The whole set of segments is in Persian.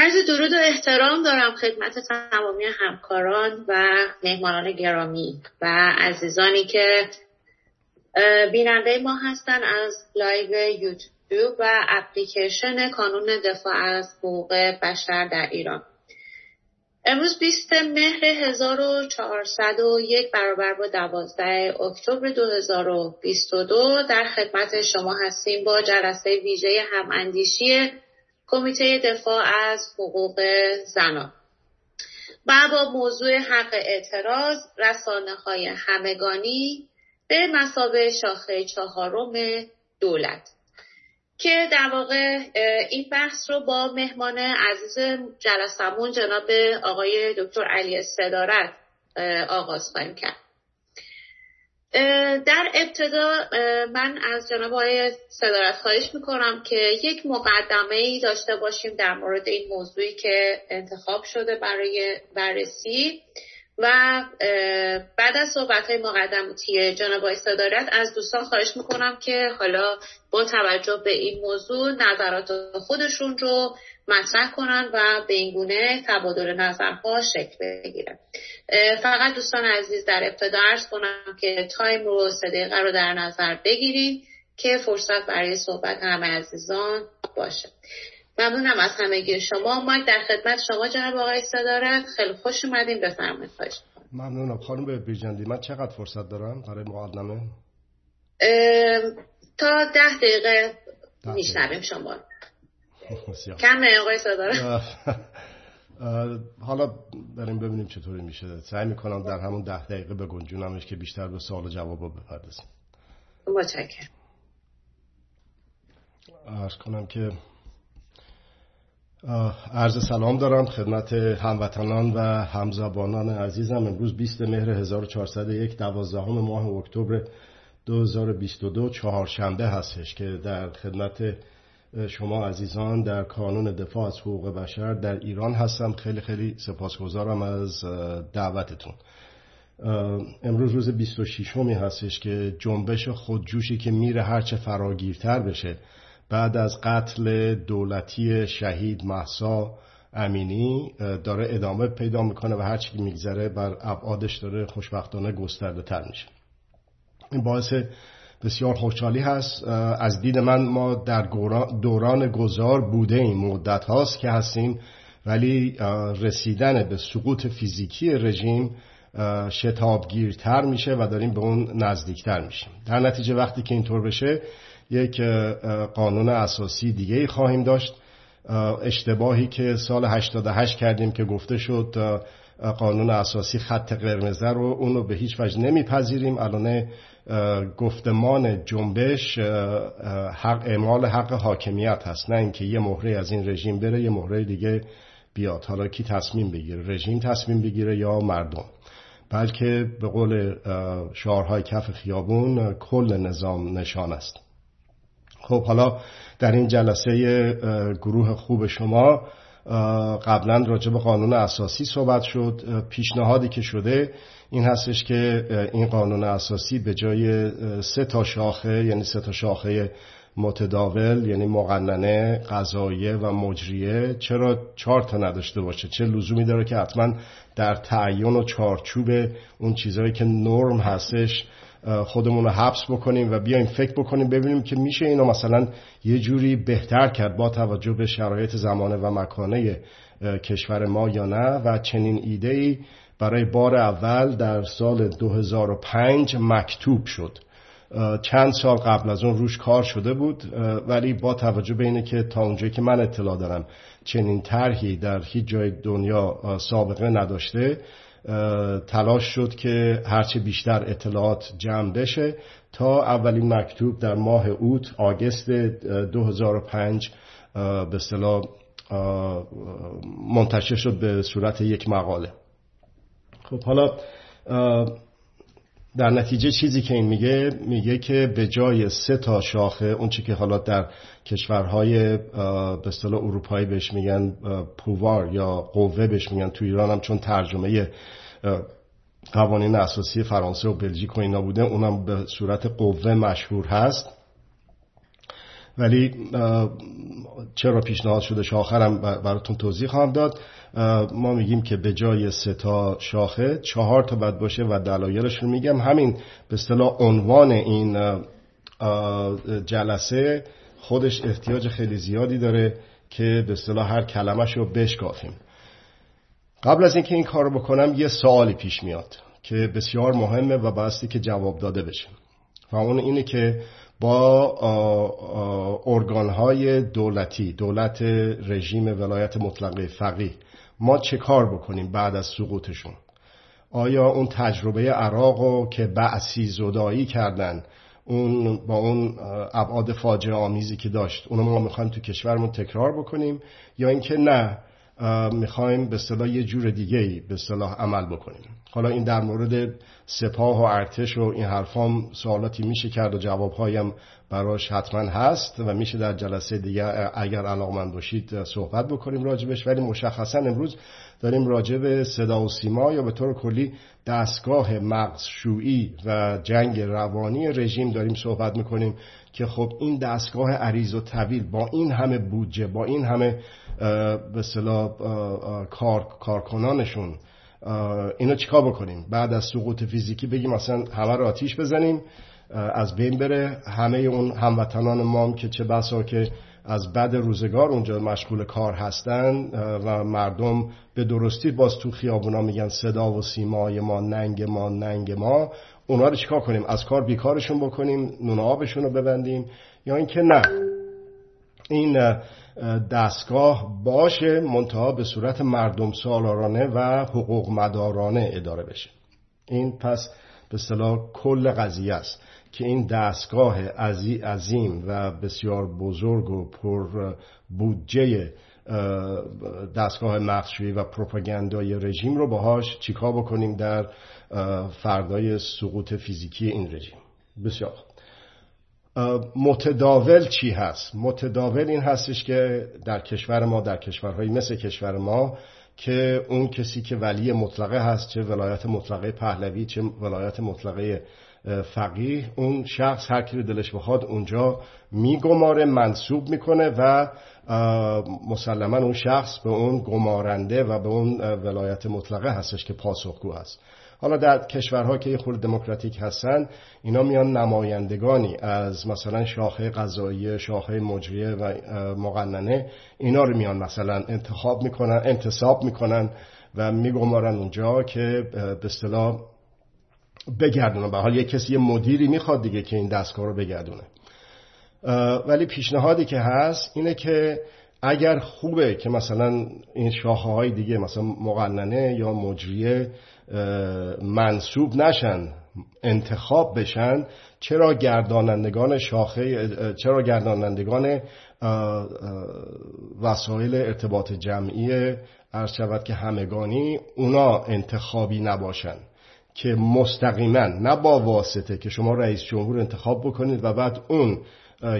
عرض درود و احترام دارم خدمت تمامی همکاران و مهمانان گرامی و عزیزانی که بیننده ما هستن از live یوتیوب و اپلیکیشن کانون دفاع از حقوق بشر در ایران. امروز 20 مهر 1401 برابر با 12 اکتبر 2022 در خدمت شما هستیم با جلسه ویژه هماندیشی کمیته دفاع از حقوق زنان. و با موضوع حق اعتراض رسانه های همگانی به مسابه شاخه چهارم دولت. که در واقع این بحث رو با مهمان عزیز جلسمون جناب آقای دکتر علی صدارت آغاز خواهیم کرد. در ابتدا من از جناب آقای صدارت خواهش می‌کنم که یک مقدمه ای داشته باشیم در مورد این موضوعی که انتخاب شده برای بررسی. و بعد از صحبت های مقدماتی جناب آقای صدارت از دوستان خواهش می‌کنم که حالا با توجه به این موضوع نظرات خودشون رو مطرح کنن و به این گونه تبادل نظرها شکل بگیره. فقط دوستان عزیز در ابتدا ارز کنم که تایم رو سه دقیقه رو در نظر بگیریم که فرصت برای صحبت همه عزیزان باشه. ممنونم از همگی شما. ما در خدمت شما جناب آقای صدارت. خیلی خوش اومدیم بفرمایید. خواهش ممنونم. خانم بیژندی من چقدر فرصت دارم برای مقدمه؟ تا ده دقیقه میشنویم شما کم آقای صدارت حالا بریم ببینیم چطوری میشه. سعی می‌کنم در همون ده دقیقه به گنجونمش که بیشتر به سوال و جواب بپردازیم. متشکرم. ارز کنم که عرض سلام دارم خدمت هموطنان و همزبانان عزیزم. امروز 20 مهر 1401 دوازدهم ماه اکتبر 2022 چهارشنبه هستش که در خدمت شما عزیزان در کانون دفاع از حقوق بشر در ایران هستم. خیلی خیلی سپاسگزارم از دعوتتون. امروز روز 26 می هستش که جنبش خودجوشی که میره هرچه فراگیرتر بشه. بعد از قتل دولتی شهید محسا امینی داره ادامه پیدا می‌کنه و هرچی میگذره بر ابعادش داره خوشبختانه گسترده تر میشه. این باعث بسیار خوشحالی هست. از دید من ما در دوران گذار بوده این مدت هاست که هستیم ولی رسیدن به سقوط فیزیکی رژیم شتابگیرتر میشه و داریم به اون نزدیکتر میشیم. در نتیجه وقتی که اینطور بشه یک قانون اساسی دیگه ای خواهیم داشت. اشتباهی که سال 88 کردیم که گفته شد قانون اساسی خط قرمزه رو اونو به هیچ وجه نمیپذیریم. الان گفتمان جنبش حق اعمال حق حاکمیت هست. نه اینکه یه مهره از این رژیم بره یه مهره دیگه بیاد. حالا کی تصمیم بگیره؟ رژیم تصمیم بگیره یا مردم؟ بلکه به قول شعارهای کف خیابون کل نظام نشان است. خب حالا در این جلسه گروه خوب شما قبلا راجع به قانون اساسی صحبت شد. پیشنهادی که شده این هستش که این قانون اساسی به جای سه تا شاخه یعنی سه تا شاخه متداول یعنی مقننه قضاییه و مجریه چرا چهار تا نداشته باشه؟ چه لزومی داره که حتما در تعین و چارچوب اون چیزهایی که نرم هستش خودمون رو حبس بکنیم و بیایم فکر بکنیم ببینیم که میشه اینو مثلا یه جوری بهتر کرد با توجه به شرایط زمانه و مکانه کشور ما یا نه و چنین ایده ای برای بار اول در سال 2005 مکتوب شد. چند سال قبل از اون روش کار شده بود ولی با توجه به اینه که تا اونجایی که من اطلاع دارم چنین طرحی در هیچ جای دنیا سابقه نداشته تلاش شد که هرچه بیشتر اطلاعات جمع بشه تا اولین مکتوب در ماه اوت آگست 2005 به اصطلاح منتشر شد به صورت یک مقاله. خب حالا در نتیجه چیزی که این میگه میگه که به جای سه تا شاخه اون که حالا در کشورهای به اصطلاح اروپایی بهش میگن پووار یا قوه بهش میگن تو ایران هم چون ترجمه قوانین اساسی فرانسه و بلژیک و اینا بوده اونم به صورت قوه مشهور هست. ولی چرا پیشنهاد شده آخرم براتون توضیح خواهم داد. ما میگیم که به جای سه تا شاخه چهار تا باید باشه و دلایلش رو میگم. همین به اصطلاح عنوان این جلسه خودش احتیاج خیلی زیادی داره که به اصطلاح هر کلمش رو بشکافیم. قبل از اینکه این کار رو بکنم یه سوالی پیش میاد که بسیار مهمه و باستی که جواب داده بشه. و اون اینه که با ارگانهای دولتی دولت رژیم ولایت مطلقه فقیه. ما چه کار بکنیم بعد از سقوطشون؟ آیا اون تجربه عراق که بعثی زدایی کردن اون با اون ابعاد فاجعه آمیزی که داشت اونو ما می‌خوایم تو کشورمون تکرار بکنیم؟ یا اینکه نه می‌خوایم به صلاح یه جور دیگه ای به صلاح عمل بکنیم؟ حالا این در مورد سپاه و ارتش و این حرفام سوالاتی میشه کرد و جوابهایم براش حتما هست و میشه در جلسه دیگه اگر علاقمند باشید صحبت بکنیم راجبش. ولی مشخصا امروز داریم راجب صدا و سیما یا به طور کلی دستگاه مغزشویی و جنگ روانی رژیم داریم صحبت می‌کنیم که خب این دستگاه عریض و طویل با این همه بودجه با این همه به کار، کارکنانشون اینو چیکار بکنیم؟ بعد از سقوط فیزیکی بگیم مثلا همه رو آتیش بزنیم از بین بره. همه اون هموطنان مام که چه بسا که از بد روزگار اونجا مشغول کار هستن و مردم به درستی باز تو خیابونا میگن صدا و سیمای ما ننگ ما ننگ ما. اونا رو چیکار کنیم؟ از کار بیکارشون بکنیم نون آبشون رو ببندیم. یا اینکه نه این دستگاه باشه منتها به صورت مردم سالارانه و حقوق مدارانه اداره بشه. این پس به صلاح کل قضیه است که این دستگاه عظیم و بسیار بزرگ و پر بودجه دستگاه مخشوی و پروپاگاندای رژیم رو باهاش چیکار بکنیم در فردای سقوط فیزیکی این رژیم. بسیار متداول چی هست؟ متداول این هستش که در کشور ما در کشورهایی مثل کشور ما که اون کسی که ولی مطلقه هست چه ولایت مطلقه پهلوی چه ولایت مطلقه فقیه اون شخص هر کی دلش بخواد اونجا میگماره منصوب می‌کنه و مسلما اون شخص به اون گمارنده و به اون ولایت مطلقه هستش که پاسخگو هست حالا در کشورها که خود دموکراتیک هستن اینا میان نمایندگانی از مثلا شاخه قضایی شاخه مجریه و مقننه اینا رو میان مثلا انتخاب می‌کنن انتصاب می‌کنن و میگمارن اونجا که به اصطلاح بگردونه. به حال یه کسی یه مدیری می‌خواد دیگه که این دستگاه رو بگردونه. ولی پیشنهادی که هست اینه که اگر خوبه که مثلا این شاخه های دیگه مثلا مقننه یا مجریه منصوب نشن انتخاب بشن چرا گردانندگان شاخه چرا گردانندگان وسایل ارتباط جمعی عرض شود که همگانی اونا انتخابی نباشن که مستقیما نه با واسطه که شما رئیس جمهور انتخاب بکنید و بعد اون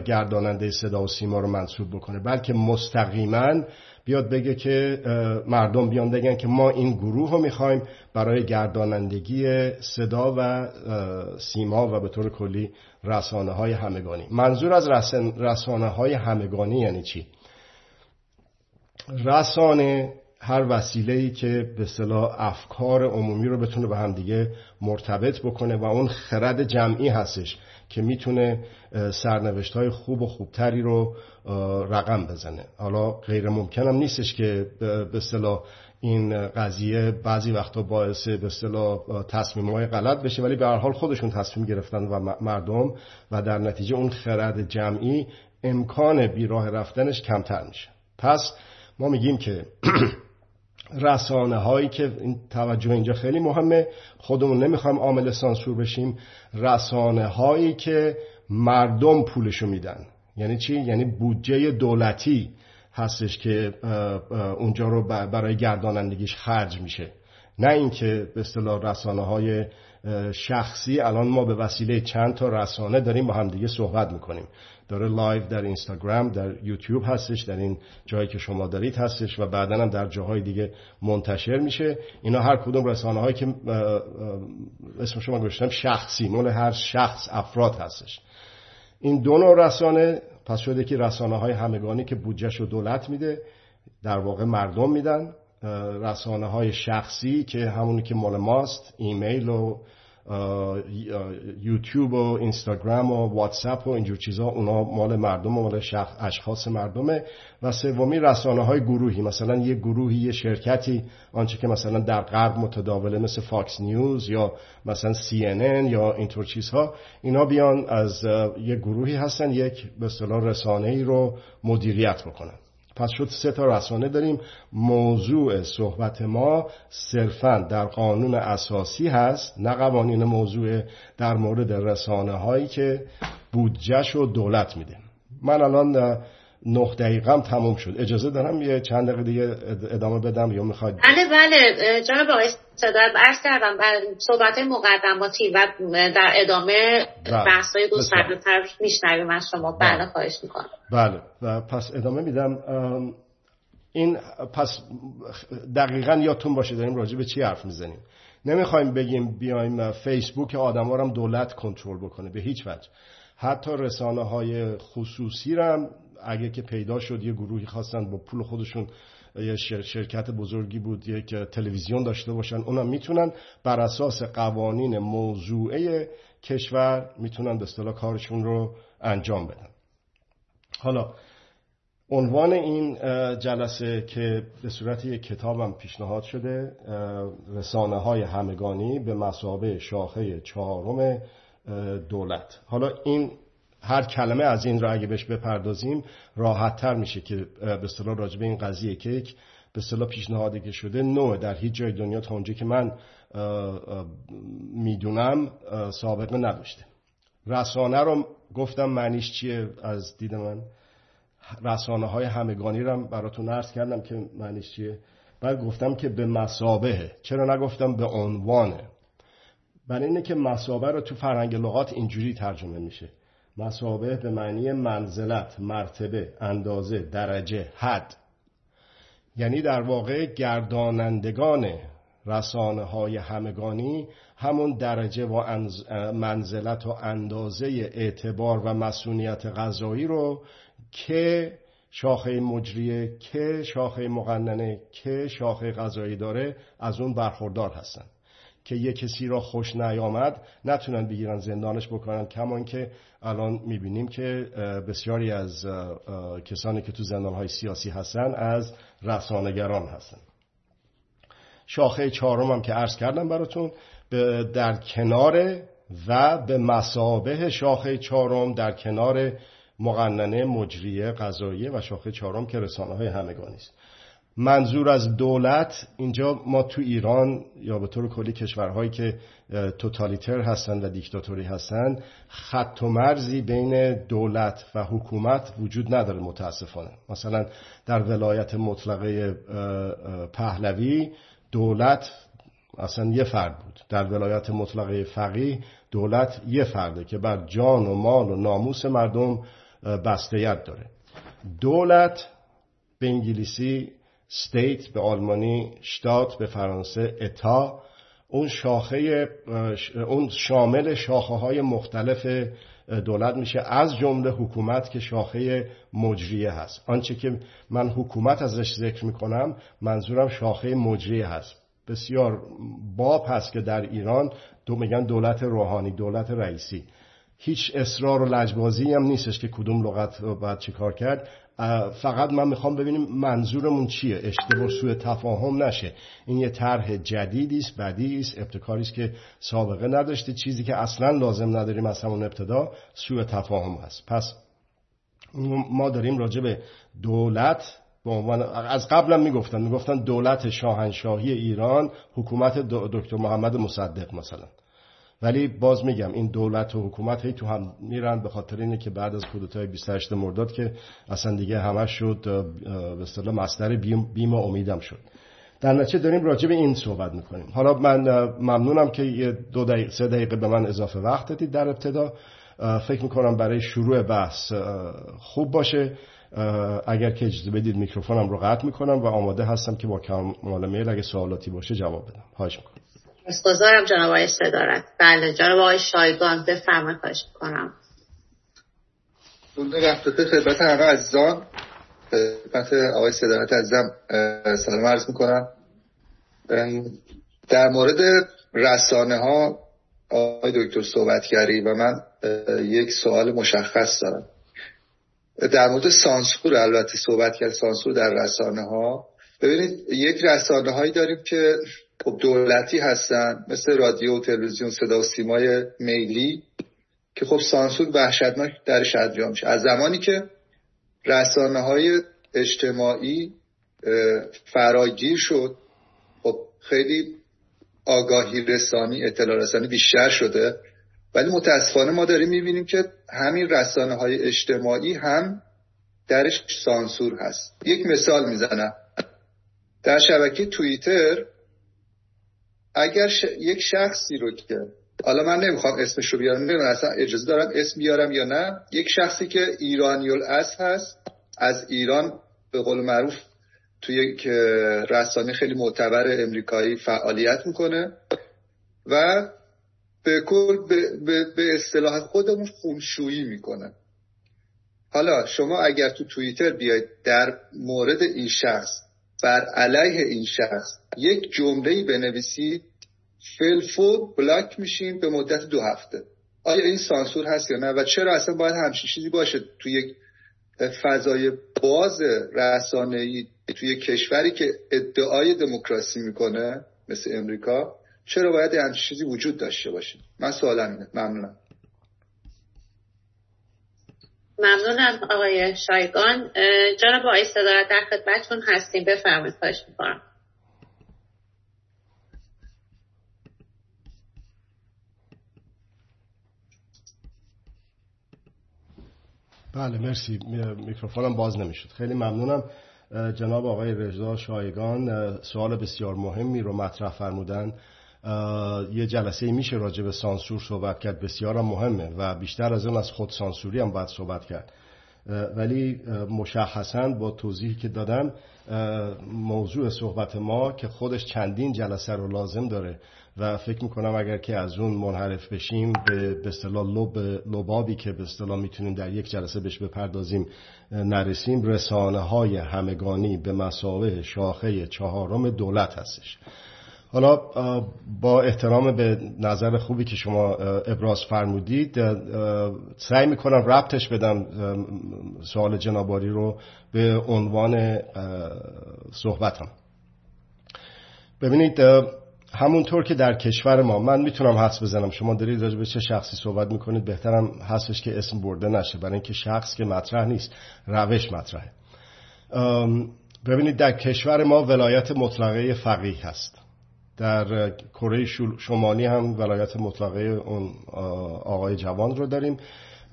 گرداننده صدا و سیما رو منصوب بکنه بلکه مستقیما بیاد بگه که مردم بیان بگن که ما این گروه رو می‌خوایم برای گردانندگی صدا و سیما و به طور کلی رسانه های همگانی منظور از رسانه های همگانی یعنی چی؟ رسانه هر وسیله ای که به صلاح افکار عمومی رو بتونه به هم دیگه مرتبط بکنه و اون خرد جمعی هستش که می‌تونه سرنوشت های خوب و خوبتری رو رقم بزنه. حالا غیر ممکنم نیستش که به صلاح این قضیه بعضی وقتا باعث به اصطلاح تصمیم های غلط بشه ولی به هر حال خودشون تصمیم گرفتن و مردم و در نتیجه اون خرد جمعی امکان بیراه رفتنش کمتر میشه. پس ما میگیم که رسانه هایی که این توجه اینجا خیلی مهمه. خودمون نمی‌خوایم عامل سانسور بشیم. رسانه هایی که مردم پولشو میدن. یعنی چی؟ یعنی بودجه دولتی هستش که اونجا رو برای گردانندگیش خرج میشه. نه اینکه به اصطلاح رسانه های شخصی. الان ما به وسیله چند تا رسانه داریم با همدیگه صحبت می‌کنیم. داره live در اینستاگرام در یوتیوب هستش در این جایی که شما دارید هستش و بعدا هم در جاهای دیگه منتشر میشه. اینا هر کدوم رسانه هایی که اسم شما گذاشتم شخصی مال هر شخص افراد هستش. این دو نوع رسانه پس شده که رسانه های همگانی که بودجهش رو دولت میده در واقع مردم میدن. رسانه های شخصی که همونی که مال ماست ایمیل و یوتیوب و اینستاگرام و واتساپ و اینجور چیزها اونا مال مردم و مال اشخاص مردمه. و سومی رسانه های گروهی مثلا یه گروهی یه شرکتی آنچه که مثلا در غرب متداوله مثل فاکس نیوز یا مثلا سی یا اینطور چیزها اینا بیان از یه گروهی هستن یک به اصطلاح رسانه ای رو مدیریت بکنن پس شد سه تا رسانه داریم. موضوع صحبت ما صرفا در قانون اساسی هست نه قوانین موضوع در مورد رسانه هایی که بودجهش و دولت میده. من الان نه دقیقم تموم شد. اجازه دارم یه چند دقیقه دیگه ادامه بدم یا می‌خواید؟ بله بله. جناب آقای صدات عرض کردم صحبت مقدماتی و در ادامه بله. بحث های گسترده میشنویم از شما. بله, بله، خواهش می‌کنم. بله. و پس ادامه میدم. این پس دقیقا یادتون باشه داریم راجع به چی حرف می‌زنیم. نمی‌خوایم بگیم بیایم فیسبوک آدم هم دولت کنترل بکنه. به هیچ وجه. حتی رسانه های خصوصی هم اگه که پیدا شد یه گروهی خواستن با پول خودشون یه شرکت بزرگی بود یک تلویزیون داشته باشن اونا می‌تونن بر اساس قوانین موضوعه کشور می‌تونن به اصطلاح کارشون رو انجام بدن. حالا عنوان این جلسه که به صورت یک کتابم پیشنهاد شده رسانه های همگانی به مسابه شاخه چهارم دولت. حالا این هر کلمه از این را اگه بهش بپردازیم راحت تر میشه که به اصطلاح راجع به این قضیه که یک به اصطلاح پیشنهادی که شده نوع در هیچ جای دنیا تا اونجا که من می‌دونم سابقه نداشته. رسانه رو گفتم معنیش چیه از دید من؟ رسانه های همگانی رو براتون عرض کردم که معنیش چیه. بعد گفتم که به مسابه چرا نگفتم به عنوانه؟ برای اینه که مسابه رو تو فرهنگ لغات اینجوری ترجمه میشه. مسابه به معنی منزلت مرتبه اندازه درجه حد. یعنی در واقع گردانندگان رسانه های همگانی همون درجه و منزلت و اندازه اعتبار و مسئولیت غذایی رو که شاخه مجریه که شاخه مقننه که شاخه غذایی داره از اون برخوردار هستن. که یه کسی را خوش نیامد نتونن بگیرن زندانش بکنن کمان که الان می‌بینیم که بسیاری از کسانی که تو زندانهای سیاسی هستن از رسانگران هستن. شاخه چهارم هم که عرض کردم براتون در کنار و به مسابه شاخه چهارم در کنار مقننه مجریه قضاییه و شاخه چهارم که رسانه های همگانی است منظور از دولت اینجا ما تو ایران یا به طور کلی کشورهایی که توتالیتر هستند و دیکتاتوری هستند خط و مرزی بین دولت و حکومت وجود نداره متاسفانه. مثلا در ولایت مطلقه پهلوی دولت اصلا یه فرد بود. در ولایت مطلقه فقیه دولت یه فرده که بر جان و مال و ناموس مردم بستیت داره. دولت به انگلیسی ستیت به آلمانی شتات به فرانسه اتا. اون شاخه اون شامل شاخه های مختلف دولت میشه از جمله حکومت که شاخه مجریه هست. آنچه که من حکومت ازش ذکر می‌کنم منظورم شاخه مجریه هست. بسیار باب هست که در ایران دو میگن دولت روحانی دولت رئیسی. هیچ اصرار و لجبازی هم نیستش که کدوم لغت باید چیکار کرد. فقط من می‌خوام ببینیم منظورمون چیه. اشتباه سوء تفاهم نشه. این یه طرح جدیدی است بدی است ابتکاری است که سابقه نداشته. چیزی که اصلا لازم نداریم از همون ابتدا سوء تفاهم هست. پس ما داریم راجع به دولت به عنوان از قبلم می‌گفتن. می‌گفتن دولت شاهنشاهی ایران حکومت دکتر محمد مصدق مثلا. ولی باز میگم این دولت و حکومت هی تو هم میرن به خاطر اینه که بعد از کودتای 28 مرداد که اصلا دیگه همش شد به اصطلاح مصدر بیم, و امیدم شد. در نتیجه داریم راجع به این صحبت می‌کنیم. حالا من ممنونم که یه دو دقیقه سه دقیقه به من اضافه وقت دادید در ابتدا. فکر می‌کنم برای شروع بحث خوب باشه. اگر که اجازه بدید میکروفونم رو قطع می‌کنم و آماده هستم که با کمال میل اگه سوالاتی باشه جواب بدم. خواهش می‌کنم. سپاسگزارم جناب آقای صدارت. بله جناب آقای شایگان بفرمایید خواهش می‌کنم. وقت خدمت همه عزیزان. خدمت آقای صدارت عزیزم سلام عرض می‌کنم. در مورد رسانه ها آقای دکتر صحبت کردی و من یک سوال مشخص دارم. در مورد سانسور البته صحبت کرد سانسور در رسانه ها ببینید یک رسانه هایی داریم که خب دولتی هستن مثل رادیو و تلویزیون صدا و سیمای میلی که خب سانسور وحشتناک درش انجام میشه. از زمانی که رسانه های اجتماعی فراگیر شد خب خیلی آگاهی رسانی اطلاع رسانی بیشتر شده. ولی متاسفانه ما داریم می‌بینیم که همین رسانه های اجتماعی هم درش سانسور هست. یک مثال می‌زنم. در شبکه توییتر اگر یک شخصی رو که حالا من نمی‌خوام اسمش رو بیارم نمی‌دونم اصلا اجازه دارم اسم بیارم یا نه. یک شخصی که ایرانیول اس هست از ایران به قول معروف توی یک رسانه خیلی معتبر امریکایی فعالیت می‌کنه و به کل به, به اصطلاح خودمون خونشویی می‌کنه. حالا شما اگر تو توییتر بیاید در مورد این شخص بر علیه این شخص. یک جمله بنویسید. فلفو بلاک میشین به مدت دو هفته. آیا این سانسور هست یا نه؟ و چرا اصلا باید همچین چیزی باشه تو یک فضای باز رسانه‌ای توی کشوری که ادعای دموکراسی می‌کنه مثل امریکا؟ چرا باید همچین چیزی وجود داشته باشه؟ من سوالم اینه. ممنونم. ممنونم آقای شایگان. جناب آقای صدارت در خدمتتون هستیم. بفرمایید خواهش می‌کنم. بله مرسی. میکروفونم باز نمی‌شد. خیلی ممنونم. جناب آقای رضا شایگان سوال بسیار مهمی رو مطرح فرمودن. یه جلسه میشه راجع به سانسور صحبت کرد. بسیار مهمه و بیشتر از اون از خود سانسوری هم باید صحبت کرد. ولی مشخصا با توضیحی که دادم موضوع صحبت ما که خودش چندین جلسه رو لازم داره و فکر می‌کنم اگر که از اون منحرف بشیم به اصطلاح لب لبابی که به اصطلاح می‌تونیم در یک جلسه بهش بپردازیم نرسیم رسانه های همگانی به مسابه شاخه چهارم دولت هستش. حالا با احترام به نظر خوبی که شما ابراز فرمودید سعی می‌کنم ربطش بدم سوال جناباری رو به عنوان صحبتم. ببینید همونطور که در کشور ما من می‌تونم حس بزنم شما دارید راجع به چه شخصی صحبت می‌کنید بهترم هستش که اسم برده نشه برای اینکه شخص که مطرح نیست روش مطرحه. ببینید در کشور ما ولایت مطلقه فقیه هست. در کره شمالی هم ولایت مطلقه اون آقای جوان رو داریم.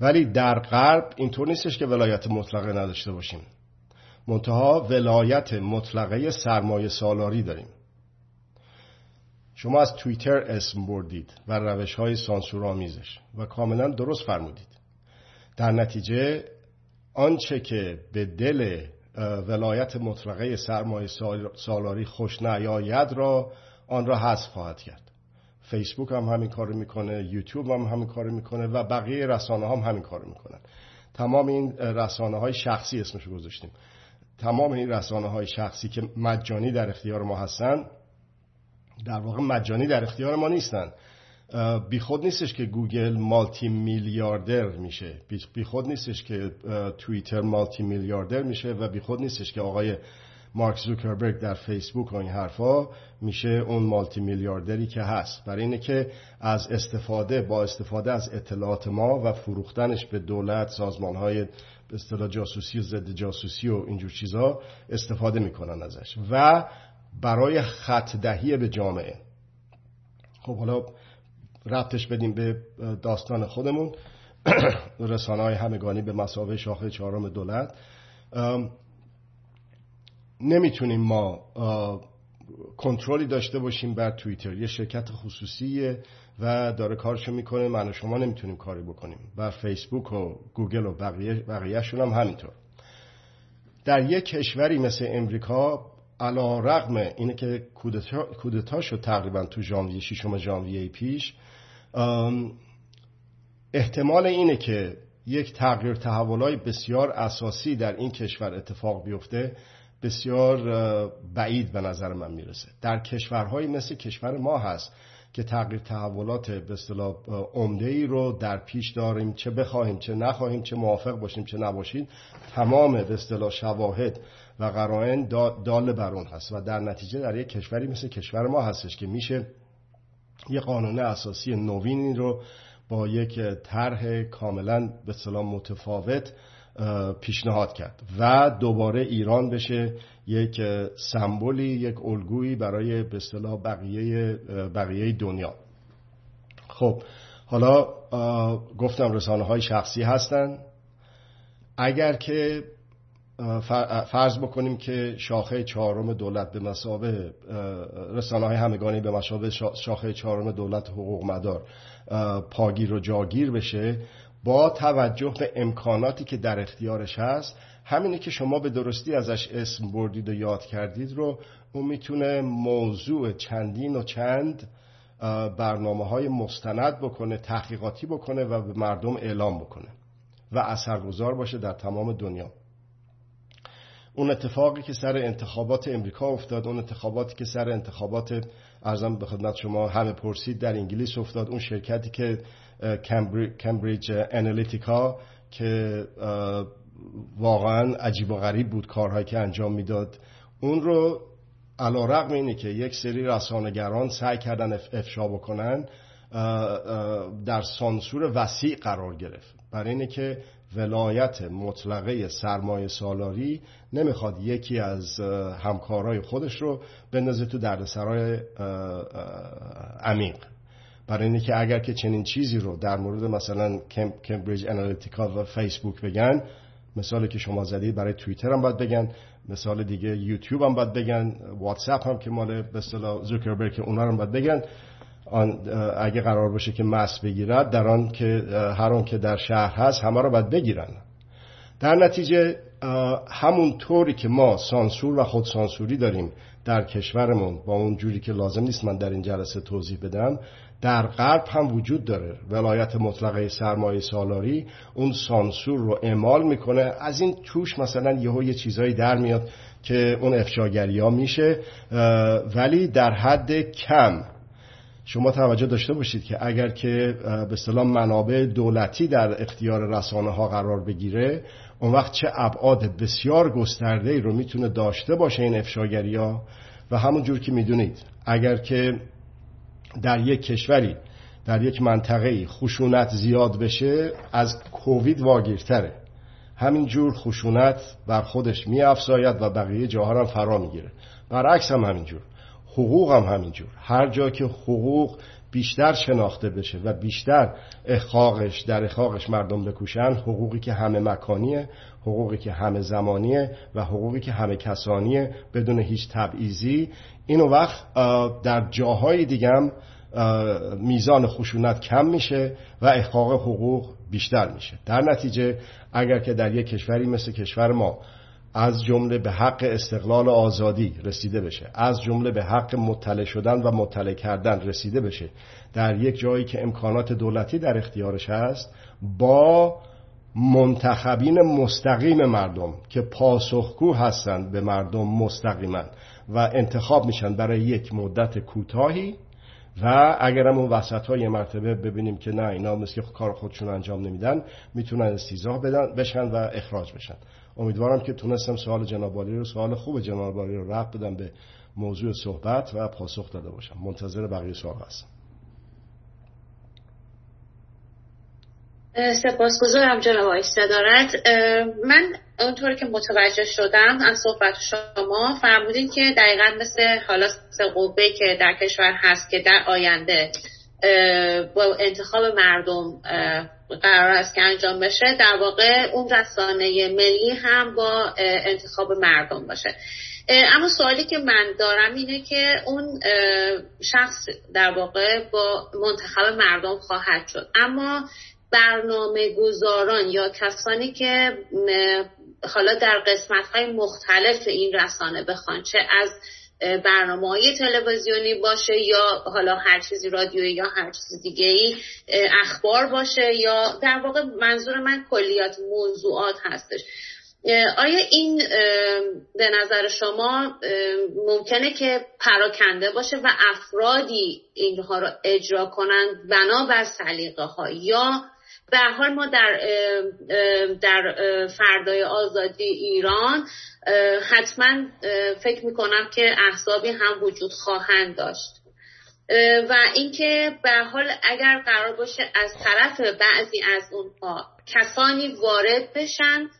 ولی در غرب اینطور نیستش که ولایت مطلقه نداشته باشیم. منتها ولایت مطلقه سرمایه سالاری داریم. شما از توییتر اسم بردید و روش های سانسور آمیزش و کاملا درست فرمودید. در نتیجه آنچه که به دل ولایت مطلقه سرمایه سالاری خوش نیاید را آن را حذف خواهد کرد. فیسبوک هم همین کارو می‌کنه یوتیوب هم همین کارو می‌کنه و بقیه رسانه هم همین کارو می‌کنن. تمام این رسانه های شخصی اسمشو گذاشتیم. تمام این رسانه های شخصی که مجانی در اختیار ما هستن در واقع مجانی در اختیار ما نیستن. بی خود نیستش که گوگل مالتی میلیاردر میشه. بی خود نیستش که توییتر مالتی میلیاردر میشه و بی خود نیستش که آقای مارک زوکربرگ در فیسبوک و این حرفا میشه اون مالتی میلیاردری که هست. برای اینه که از استفاده با استفاده از اطلاعات ما و فروختنش به دولت سازمان های اصطلاح جاسوسی و ضد جاسوسی و اینجور چیزا استفاده می‌کنن ازش. و برای خط دهی به جامعه. خب حالا ربطش بدیم به داستان خودمون. رسانه های همگانی به مسابقه شاخه چهارم دولت. نمی‌تونیم ما کنترلی داشته باشیم بر توییتر. یه شرکت خصوصیه و داره کارشو می‌کنه. من و شما نمی‌تونیم کاری بکنیم. بر فیسبوک و گوگل و بقیه بقیهشون هم همینطور. در یک کشوری مثل امریکا علا رقم اینه که کودتا شد تقریبا تو ژانویه ششم ژانویه پیش احتمال اینه که یک تغییر تحولای بسیار اساسی در این کشور اتفاق بیفته. بسیار بعید به نظر من می‌رسه. در کشورهایی مثل کشور ما هست که تغییر تحولات به اصطلاح عمده ای رو در پیش داریم چه بخواهیم چه نخواهیم چه موافق باشیم چه نباشیم تمام به اصطلاح شواهد و قرائن دال بر اون هست. و در نتیجه در یک کشوری مثل کشور ما هستش که میشه یه قانون اساسی نوینی رو با یک طرح کاملا به اصطلاح متفاوت پیشنهاد کرد و دوباره ایران بشه یک سمبولی یک الگویی برای به اصطلاح بقیه بقیه دنیا. خب حالا گفتم رسانه های شخصی هستن. اگر که فرض بکنیم که شاخه چهارم دولت به مسابه رسانه های همگانی به مسابه شاخه چهارم دولت حقوق مدار پاگیر و جاگیر بشه با توجه به امکاناتی که در اختیارش هست همینی که شما به درستی ازش اسم بردید و یاد کردید رو اون می‌تونه موضوع چندین و چند برنامه های مستند بکنه تحقیقاتی بکنه و به مردم اعلام بکنه و اثرگذار باشه در تمام دنیا. اون اتفاقی که سر انتخابات امریکا افتاد اون اتفاقاتی که سر انتخابات ارزم به خدمت شما همه پرسید در انگلیس افتاد. اون شرکتی که کمبریج انالیتیکا که واقعا عجیب و غریب بود کارهایی که انجام می‌داد. اون رو علا رقم اینه که یک سری رسانگران سعی کردن افشا بکنن در سانسور وسیع قرار گرفت. برای اینه که ولایت مطلقه سرمایه سالاری نمی‌خواد یکی از همکارای خودش رو بندازه تو دردسرای عمیق. برای اینه که اگر که چنین چیزی رو در مورد مثلا کمبریج انالیتیکا و فیسبوک بگن مثالی که شما زدید برای توییتر هم باید بگن مثال دیگه یوتیوب هم باید بگن واتساپ هم که مال به اصطلاح زوکربرگ اونا هم باید بگن. اگه قرار باشه که مس بگیرد در آن که هر آن که در شهر هست همه رو باید بگیرن. در نتیجه همون طوری که ما سانسور و خود سانسوری داریم در کشورمون با اون جوری که لازم نیست من در این جلسه توضیح بدم در غرب هم وجود داره. ولایت مطلقه سرمایه سالاری اون سانسور رو اعمال می‌کنه. از این توش مثلا یهو یه چیزایی در میاد که اون افشاگری ها میشه ولی در حد کم. شما توجه داشته باشید که اگر که به اصطلاح منابع دولتی در اختیار رسانه ها قرار بگیره اون وقت چه ابعاد بسیار گسترده ای رو می‌تونه داشته باشه این افشاگری ها و همون جور که می‌دونید اگر که در یک کشوری در یک منطقه خشونت زیاد بشه از کووید واگیرتره. همین جور خشونت بر خودش می افزاید و بقیه جاها هم فرا می‌گیره. برعکس هم همین جور. حقوق هم همینجور. هر جا که حقوق بیشتر شناخته بشه و بیشتر احقاقش در احقاقش مردم بکوشن حقوقی که همه مکانیه حقوقی که همه زمانیه و حقوقی که همه کسانیه بدون هیچ تبعیضی اینو وقت در جاهای دیگم میزان خشونت کم میشه و احقاق حقوق بیشتر میشه. در نتیجه اگر که در یک کشوری مثل کشور ما از جمله به حق استقلال آزادی رسیده بشه از جمله به حق مطلع شدن و مطلع کردن رسیده بشه. در یک جایی که امکانات دولتی در اختیارش هست با منتخبین مستقیم مردم که پاسخگو هستند به مردم مستقیما و انتخاب میشن برای یک مدت کوتاهی و اگرم اون وسط های مرتبه ببینیم که نه اینا مثل کار خودشون انجام نمیدن می‌تونن استیزاه بدن بشن و اخراج بشن. امیدوارم که تونستم سوال جنابالی رو سوال خوب جنابالی رو رفت بدم به موضوع صحبت و پاسخ داده باشم. منتظر بقیه سوال هستم. سپاسگزارم جناب آقای صدارت. من اونطور که متوجه شدم از صحبت شما فرمودین که دقیقا مثل حالا قوه که در کشور هست که در آینده با انتخاب مردم قرار است که انجام بشه. در واقع اون رسانه ملی هم با انتخاب مردم باشه. اما سوالی که من دارم اینه که اون شخص در واقع با منتخب مردم خواهد شد. اما برنامه گذاران یا کسانی که حالا در قسمت های مختلف این رسانه بخوان چه از برنامه های تلویزیونی باشه یا حالا هر چیزی رادیویی یا هر چیز دیگه ای اخبار باشه یا در واقع منظور من کلیات موضوعات هستش. آیا این به نظر شما ممکنه که پراکنده باشه و افرادی اینها رو اجرا کنند بنابر سلیقه ها یا به حال ما در در فردای آزادی ایران حتما فکر می‌کنم که احزابی هم وجود خواهند داشت. و اینکه به حال اگر قرار باشه از طرف بعضی از اونها کسانی وارد بشن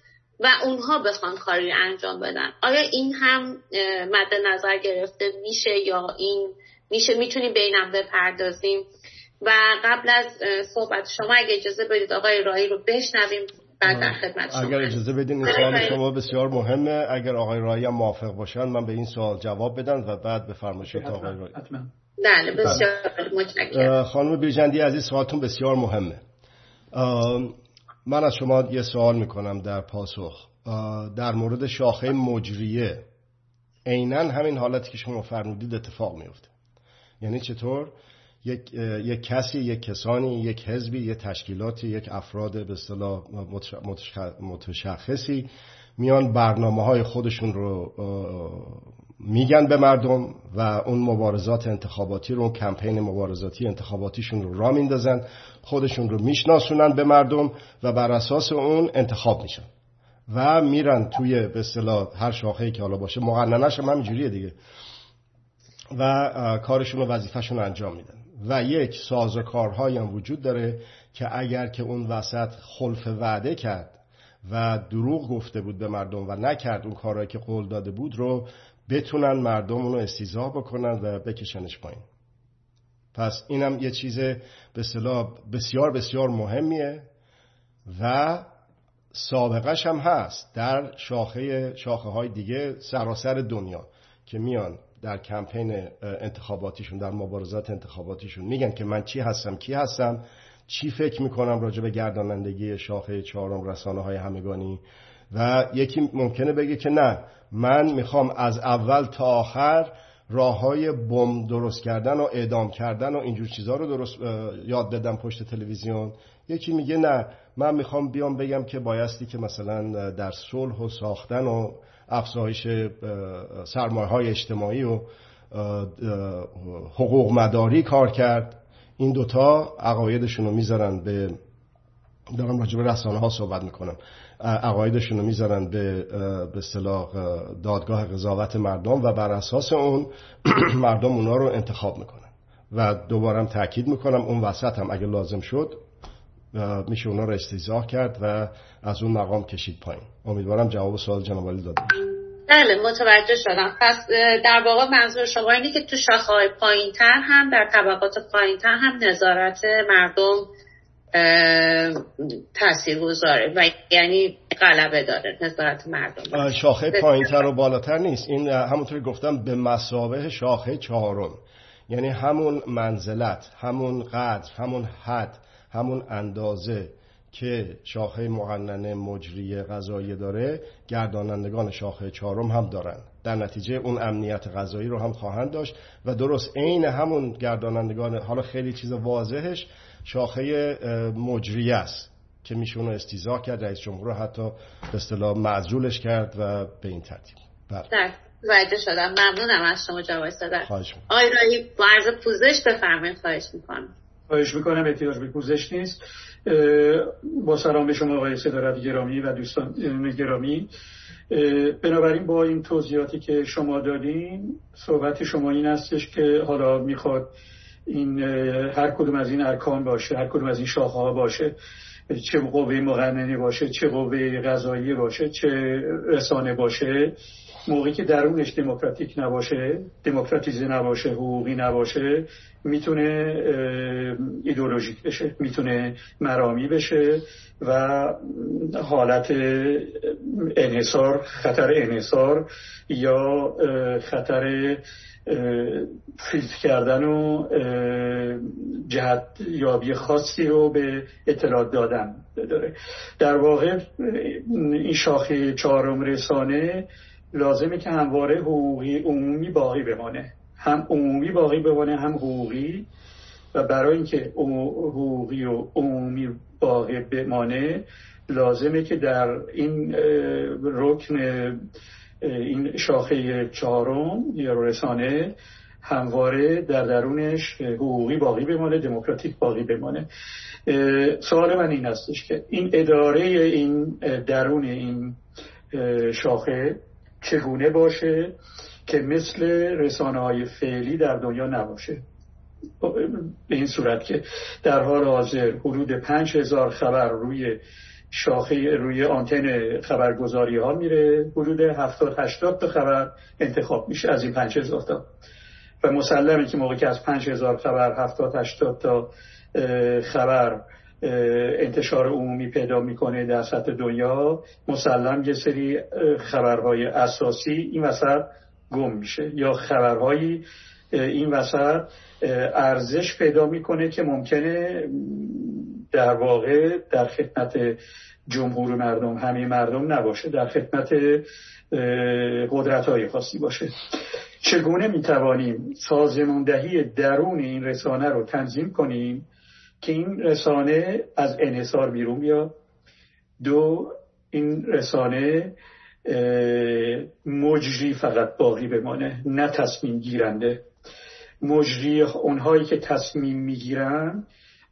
و اونها بخوان کاری انجام بدن. آیا این هم مد نظر گرفته میشه یا این میشه؟ می‌تونیم به اینم بپردازیم. و قبل از صحبت شما اگه اجازه بدید آقای رایی رو بشنویم بعد در خدمت شما اگر اجازه بدین این سوال شما بسیار مهمه. اگر آقای رایی هم موافق باشن من به این سوال جواب بدن و بعد به فرمایشات آقای رایی بله بسیار متشکرم. خانم بیرجندی عزیز سوالتون بسیار مهمه. من از شما یه سوال می‌کنم در پاسخ. در مورد شاخه مجریه عینا همین حالتی که شما فرمودید اتفاق میفته یعنی چطور؟ یک،, یک کسی یک کسانی یک حزبی یک تشکیلاتی یک افراد به اصطلاح متشخصی میان برنامه های خودشون رو میگن به مردم و اون مبارزات انتخاباتی رو اون کمپین مبارزاتی انتخاباتیشون رو را میندازن خودشون رو میشناسونن به مردم و بر اساس اون انتخاب میشن و میرن توی به اصطلاح هر شاخه‌ای که حالا باشه. مقننش هم همینجوریه دیگه. و کارشون و وظیفهشون انجام میدن. و یک سازوکارهایی هم وجود داره که اگر که اون وسط خلف وعده کرد و دروغ گفته بود به مردم و نکرد اون کارهایی که قول داده بود رو بتونن مردم اونو استیزا بکنن و بکشنش پایین. پس اینم یه چیز به بسیار بسیار مهمیه و سابقش هم هست در شاخه شاخه های دیگه سراسر دنیا که میان در کمپین انتخاباتیشون در مبارزات انتخاباتیشون میگن که من چی هستم کی هستم چی فکر می‌کنم راجع به گردانندگی شاخه چهارم رسانه های همگانی. و یکی ممکنه بگه که نه من می‌خوام از اول تا آخر راه های بم درست کردن و اعدام کردن و اینجور چیزها رو درست یاد بدم پشت تلویزیون. یکی میگه نه من می‌خوام بیام بگم که بایستی که مثلا در صلح و ساختن و افزایش سرمایه های اجتماعی و حقوق مداری کار کرد. این دوتا عقایدشون رو می‌ذارن به دارم راجع به رسانه ها صحبت می‌کنم. عقایدشون رو می‌ذارن به به اصطلاح دادگاه قضاوت مردم و بر اساس اون مردم اونا رو انتخاب می‌کنن. و دوبارم تاکید می‌کنم اون وسط هم اگه لازم شد میشه اونا رو استیزاه کرد و از اون مقام کشید پایین. امیدوارم جواب سوال جناب علی داده بله متوجه شدم. پس در واقع منظور شما اینه که تو شاخه های پایین تر هم در طبقات پایین تر هم نظارت مردم تاثیر گذاره و یعنی غلبه داره نظارت مردم. شاخه پایین تر و بالاتر نیست. این همونطوری گفتم به مسابه شاخه چهارم. یعنی همون منزلت همون قدر همون حد همون اندازه که شاخه مقننه مجری غذایی داره گردانندگان شاخه چهارم هم دارن. در نتیجه اون امنیت غذایی رو هم خواهند داشت و درست عین همون گردانندگان حالا خیلی چیز واضحش شاخه مجری است که میشه اونو استیزا کرد رئیس جمهور حتی به اصطلاح معزولش کرد و به این ترتیب. بله. وعده شدم. ممنونم از شما جواب دادن. آقای رایی با عرض پوزش بفرمایید. خواهش می‌کنم. خواهش می‌کنم احتیاج به پوزش نیست. با سلام به شما آقای صدارت گرامی و دوستان گرامی. بنابراین با این توضیحاتی که شما دادین صحبت شما این هستش که حالا می‌خواد این هر کدوم از این ارکان باشه هر کدوم از این شاخه ها باشه چه قوه مقننه باشه چه قوه غذایی باشه چه رسانه باشه. موقعی که درونش دموکراتیک نباشه دموکراتیزه نباشه حقوقی نباشه می‌تونه ایدولوژیک بشه می‌تونه مرامی بشه و حالت انحصار خطر انحصار یا خطر فیلتر کردن و جهت یابی خاصی رو به اطلاع دادن داره. در واقع این شاخه چهارم رسانه لازمه که همواره حقوقی عمومی باقی بمانه. هم عمومی باقی بمانه هم حقوقی. و برای اینکه حقوقی و عمومی باقی بمانه لازمه که در این رکن این شاخه چهارم یا رسانه همواره در درونش حقوقی باقی بمانه دموکراتیک باقی بمانه. سوال من این هستش که این اداره این درون این شاخه چگونه باشه که مثل رسانه های فعلی در دنیا نباشه؟ به این صورت که در حال حاضر حدود پنج هزار خبر روی شاخه روی آنتن خبرگزاری ها میره حدود هفتاد هشتاد تا خبر انتخاب میشه از این پنج هزار تا. و مسلمه که موقعی که از پنج هزار خبر هفتاد هشتاد تا خبر انتشار عمومی پیدا می‌کنه در سطح دنیا. مسلم یه سری خبرهای اساسی این وسط گم میشه. یا خبرهایی این وسط ارزش پیدا می‌کنه که ممکنه در واقع در خدمت جمهور مردم همه مردم نباشه در خدمت قدرت های خاصی باشه. چگونه می‌توانیم سازماندهی درون این رسانه رو تنظیم کنیم؟ که این رسانه از انحصار بیرون بیاد. دو این رسانه مجری فقط باقی بمانه نه تصمیم گیرنده. مجری اونهایی که تصمیم می‌گیرن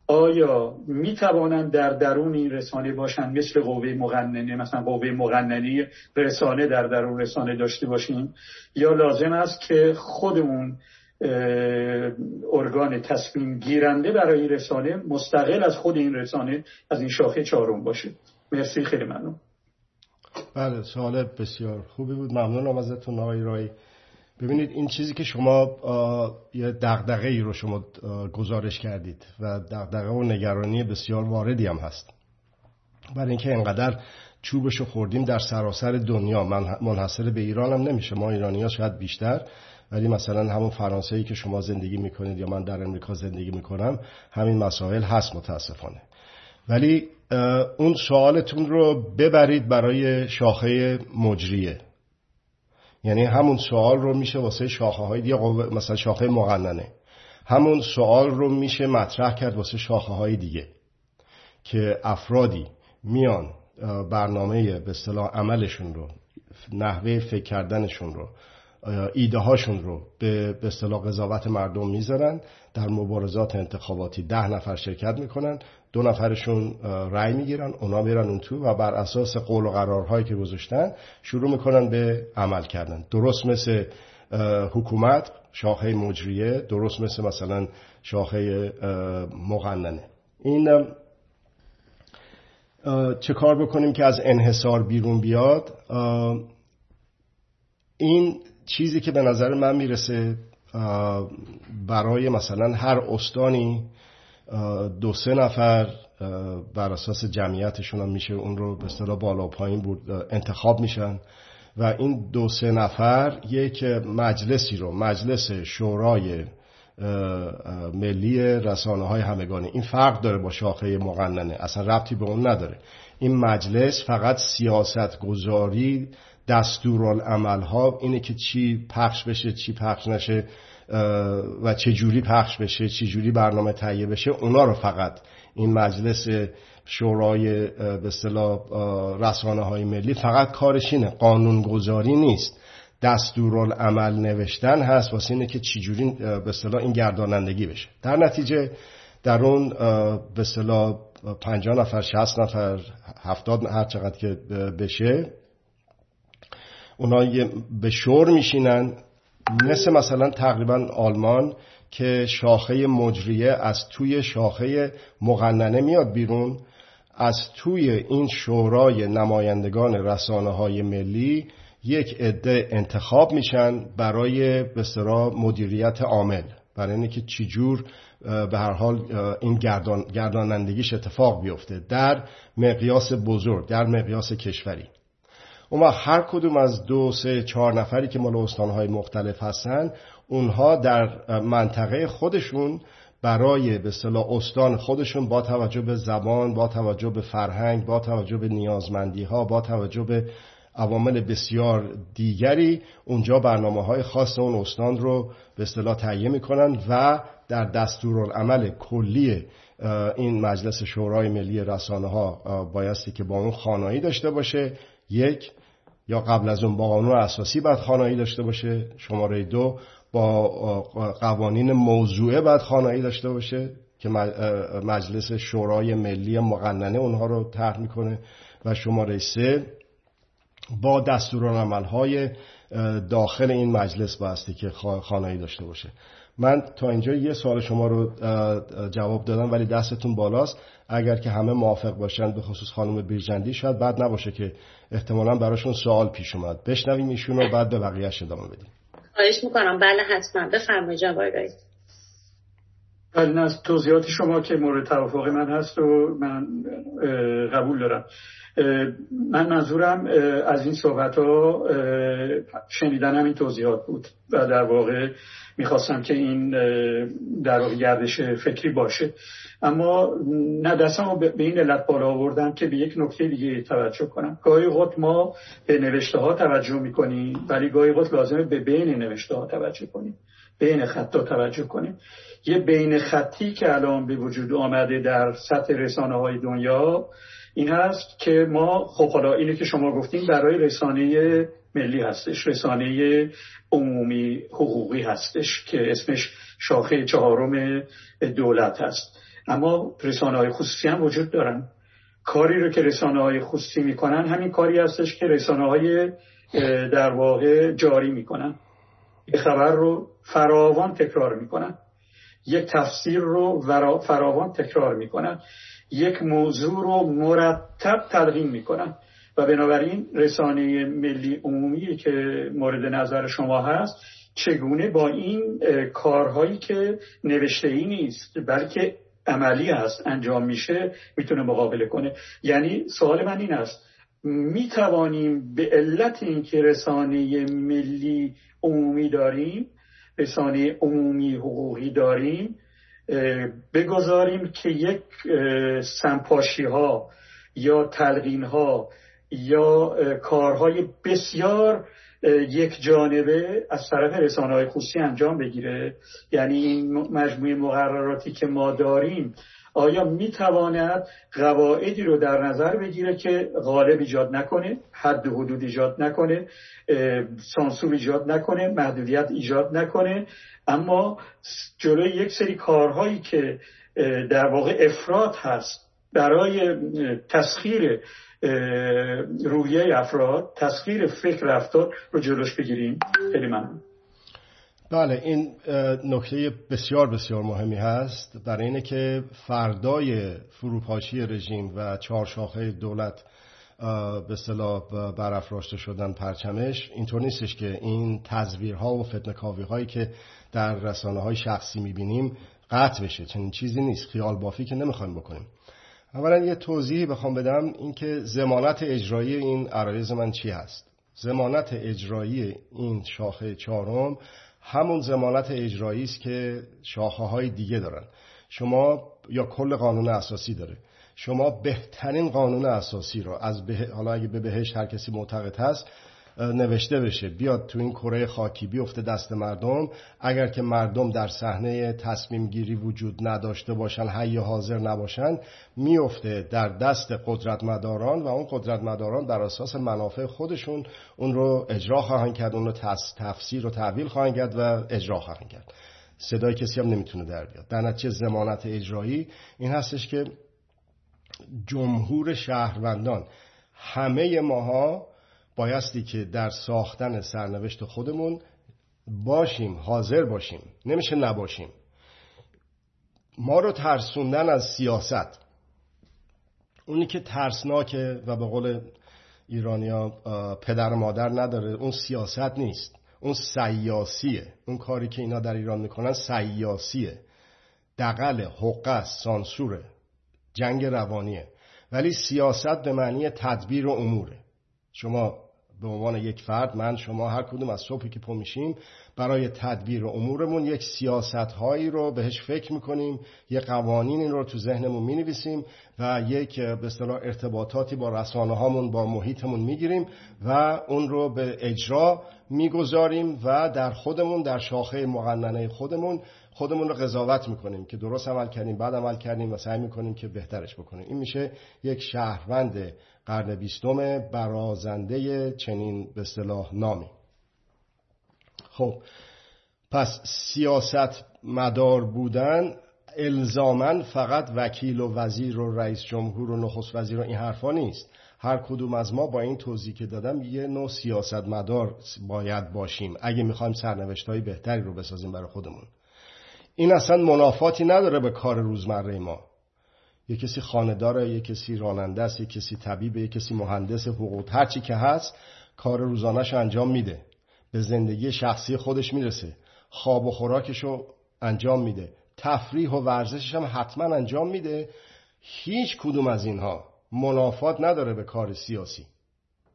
آیا می توانند در درون این رسانه باشند؟ مثل قوه مغننه مثلا قوه مغننی رسانه در درون رسانه داشته باشیم. یا لازم است که خودمون ارگان تصمیم گیرنده برای رسانه مستقل از خود این رسانه از این شاخه چهارم باشه. مرسی خیلی ممنون. بله سوال بسیار خوبی بود. ممنونم ازتون آقای رای. ببینید این چیزی که شما یه دغدغه ای رو شما گزارش کردید و دغدغه و نگرانی بسیار واردی هم هست. برای اینکه اینقدر چوبشو خوردیم در سراسر دنیا. منحصر به ایران هم نمیشه. ما ایرانی ها شاید بیشتر. ولی مثلا همون فرانسه که شما زندگی می‌کنید یا من در امریکا زندگی می‌کنم همین مسائل هست متاسفانه. ولی اون سوالتون رو ببرید برای شاخه مجریه. یعنی همون سوال رو میشه واسه شاخه های دیگه مثلا شاخه مقننه. همون سوال رو میشه مطرح کرد واسه شاخه های دیگه که افرادی میان برنامه به اصطلاح عملشون رو نحوه فکر کردنشون رو ایده هاشون رو به اصطلاح قضاوت مردم می‌ذارن. در مبارزات انتخاباتی ده نفر شرکت می‌کنن. دو نفرشون رأی می‌گیرن اونا میرن اون تو و بر اساس قول و قرارهایی که گذاشتن شروع می‌کنن به عمل کردن. درست مثل حکومت شاخه مجریه درست مثل مثلا شاخه مقننه این چه کار بکنیم که از انحصار بیرون بیاد؟ این چیزی که به نظر من می‌رسه برای مثلا هر استانی دو سه نفر بر اساس جمعیتشون هم میشه اون رو به اصطلاح بالا پایین بود انتخاب میشن. و این دو سه نفر یک مجلسی رو مجلس شورای ملی رسانه های همگانی این فرق داره با شاخه مقننه اصلا ربطی به اون نداره. این مجلس فقط سیاست گذاری دستورالعمل ها اینه که چی پخش بشه چی پخش نشه و چه جوری پخش بشه چه جوری برنامه تهیه بشه اونا رو فقط این مجلس شورای به اصطلاح رسانه های ملی فقط کارش اینه قانون گذاری نیست. دستورالعمل نوشتن هست واسه اینه که چجوری به اصطلاح این گردانندگی بشه. در نتیجه در اون به اصطلاح 50 نفر 60 نفر 70 هر چقدر که بشه اونا به شور میشینن مثل مثلا تقریبا آلمان که شاخه مجریه از توی شاخه مقننه میاد بیرون. از توی این شورای نمایندگان رسانه های ملی یک عده انتخاب میشن برای به مدیریت عامل. برای اینکه چجور به هر حال این گردان، گردانندگیش اتفاق بیفته. در مقیاس بزرگ در مقیاس کشوری. اون هر کدوم از دو سه چهار نفری که مال استانهای مختلف هستن اونها در منطقه خودشون برای به اصطلاح استان خودشون با توجه به زبان با توجه به فرهنگ با توجه به نیازمندی ها با توجه به عوامل بسیار دیگری اونجا برنامه های خاص اون استان رو به اصطلاح تهیه می‌کنن و در دستورالعمل کلی این مجلس شورای ملی رسانه ها بایستی که با اون خانایی داشته باشه یک یا قبل از اون با قانون اساسی باید خانایی داشته باشه. شماره دو با قوانین موضوعه باید خانایی داشته باشه که مجلس شورای ملی مقننه اونها رو طرح می‌کنه. و شماره سه با های داخل این مجلس باستی که خانایی داشته باشه. من تا اینجا یه سوال شما رو جواب دادم ولی دستتون بالاست. اگر که همه موافق باشند به خصوص خانم بیرجندی شاید بعد نباشه که احتمالا براشون سوال پیش اومد. بشنویم ایشون رو بعد به بقیهش ادامه بدیم. خواهش می‌کنم. بله حتما. بفرمایید جناب بله از توضیحات شما که مورد توافق من هست و من قبول دارم. من منظورم از این صحبت ها شنیدن این توضیحات بود و در واقع می‌خواستم که این در گردش فکری باشه. اما نه دستم به این علت بالا آوردم که به یک نکته دیگه توجه کنم. گاهی اوقات ما به نوشته ها توجه می‌کنیم ولی گاهی اوقات لازمه به بین نوشته ها توجه کنیم. بین خطا توجه کنیم. یه بین خطی که الان به وجود آمده در سطح رسانه های دنیا این هست که ما خب حالا اینه که شما گفتیم برای رسانه ملی هستش رسانه عمومی حقوقی هستش که اسمش شاخه چهارم دولت هست. اما رسانه های خصوصی هم وجود دارن. کاری رو که رسانه های خصوصی می‌کنن همین کاری هستش که رسانه های در واقع جاری می‌کنن. یه خبر رو فراوان تکرار می‌کنن. یک تفسیر رو فراوان تکرار می‌کنن. یک موضوع رو مرتب تلقین می‌کنن. و بنابراین رسانه ملی عمومی که مورد نظر شما هست چگونه با این کارهایی که نوشته ای نیست بلکه عملی است انجام میشه می‌تونه مقابله کنه؟ یعنی سوال من این است می توانیم به علت اینکه رسانه ملی عمومی داریم رسانه عمومی حقوقی داریم بگذاریم که یک سمپاشی ها یا تلقین ها یا کارهای بسیار یک جانبه از طرف رسانه های خصوصی انجام بگیره. یعنی این مجموعه مقرراتی که ما داریم آیا می‌تواند قواعدی رو در نظر بگیره که غالب ایجاد نکنه حد و حدود ایجاد نکنه سانسور ایجاد نکنه محدودیت ایجاد نکنه؟ اما جلوی یک سری کارهایی که در واقع افراد هست برای تسخیر رویه افراد تسخیر فکر افراد رو جلوش بگیریم. خیلی ممنون. بله این نکته بسیار بسیار مهمی هست برای اینه که فردای فروپاشی رژیم و چهار شاخه دولت به صلاح برافراشته شدن پرچمش اینطور نیستش که این تزویرها و فتنکاوی هایی که در رسانه های شخصی می‌بینیم قطع بشه. چنین چیزی نیست. خیال بافی که نمی‌خوایم بکنیم. اولا یه توضیحی بخوام بدم اینکه زمانت اجرایی این عرایز من چی هست؟ زمانت اجرایی این شاخه چهارم همون زمانت اجرایی است که شاخه های دیگه دارن. شما یا کل قانون اساسی داره. شما بهترین قانون اساسی رو از به... حالا اگه به بهش هر کسی معتقد هست نوشته بشه. بیاد تو این کره خاکی بیفته دست مردم. اگر که مردم در صحنه تصمیم گیری وجود نداشته باشن حی حاضر نباشن میفته در دست قدرتمداران و اون قدرتمداران بر اساس منافع خودشون اون رو اجرا خواهند کرد اون رو تفسیر و تحویل خواهند کرد و اجرا خواهند کرد. صدای کسی هم نمی‌تونه در بیاد. در نتیجه زمانت اجرایی این هستش که جمهور شهروندان همه ماها بایستی که در ساختن سرنوشت خودمون باشیم حاضر باشیم نمیشه نباشیم. ما رو ترسوندن از سیاست. اونی که ترسناکه و به قول ایرانیا پدر مادر نداره اون سیاست نیست. اون سیاسیه. اون کاری که اینا در ایران می‌کنن سیاسیه. دقل حقه سانسوره. جنگ روانیه. ولی سیاست به معنی تدبیر و اموره. شما به عنوان یک فرد من شما هر کدوم از صبحی که پا میشیم برای تدبیر امورمون یک سیاست هایی رو بهش فکر می‌کنیم یک قوانین رو تو ذهنمون می‌نویسیم و یک به اصطلاح ارتباطاتی با رسانه هامون با محیطمون می‌گیریم و اون رو به اجرا می‌گذاریم و در خودمون در شاخه مقننه خودمون خودمون رو قضاوت می‌کنیم که درست عمل کردیم بعد عمل کردیم و سعی می‌کنیم که بهترش بکنیم. این میشه یک شهروند قرن بیستم برازنده چنین به اصطلاح نامی. خب پس سیاست مدار بودن الزامن فقط وکیل و وزیر و رئیس جمهور و نخست وزیر و این حرفا نیست. هر کدوم از ما با این توضیح که دادم یه نوع سیاست مدار باید باشیم. اگه می‌خوایم سرنوشت های بهتری رو بسازیم برای خودمون. این اصلا منافاتی نداره به کار روزمره ما. یه کسی خانداره یه کسی راننده است یه کسی طبیبه یه کسی مهندس حقوق هرچی که هست کار روزانش انجام میده. به زندگی شخصی خودش می‌رسه. خواب و خوراکش رو انجام میده. تفریح و ورزشش هم حتما انجام میده. هیچ کدوم از اینها منافات نداره به کار سیاسی.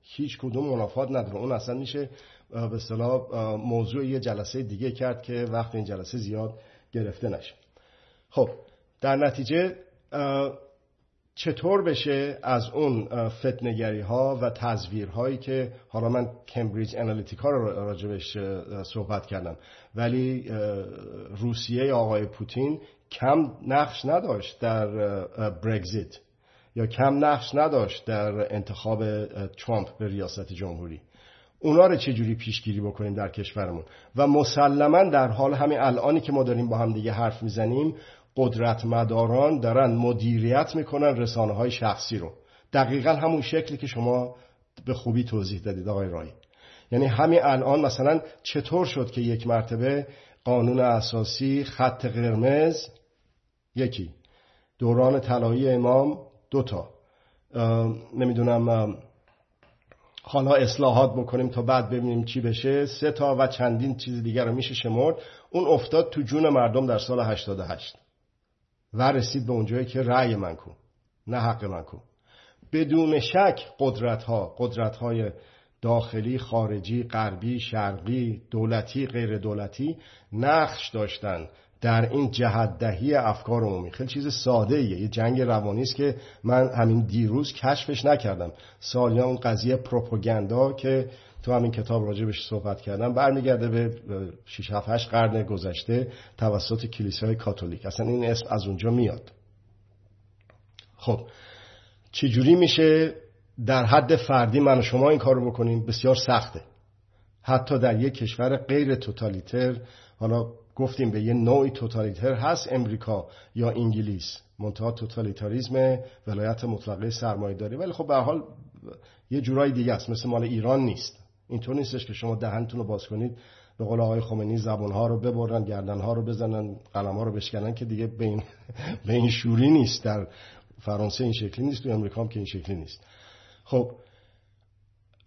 هیچ کدوم منافات نداره. اون اصلا میشه به اصطلاح موضوع یه جلسه دیگه کرد که وقت این جلسه زیاد گرفته نشه. خب در نتیجه چطور بشه از اون فتنگری ها و هایی که حالا من کمبریج انالیتیکا رو راجبش صحبت کردم ولی روسیه آقای پوتین کم نقش نداشت در برگزیت یا کم نقش نداشت در انتخاب ترامپ به ریاست جمهوری. اونا رو چجوری پیشگیری بکنیم در کشورمون؟ و مسلما در حال همین الانی که ما داریم با هم دیگه حرف می‌زنیم قدرت مداران دارن مدیریت می‌کنن رسانه های شخصی رو. دقیقا همون شکلی که شما به خوبی توضیح دادید آقای رایی یعنی همین الان مثلا چطور شد که یک مرتبه قانون اساسی خط قرمز یکی. دوران طلایی امام دوتا. نمی‌دونم حالا اصلاحات بکنیم تا بعد ببینیم چی بشه. سه تا و چندین چیز دیگر رو میشه شمرد. اون افتاد تو جون مردم در سال 88 و رسید به اونجایی که رأی من کو نه حق من کو. بدون شک قدرت ها قدرت های داخلی خارجی غربی شرقی دولتی غیر دولتی نقش داشتن. در این جهت دهی افکار عمومی خیلی چیز ساده ایه یه جنگ روانی است که من همین دیروز کشفش نکردم. سالیان اون قضیه پروپاگاندا که تو همین کتاب راجبش صحبت کردم برمیگرده به 6 7 8 قرن گذشته توسط کلیسای کاتولیک. اصلا این اسم از اونجا میاد. خب چجوری میشه در حد فردی من و شما این کار رو بکنیم؟ بسیار سخته. حتی در یک کشور غیر توتالیتر حالا گفتیم به یه نوعی توتالیتر هست امریکا یا انگلیس. منتها توتالیتاریزم ولایت مطلقه سرمایه داری ولی خب به حال یه جورای دیگه است مثل مال ایران نیست. اینطور نیستش که شما دهنتون رو باز کنید به قول آقای خمینی زبانها رو ببرن گردنها رو بزنن قلمها رو بشکنن که دیگه به این, به این شوری نیست. در فرانسه این شکلی نیست تو امریکا هم که این شکلی نیست. خب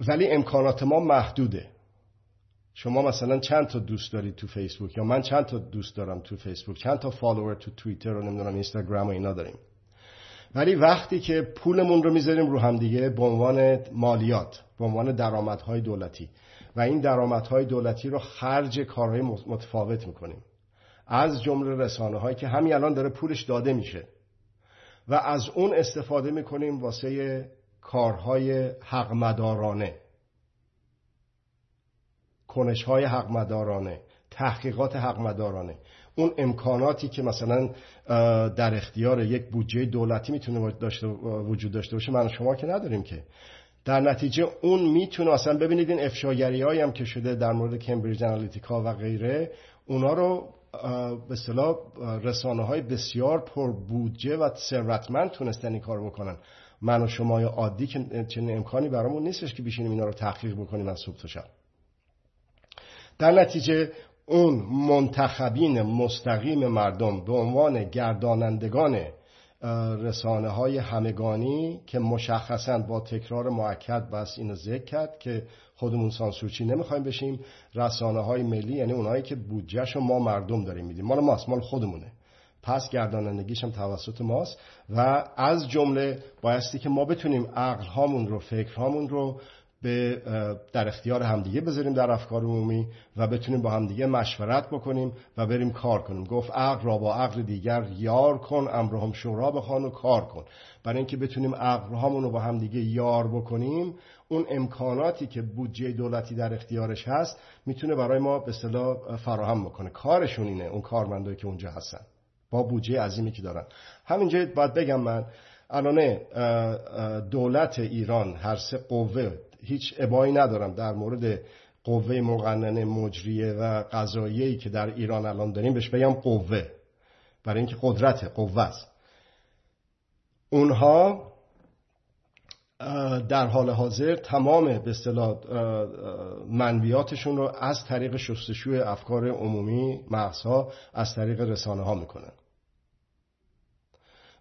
ولی امکانات ما محدوده. شما مثلا چند تا دوست دارید تو فیسبوک یا من چند تا دوست دارم تو فیسبوک؟ چند تا فالوور تو توییتر و نمی‌دونم اینستاگرام و اینا داریم. ولی وقتی که پولمون رو می‌ذاریم رو هم دیگه به عنوان مالیات به عنوان درآمدهای دولتی. و این درآمدهای دولتی رو خرج کارهای متفاوت می‌کنیم. از جمله رسانه هایی که همین الان داره پولش داده میشه. و از اون استفاده می‌کنیم واسه کارهای حق مدارانه کنش های حق مدارانه تحقیقات حق مدارانه اون امکاناتی که مثلا در اختیار یک بودجه دولتی می‌تونه داشته وجود داشته باشه من شما که نداریم که. در نتیجه اون می‌تونه اصلا ببینید این افشاگری هم که شده در مورد کمبریج انالیتیکا و غیره اونا رو به اصطلاح رسانه های بسیار پر بودجه و ثروتمند تونستن این کار بکنن. من و شما عادی که چنین امکانی برامون نیستش که بشینیم اینا رو تحقیق بکنیم از صبح تا شب. در نتیجه اون منتخبین مستقیم مردم به عنوان گردانندگان رسانه های همگانی که مشخصا با تکرار معکد بس اینو ذکر کرد که خودمون سانسورچی نمی‌خوایم بشیم رسانه های ملی یعنی اونهایی که بودجهش ما مردم داریم میدیم. مال ماست مال خودمونه. پس گردانندگیش هم توسط ماست و از جمله بایستی که ما بتونیم عقل هامون رو فکر هامون رو به در اختیار همدیگه بذاریم در افکار عمومی و بتونیم با همدیگه مشورت بکنیم و بریم کار کنیم. گفت عقل را با عقل دیگر یار کن امرهم شورا بخوان و کار کن. برای اینکه بتونیم عقل رو با همدیگه یار بکنیم اون امکاناتی که بودجه دولتی در اختیارش هست می‌تونه برای ما به اصطلاح فراهم بکنه. کارشون اینه اون کارمندایی که اونجا هستن. با بودجه عظیمی که دارن. همینجا باید بگم من الان دولت ایران هر سه قوه هیچ ابایی ندارم در مورد قوه مقننه مجریه و قضاییه‌ای که در ایران الان داریم بهش بگم قوه. برای اینکه قدرت قوه است. اونها در حال حاضر تمام به اصطلاح منویاتشون رو از طریق شستشوی افکار عمومی مغزها از طریق رسانه ها می‌کنن.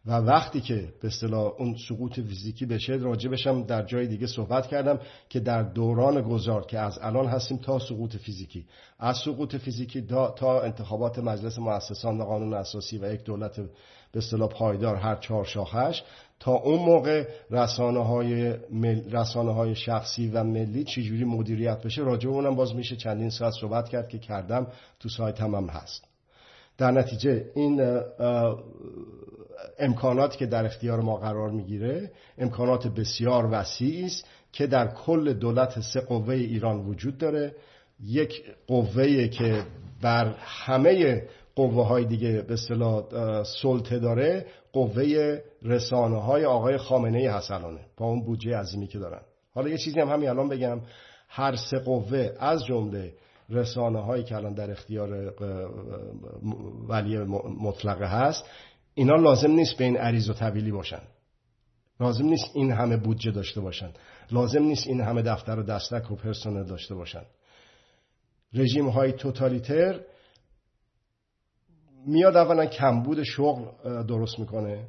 و وقتی که به اصطلاح اون سقوط فیزیکی بشه راجع بشم در جای دیگه صحبت کردم که در دوران گذار که از الان هستیم تا سقوط فیزیکی. از سقوط فیزیکی تا انتخابات مجلس مؤسسان و قانون اساسی و یک دولت به اصطلاح پایدار هر چهار شاخش تا اون موقع رسانه های, رسانه های شخصی و ملی چجوری مدیریت بشه راجع اونم باز میشه چندین ساعت صحبت کرد که کردم تو سایت هم, هم هست. در نتیجه این امکاناتی که در اختیار ما قرار می‌گیره امکانات بسیار وسیعی است که در کل دولت سه قوه ایران وجود داره. یک قوه که بر همه قوه های دیگه به اصطلاح سلطه داره قوه رسانه های آقای خامنه ای هستلانه با اون بودجه عظیمی که دارن. حالا یه چیزی هم همین الان بگم. هر سه قوه از جمله رسانه هایی که الان در اختیار ولی مطلقه هست اینا لازم نیست به این عریض و طویلی باشن. لازم نیست این همه بودجه داشته باشن. لازم نیست این همه دفتر و دستک و پرسنل داشته باشن. رژیم های توتالیتر میاد اولا کمبود شغل درست می‌کنه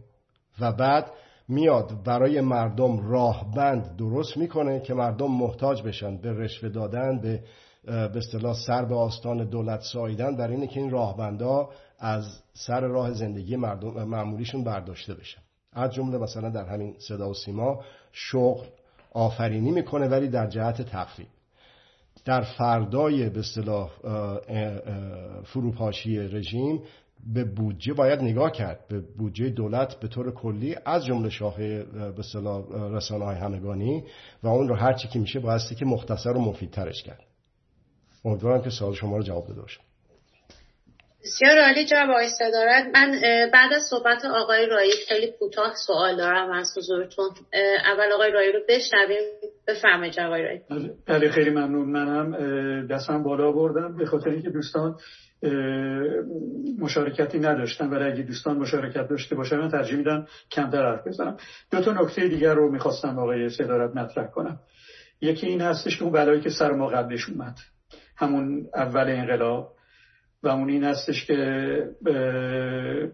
و بعد میاد برای مردم راهبند درست می‌کنه که مردم محتاج بشن به رشوه دادن به به اصطلاح سر به آستان دولت ساییدن برای اینه که این راهبندا از سر راه زندگی مردم معمولیشون برداشته بشن. از جمله مثلا در همین صدا و سیما شغل آفرینی می‌کنه ولی در جهت تخفیف در فردای به اصطلاح فروپاشی رژیم به بودجه باید نگاه کرد. به بودجه دولت به طور کلی از جمله شاخه به اصطلاح رسانه های همگانی و اون رو هر چی که میشه بایستی که مختصر و مفیدترش کرد. امیدوارم که سوال شما رو جواب داده باشم بسیار عالی جناب آقای صدارت. من بعد از صحبت آقای رایی خیلی کوتاه سوال دارم از حضورتون اول آقای رایی رو بشنویم. بفرمایید جناب آقای رایی بله, بله، خیلی ممنون. منم دستم بالا بردم به خاطر اینکه دوستان مشارکتی نداشتن. ولی اگه دوستان مشارکت داشته باشن من ترجیح میدم کمتر حرف بزنم. دو تا نکته دیگر رو می‌خواستم آقای صدارت مطرح کنم. یکی این هستش که اون بلایی که سر ما قبلش اومد. همون اول انقلاب و اون این هستش که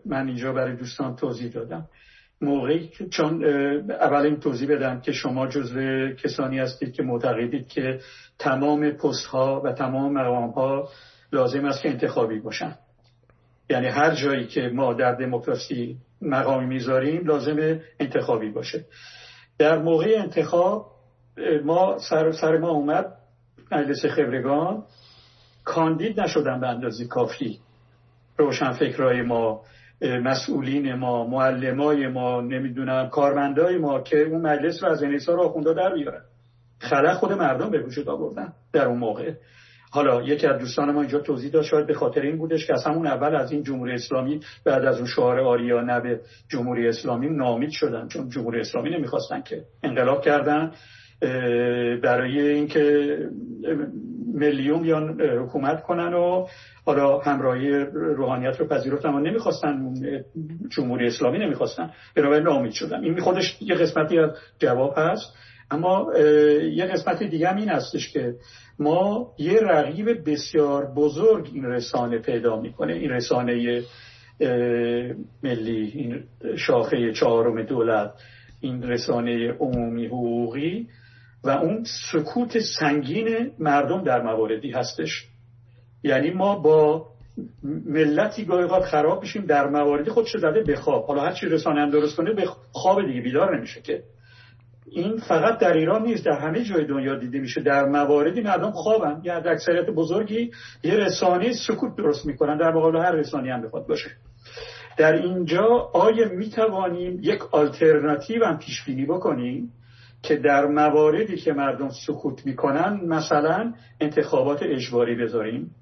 من اینجا برای دوستان توضیح دادم. موقعی چون اول این توضیح بدم که شما جزو کسانی هستید که معتقدید که تمام پست ها و تمام مقام ها لازم است که انتخابی باشن. یعنی هر جایی که ما در دموکراسی مقامی می‌ذاریم لازم انتخابی باشه. در موقع انتخاب ما سر, سر ما اومد مجلس خبرگان کاندید نشدن به اندازه کافی. روشنفکرای ما مسئولین ما معلمای ما نمی‌دونم کارمندای ما که اون مجلس رو از انحصار آخوندا در بیارن. خلق خود مردم به وجود آوردن در اون موقع. حالا یکی از دوستان ما اینجا توضیح داد شاید به خاطر این بودش که از همون اول از این جمهوری اسلامی بعد از اون شعار آریا نه به جمهوری اسلامی نامید شدن چون جمهوری اسلامی نمی‌خواستن که انقلاب کردن. برای اینکه میلیون یا حکومت کنن و حالا همراهی روحانیت رو پذیرفتن. و نمی‌خواستن جمهوری اسلامی نمی‌خواستن. بنابراین نامید شدن. این خودش یه قسمتی از جواب هست. اما یه قسمت دیگه هم این هستش که ما یه رقیب بسیار بزرگ این رسانه پیدا می‌کنه. این رسانه ملی این شاخه چهارم دولت این رسانه عمومی حقوقی. و اون سکوت سنگین مردم در مواردی هستش. یعنی ما با ملتی گاهی خراب میشیم در مواردی خودش زده به خواب. حالا هر چی رسانه هم درست کنه به خواب دیگه بیدار نمیشه که. این فقط در ایران نیست در همه جای دنیا دیده میشه. در مواردی مردم خوابن. یا در اکثریت بزرگی یه رسانه سکوت درست می‌کنن. در مقابل هر رسانه هم بخواد باشه. در اینجا آیا می‌توانیم یک آلترناتیو هم پیش بینی بکنیم؟ که در مواردی که مردم سکوت می‌کنن مثلا انتخابات اجباری بذاریم.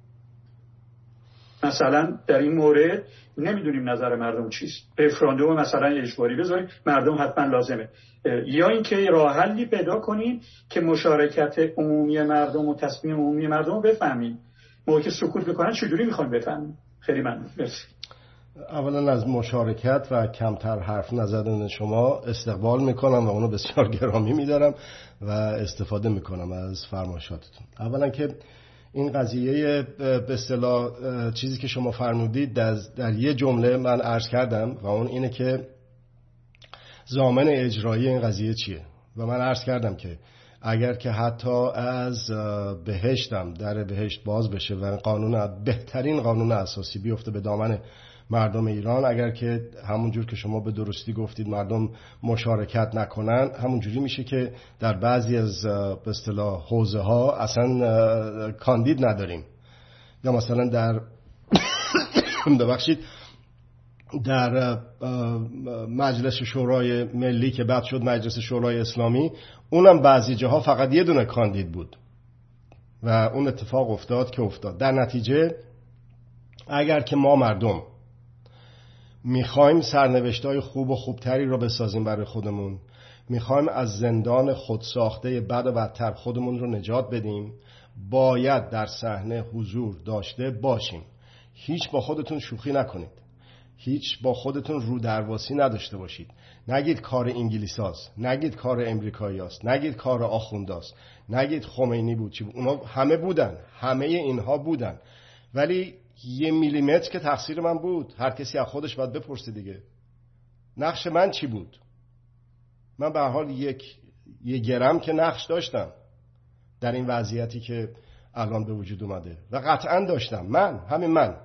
مثلا در این مورد نمی‌دونیم نظر مردم چیست. رفراندوم مثلا اجباری بذاریم مردم حتما لازمه. یا اینکه راه حلی پیدا کنیم که مشارکت عمومی مردم و تصمیم عمومی مردم رو بفهمیم. موقع سکوت می‌کنن چجوری می‌خوایم بفهمیم خیلی ممنون. مرسی. اولا از مشارکت و کمتر حرف نزدن شما استقبال می‌کنم و اونو بسیار گرامی میدارم و استفاده می‌کنم از فرمایشاتتون. اولا که این قضیه به اصطلاح چیزی که شما فرمودید در, در یه جمله من عرض کردم و اون اینه که زامن اجرایی این قضیه چیه؟ و من عرض کردم که اگر که حتی از بهشتم در بهشت باز بشه و قانون بهترین قانون اساسی بیفته به دامن مردم ایران. اگر که همونجور که شما به درستی گفتید مردم مشارکت نکنن همونجوری میشه که در بعضی از به اصطلاح حوزه ها اصلا کاندید نداریم. یا مثلا در ببخشید در مجلس شورای ملی که بعد شد مجلس شورای اسلامی اونم بعضی جاها فقط یه دونه کاندید بود. و اون اتفاق افتاد که افتاد. در نتیجه اگر که ما مردم می‌خوایم سرنوشتای خوب و خوبتری را بسازیم برای خودمون. می‌خوایم از زندان خودساخته بد و بدتر خودمون رو نجات بدیم. باید در صحنه حضور داشته باشیم. هیچ با خودتون شوخی نکنید. هیچ با خودتون رو درواسی نداشته باشید. نگید کار انگلیساست. نگید کار امریکایی است نگید کار آخونداست. نگید خمینی بود. چی بود؟ اونا همه بودن. همه اینها بودن. ولی یه میلیمتر که تقصیر من بود. هر کسی از خودش باید بپرسه دیگه. نقش من چی بود؟ من به حال یک یه گرم که نقش داشتم در این وضعیتی که الان به وجود اومده. و قطعا داشتم. من همین من.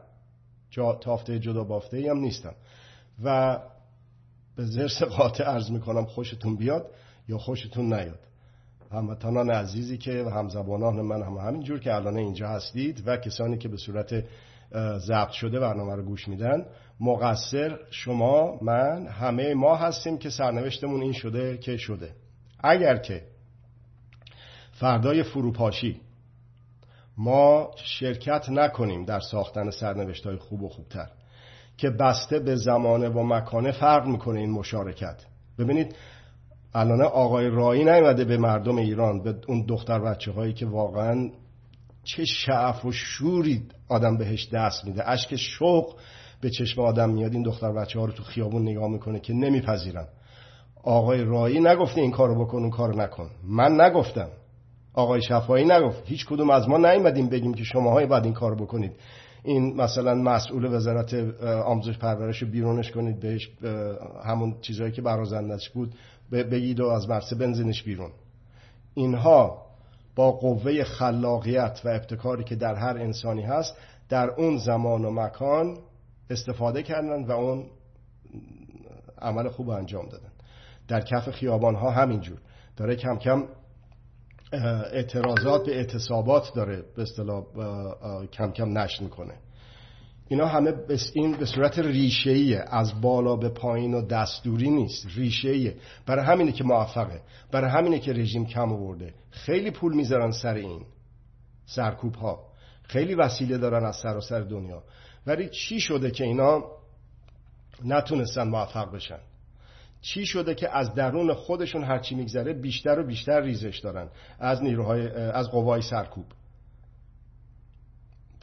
جا تافته جدا بافته هم نیستم. و به زرس قاطع عرض می‌کنم خوشتون بیاد یا خوشتون نیاد. هموطنان عزیزی که و همزبانان من هم همینجور که الان اینجا هستید و کسانی که به صورت ضبط شده برنامه رو گوش میدن. مقصر شما من همه ما هستیم که سرنوشتمون این شده که شده. اگر که فردای فروپاشی ما شرکت نکنیم در ساختن سرنوشت های خوب و خوبتر که بسته به زمانه و مکانه فرق می‌کنه این مشارکت. ببینید الان آقای رایی نیومده به مردم ایران به اون دختر بچه هایی که واقعا چه شعف و شوری آدم بهش دست میده. اشک شوق به چشم آدم میاد. این دختر بچه ها رو تو خیابون نگاه می‌کنه که نمیپذیرن. آقای رایی نگفته این کارو بکن اون کارو نکن. من نگفتم. آقای شفایی نگفت. هیچ کدوم از ما نیومدیم بگیم که شماهای باید این کارو بکنید. این مثلا مسئول وزارت آموزش پرورش بیرونش کنید. بهش همون چیزهایی که برازندش بود. بگید و از مرسه بنزینش بیرون. اینها با قوه خلاقیت و ابتکاری که در هر انسانی هست در اون زمان و مکان استفاده کردن و اون عمل خوب انجام دادن در کف خیابان ها همینجور. داره کم کم اعتراضات به اعتصابات داره به اصطلاح کم کم نشر می‌کنه. اینا همه این به صورت ریشه‌ایه از بالا به پایین و دستوری نیست ریشه‌ایه. برای همینه که موفقه. برای همینه که رژیم کم آورده. خیلی پول می‌ذارن سر این سرکوب ها خیلی وسیله دارن از سراسر سر دنیا. ولی چی شده که اینا نتونستن موفق بشن؟ چی شده که از درون خودشون هرچی میگذره بیشتر و بیشتر ریزش دارن؟ از نیروهای از قوای سرکوب.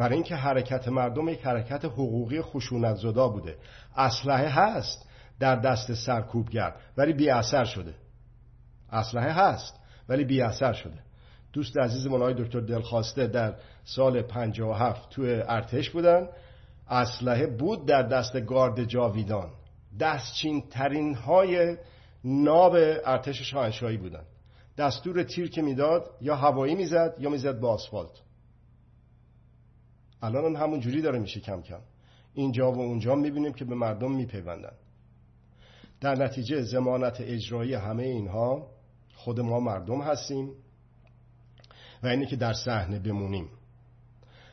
برای اینکه حرکت مردم یک حرکت حقوقی خشونت زدا بوده. اسلحه هست در دست سرکوبگر ولی بی اثر شده. اسلحه هست ولی بی اثر شده. دوست عزیز آقای دکتر دلخواسته در سال 57 توی ارتش بودن. اسلحه بود در دست گارد جاویدان. دستچین ترین های ناب ارتش شاهنشاهی بودن. دستور تیر که می‌داد یا هوایی می‌زد یا می‌زد با آسفالت. الان هم همون جوری داره میشه کم کم. اینجا و اونجا می‌بینیم که به مردم میپیوندن. در نتیجه زمانت اجرایی همه اینها خود ما مردم هستیم و اینه که در صحنه بمونیم.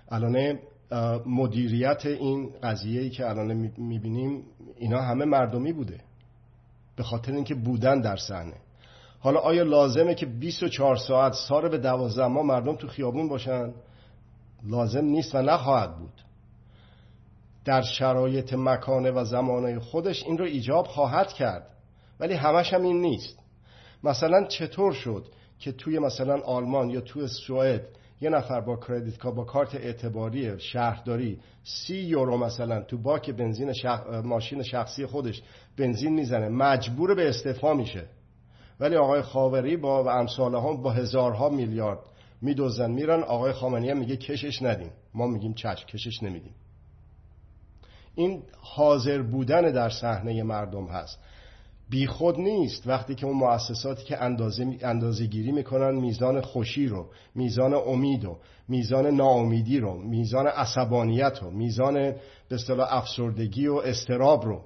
الان مدیریت این قضیه که الان می‌بینیم اینا همه مردمی بوده. به خاطر اینکه بودن در صحنه. حالا آیا لازمه که 24 ساعت سال به دوازده ما مردم تو خیابون باشن؟ لازم نیست و نخواهد بود. در شرایط مکانه و زمانه خودش این رو ایجاب خواهد کرد. ولی همش هم این نیست. مثلا چطور شد که توی مثلا آلمان یا توی سوئد یه نفر با کردیت با کارت اعتباری شهرداری سی یورو مثلا تو باک بنزین ماشین شخصی خودش بنزین می‌زنه مجبور به استعفا میشه. ولی آقای خاوری با و امثال هم با هزارها میلیارد میدوزن میرن. آقای خامنه‌ای میگه کشش ندیم. ما میگیم چشم کشش نمیدیم. این حاضر بودن در صحنه مردم هست. بیخود نیست. وقتی که اون مؤسساتی که اندازه, اندازه گیری می‌کنن میزان خوشی رو میزان امید و میزان ناامیدی رو میزان عصبانیت رو میزان به اصطلاح افسردگی و استراب رو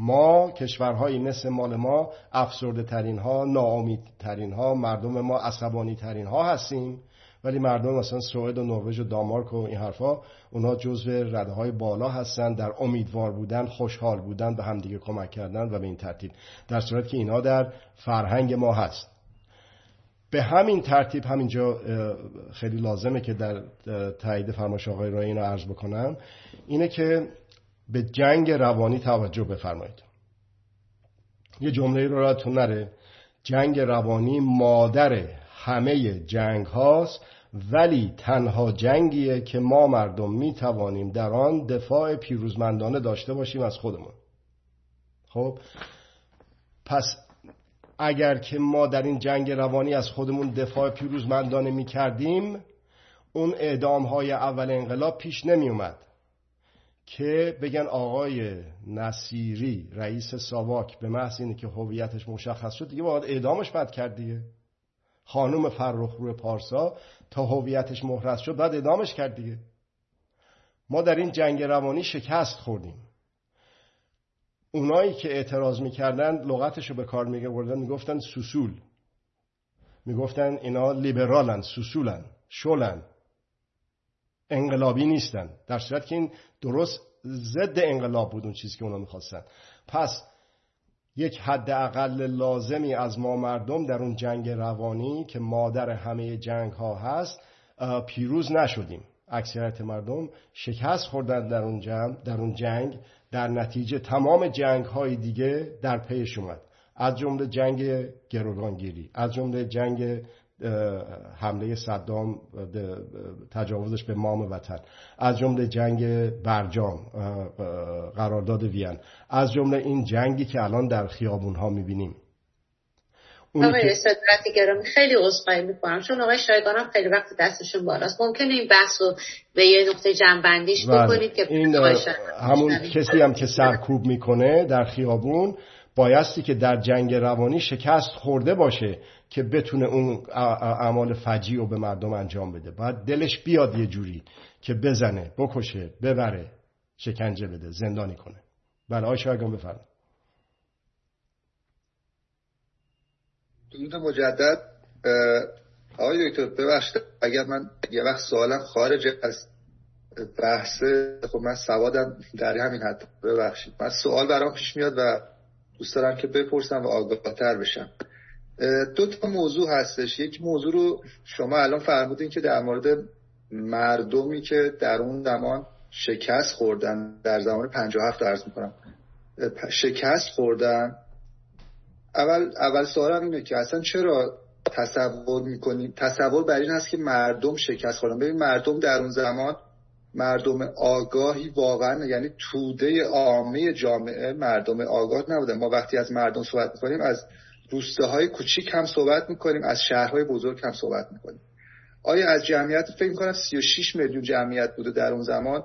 ما کشورهایی مثل مال ما افسرده ترین ها ناامید ترین ها مردم ما عصبانی ترین ها هستیم. ولی مردم مثلا سوئد و نروژ و دانمارک و این حرفا اونها جزو رده های بالا هستن در امیدوار بودن خوشحال بودن به همدیگه کمک کردن و به این ترتیب. در صورت که اینها در فرهنگ ما هست. به همین ترتیب همینجا خیلی لازمه که در تایید فرمایش آقای رای اینو عرض بکنم. اینه که به جنگ روانی توجه بفرمایید. یه جمله رو راتون نره. جنگ روانی مادر همه جنگ هاست ولی تنها جنگیه که ما مردم می توانیم در آن دفاع پیروزمندانه داشته باشیم از خودمون. خب؟ پس اگر که ما در این جنگ روانی از خودمون دفاع پیروزمندانه می کردیم اون اعدام های اول انقلاب پیش نمی اومد که بگن آقای نصیری رئیس ساواک به محض اینه که هویتش مشخص شد دیگه باید اعدامش بد کرد دیگه. خانم فرخ روی پارسا تا هویتش محرز شد بعد ادامش کرد دیگه. ما در این جنگ روانی شکست خوردیم. اونایی که اعتراض می‌کردن لغتشو به کار میگردن می‌گفتن سوسول. می‌گفتن اینا لیبرالن سوسولن شلن انقلابی نیستن. در صورت که این درست ضد انقلاب بود اون چیزی که اونا می‌خواستن. پس یک حد اقل لازمی از ما مردم در اون جنگ روانی که مادر همه جنگ ها هست پیروز نشدیم. اکثریت مردم شکست خوردن در اون جنگ در اون جنگ. در نتیجه تمام جنگ های دیگه در پیش اومد. از جمله جنگ گروگانگیری از جمله جنگ حمله صدام تجاوزش به مام وطن. از جمله جنگ برجام قرارداد وین. از جمله این جنگی که الان در خیابون ها می‌بینیم آقای صدرت گرامی خیلی عذرخواهی می‌کنم. چون آقای شایگان هم خیلی وقت دستشون بالاست. ممکنه این بحث رو به یه نقطه جنبندیش بله. بکنید که این همون کسی هم که سرکوب می‌کنه در خیابون بایستی که در جنگ روانی شکست خورده باشه. که بتونه اون اعمال فجی رو به مردم انجام بده. باید دلش بیاد یه جوری که بزنه بکشه ببره شکنجه بده زندانی کنه. بله آقای شایگان بفرم درود مجدد. آقای دکتر ببخشید. اگر من یه وقت سوالم خارج از بحث خب من سوادم در همین حد. ببخشید. من سوال برام پیش میاد و دوست دارم که بپرسم و آگاهتر بشم. دو تا موضوع هستش. یک موضوع رو شما الان فرمودین که در مورد مردمی که در اون زمان شکست خوردن در زمان 57 ارز می‌کنم شکست خوردن. اول اول سوالم اینه که اصلا چرا تصور می‌کنیم تصور بر این هست که مردم شکست خوردن. ببین مردم در اون زمان مردم آگاهی واقعا یعنی توده عامه جامعه مردم آگاه نبودن. ما وقتی از مردم صحبت می‌کنیم از روستاهای کوچیک هم صحبت می‌کنیم از شهرهای بزرگ هم صحبت می‌کنیم. آیا از جمعیت فکر می‌کنم 36 میلیون جمعیت بوده در اون زمان؟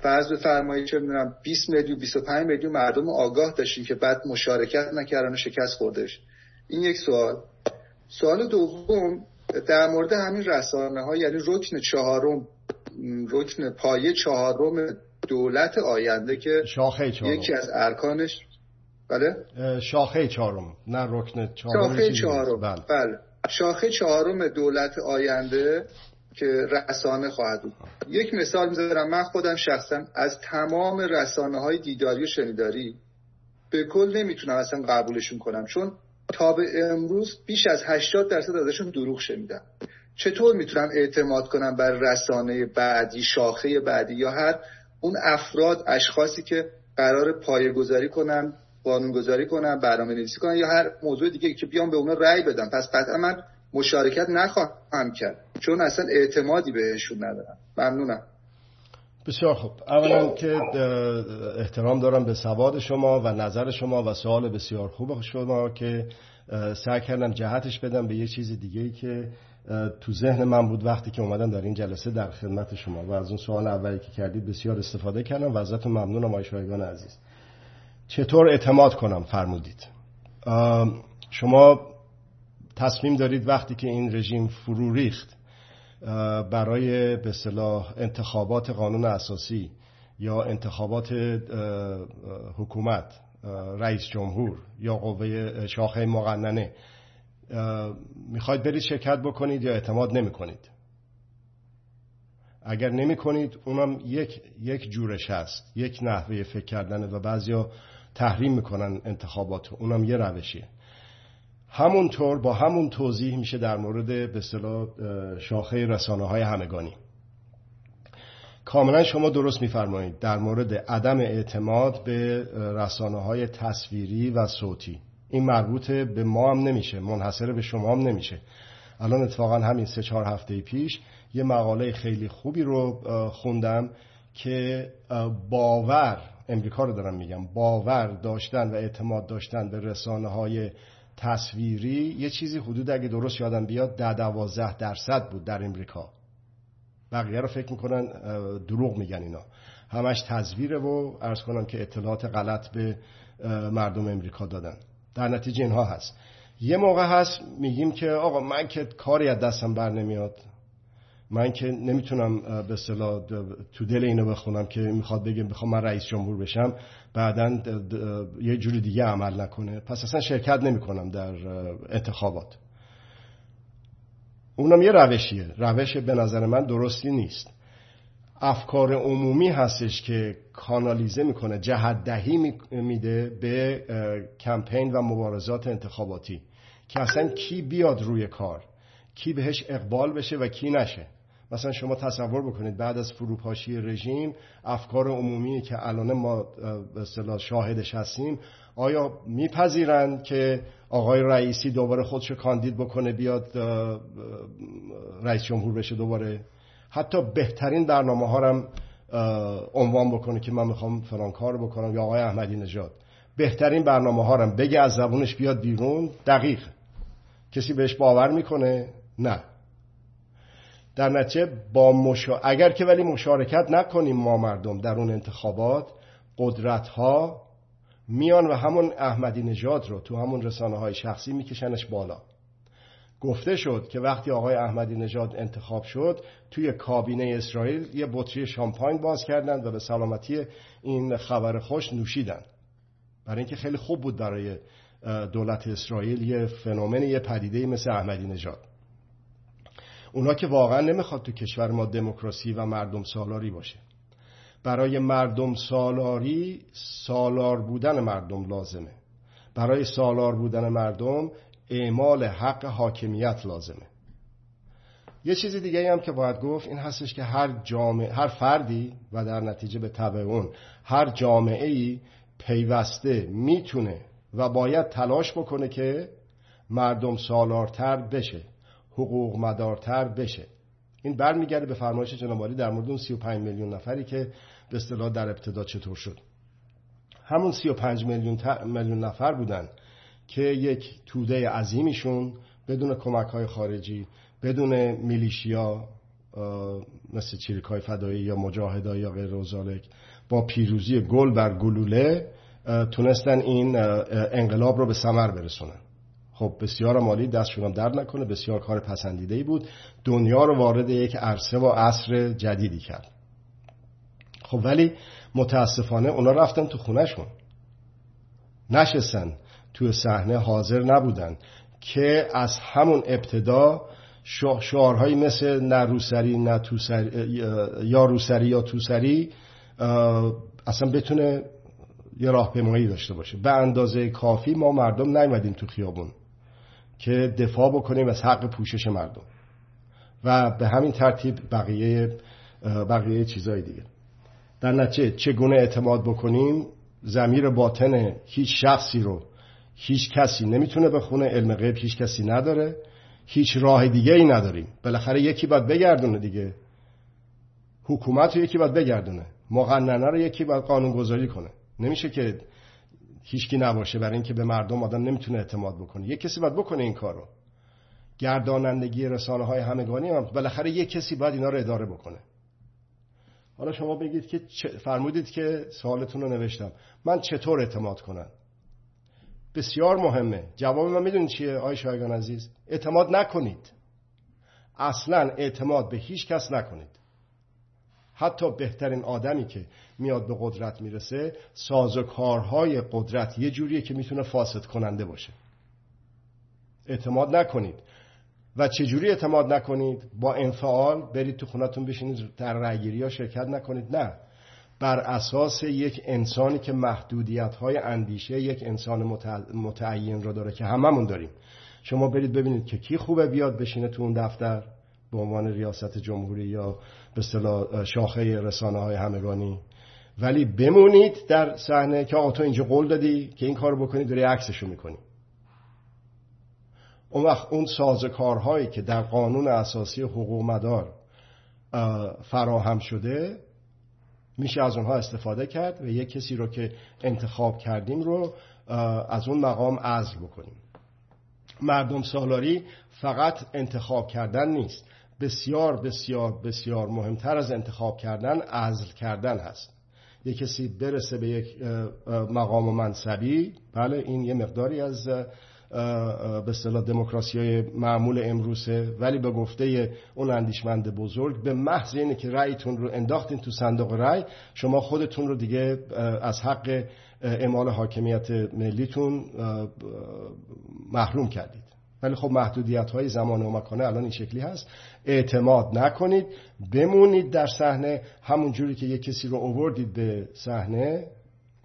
فرض بفرمایید چه می‌دونم 20 میلیون 25 میلیون مردم آگاه داشتیم که بعد مشارکت نکردن و شکست خوردش این یک سوال. سوال دوم در مورد همین رسانه ها یعنی رکن چهارم رکن پایه چهارم دولت آینده که شاخه یکی از ارکانش بله. شاخه چهارم. نه رکن چهارم شاخه چهارم. بله. بله. شاخه چهارم دولت آینده که رسانه خواهد بود. یک مثال می‌ذارم. من خودم شخصا از تمام رسانه های دیداری و شنیداری به کل نمی‌تونم اصلا قبولشون کنم. چون تا به امروز بیش از 80 درصد ازشون دروغ شنیدم. چطور می‌تونم اعتماد کنم بر رسانه بعدی شاخه بعدی یا هر اون افراد اشخاصی که قرار پایه گذاری کنن قانونگذاری کنن برنامه نویسی کنن یا هر موضوع دیگه که بیام به اونا رأی بدم. پس قطعا من مشارکت نخواهم کرد. چون اصلا اعتمادی بهشون ندارم. ممنونم. بسیار خوب. اولا که احترام دارم به سواد شما و نظر شما و سوال بسیار خوب شما که سعی کردم جهتش بدم به یه چیز دیگه ای که تو ذهن من بود وقتی که اومدم در این جلسه در خدمت شما. و از اون سوال اولی که کردید بسیار استفاده کردم. و ازتون ممنونم آقای شایگان عزیز. چطور اعتماد کنم؟ فرمودید. شما تصمیم دارید وقتی که این رژیم فرو ریخت برای به صلاح انتخابات قانون اساسی یا انتخابات حکومت رئیس جمهور یا قوه شاخه مقننه می‌خواید برید شرکت بکنید یا اعتماد نمی کنید اگر نمی کنید اونم یک, یک جورش هست یک نحوه فکر کردنه و بعضیا تحریم می‌کنن انتخابات اونم یه روشیه. همونطور با همون توضیح میشه در مورد به اصطلاح شاخه رسانه های همگانی. کاملا شما درست میفرمایید در مورد عدم اعتماد به رسانه های تصویری و صوتی. این مربوط به ما هم نمیشه منحصر به شما هم نمیشه. الان اتفاقا همین سه چهار هفته پیش یه مقاله خیلی خوبی رو خوندم که باور امریکا رو دارم میگم باور داشتن و اعتماد داشتن به رسانه های تصویری یه چیزی حدود اگه درست یادم بیاد ده دوازده درصد بود در امریکا. بقیه رو فکر می‌کنن دروغ میگن اینا. همش تصویره و ارز کنم که اطلاعات غلط به مردم امریکا دادن. در نتیجه اینها هست. یه موقع هست میگیم که آقا من که کاری از دستم بر نمیاد. من که نمی‌تونم به اصطلاح تو دل اینو بخونم که می‌خواد بگه می‌خوام من رئیس جمهور بشم بعدا یه جوری دیگه عمل نکنه. پس اصلا شرکت نمی‌کنم در انتخابات. اونم یه روشیه. روش به نظر من درستی نیست. افکار عمومی هستش که کانالیزه می‌کنه جهت دهی میده به کمپین و مبارزات انتخاباتی که اصلا کی بیاد روی کار کی بهش اقبال بشه و کی نشه. مثلا شما تصور بکنید بعد از فروپاشی رژیم افکار عمومی که الان ما به شاهدش هستیم آیا میپذیرند که آقای رئیسی دوباره خودشو کاندید بکنه بیاد رئیس جمهور بشه دوباره؟ حتی بهترین برنامه ها هم عنوان بکنه که من می‌خوام فلان کار بکنم یا آقای احمدی نژاد. بهترین برنامه ها هم بگه از زبونش بیاد بیرون دقیق. کسی بهش باور می‌کنه؟ نه. در نتیجه با مشا... اگر که ولی مشارکت نکنیم ما مردم در اون انتخابات قدرت ها میان و همون احمدی نژاد رو تو همون رسانه های شخصی میکشنش بالا. گفته شد که وقتی آقای احمدی نژاد انتخاب شد توی کابینه اسرائیل یه بطری شامپاین باز کردند و به سلامتی این خبر خوش نوشیدن برای اینکه خیلی خوب بود برای دولت اسرائیل یه فنومن یه پدیده مثل احمدی نژاد. اونا که واقعا نمی‌خواد تو کشور ما دموکراسی و مردم سالاری باشه. برای مردم سالاری سالار بودن مردم لازمه. برای سالار بودن مردم اعمال حق حاکمیت لازمه. یه چیز دیگه هم که باید گفت این هستش که هر جامعه هر فردی و در نتیجه به طبع اون هر جامعه ای پیوسته می‌تونه و باید تلاش بکنه که مردم سالارتر بشه. حقوق مدارتر بشه. این برمیگرده به فرمایش جناب در مورد اون 35 میلیون نفری که به اصطلاح در ابتدا چطور شد. همون 35 میلیون, میلیون نفر بودن که یک توده عظیمیشون بدون کمک های خارجی بدون میلیشیا مثل چیریک های فدایی یا مجاهده یا غیر با پیروزی گل بر گلوله تونستن این انقلاب رو به ثمر برسونن. خب بسیار مالی دستشون هم درد نکنه. بسیار کار پسندیده ای بود. دنیا رو وارد یک عرصه و عصر جدیدی کرد. خب ولی متاسفانه اونا رفتن تو خونهشون. نشستن. توی صحنه حاضر نبودن که از همون ابتدا شعارهایی مثل نه روسری نه توسری یا روسری یا توسری اصلا بتونه یه راهپیمایی داشته باشه. به اندازه کافی ما مردم نیومدیم تو خیابون. که دفاع بکنیم از حق پوشش مردم. و به همین ترتیب بقیه بقیه چیزای دیگه. در نتیجه چگونه اعتماد بکنیم زمیر باطن هیچ شخصی رو هیچ کسی نمی‌تونه بخونه علم غیب هیچ کسی نداره. هیچ راه دیگه ای نداریم. بالاخره یکی باید بگردونه دیگه. حکومت رو یکی باید بگردونه. مقننه رو یکی باید قانون گذاری کنه. نمیشه که هیچکی نباشه برای اینکه به مردم آدم نمی‌تونه اعتماد بکنه. یک کسی باید بکنه این کارو. گردانندگی رسانه های همگانی هم بالاخره یک کسی باید اینا رو اداره بکنه. حالا شما بگید که فرمودید که سوالتون رو نوشتم. من چطور اعتماد کنم؟ بسیار مهمه. جواب من می‌دونید چیه آی شایگان عزیز؟ اعتماد نکنید. اصلا اعتماد به هیچ کس نکنید. حتی بهترین آدمی که میاد به قدرت می‌رسه سازوکارهای قدرت یه جوریه که می‌تونه فاسد کننده باشه. اعتماد نکنید. و چجوری اعتماد نکنید؟ با انفعال برید تو خونتون بشینید در رأیگیری ها شرکت نکنید. نه. بر اساس یک انسانی که محدودیت های اندیشه یک انسان متعین رو داره که هممون داریم. شما برید ببینید که کی خوبه بیاد بشینه تو اون دفتر به عنوان ریاست جمهوری یا به شاخه رسانه های همگانی. ولی بمونید در صحنه که آقا اینجا قول دادی که این کار بکنید داری عکسشو می‌کنی. اون وقت اون سازکارهایی که در قانون اساسی حقوق مدار فراهم شده میشه از اونها استفاده کرد و یک کسی رو که انتخاب کردیم رو از اون مقام عزل بکنیم. مردم سالاری فقط انتخاب کردن نیست. بسیار بسیار بسیار مهمتر از انتخاب کردن عزل کردن هست. یک کسی برسه به یک مقام و منصبی بله این یه مقداری از به اصطلاح دموکراسی های معمول امروزه. ولی به گفته اون اندیشمند بزرگ به محض اینه که رأیتون رو انداختین تو صندوق رأی شما خودتون رو دیگه از حق اعمال حاکمیت ملیتون محروم کردید. ولی خب محدودیت های زمان و مکانه الان این شکلی هست. اعتماد نکنید بمونید در صحنه. همون جوری که یک کسی رو اووردید به صحنه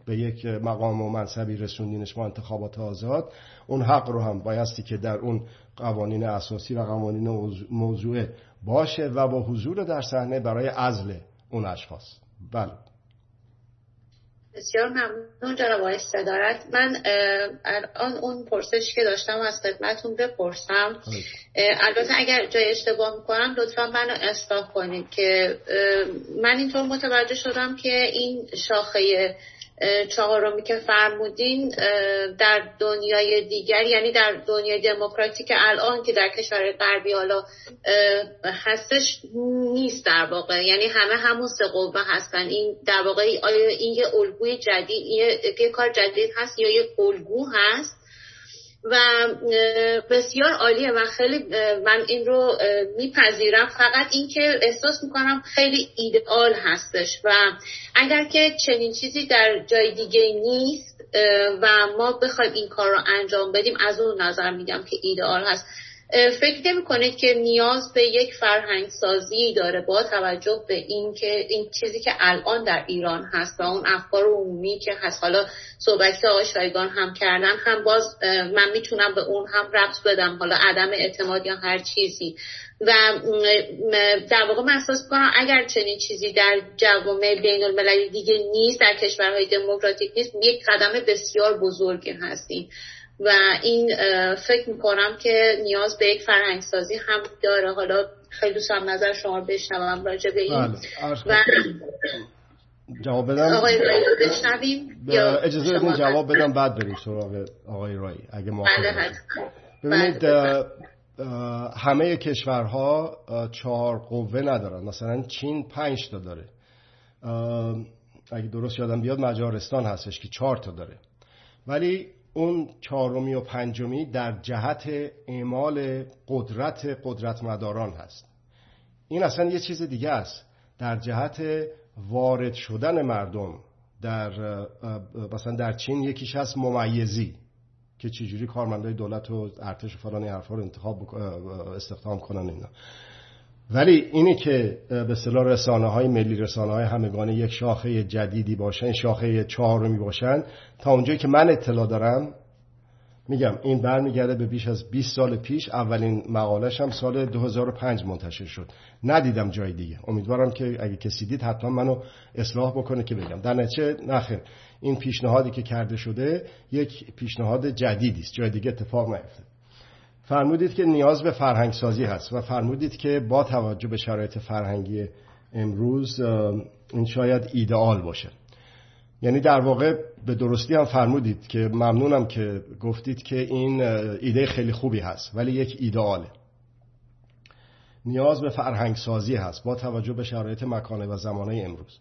به یک مقام و منصبی رسوندینش با انتخابات آزاد اون حق رو هم بایستی که در اون قوانین اساسی و قوانین موضوع باشه و با حضور در صحنه برای عزل اون اشخاص. بله. بسیار ممنون جناب آقای صدارت. من الان اون پرسش که داشتم از خدمتون بپرسم. البته اگر جای اشتباه می‌کنم لطفا منو اصلاح کنید که من اینطور متوجه شدم که این شاخه چهارمی که فرمودین در دنیای دیگر یعنی در دنیای دموکراتیک الان که در کشور غربی حالا هستش نیست در واقع. یعنی همه همون سه قوه هستن. این در واقع آیا این یه الگوی جدید یه کار جدید هست یا یه الگو هست؟ و بسیار عالیه و خیلی من این رو میپذیرم. فقط اینکه احساس می‌کنم خیلی ایدئال هستش و اگر که چنین چیزی در جای دیگه نیست و ما بخوایم این کار رو انجام بدیم از اون نظر میگم که ایدئال هست. فکر نمی کنید که نیاز به یک فرهنگ سازی داره با توجه به این که این چیزی که الان در ایران هست و اون افکار عمومی که هست. حالا صحبت که آقای شایگان هم کردن هم باز من می‌تونم به اون هم ربط بدم. حالا عدم اعتماد یا هر چیزی. و در واقع من احساس کنم اگر چنین چیزی در جوامع بین المللی دیگه نیست در کشورهای دموکراتیک نیست یک قدم بسیار بزرگی هستیم. و این فکر می‌کنم که نیاز به یک فرهنگسازی هم داره. حالا خیلی دوست هم نظر شما بشنوم راجع به این. بله، و جواب بدم؟ آقای رایی بشنویم اجازه بدین جواب بدم بعد بریم سراغ آقای رایی اگه بله ببینید بله، همه کشورها چهار قوه ندارن. مثلا چین پنج تا داره. اگه درست یادم بیاد مجارستان هستش که چهار تا داره. ولی اون چهارمی و پنجمی در جهت اعمال قدرت قدرتمداران هست. این اصلا یه چیز دیگه است. در جهت وارد شدن مردم در مثلا در چین یکیش هست ممیزی که چجوری کارمندای دولت و ارتش و فلان حرفا رو انتخاب استخدام کنن اینا. ولی اینی که به اصطلاح رسانه های ملی رسانه های همگانه یک شاخه جدیدی باشن شاخه چهارمی باشن. تا اونجایی که من اطلاع دارم میگم این برمیگرده به بیش از 20 سال پیش. اولین مقالش هم سال 2005 منتشر شد. ندیدم جای دیگه. امیدوارم که اگه کسی دید حتما منو اصلاح بکنه که بگم. در نتیجه نخیر این پیشنهادی که کرده شده یک پیشنهاد جدیدی است. جای دیگه اتفاق نیفتاد فرمودید که نیاز به فرهنگ سازی هست و فرمودید که با توجه به شرایط فرهنگی امروز این شاید ایدئال باشه. یعنی در واقع به درستی هم فرمودید که ممنونم که گفتید که این ایده خیلی خوبی هست ولی یک ایدئاله. نیاز به فرهنگ سازی هست با توجه به شرایط مکانه و زمانه امروز.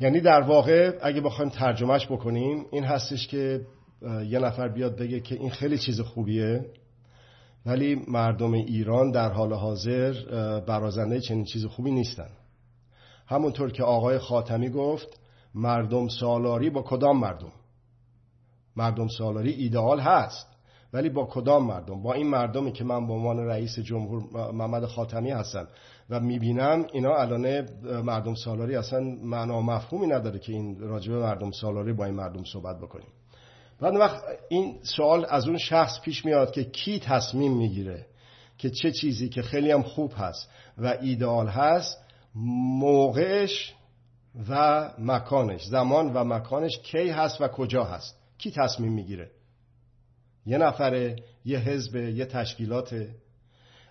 یعنی در واقع اگه بخوایم ترجمهش بکنیم این هستش که یه نفر بیاد بگه که این خیلی چیز خوبیه. ولی مردم ایران در حال حاضر برازنده چنین چیز خوبی نیستن. همونطور که آقای خاتمی گفت مردم سالاری با کدام مردم؟ مردم سالاری ایدئال هست ولی با کدام مردم؟ با این مردمی که من به عنوان رئیس جمهور محمد خاتمی هستم و می‌بینم اینا الان مردم سالاری اصلا معنا مفهومی نداره که این راجبه مردم سالاری با این مردم صحبت بکنیم. بعد وقت این سوال از اون شخص پیش میاد که کی تصمیم می‌گیره که چه چیزی که خیلی هم خوب هست و ایدئال هست موقعش و مکانش. زمان و مکانش کی هست و کجا هست. کی تصمیم می‌گیره؟ یه نفره یه حزب یه تشکیلات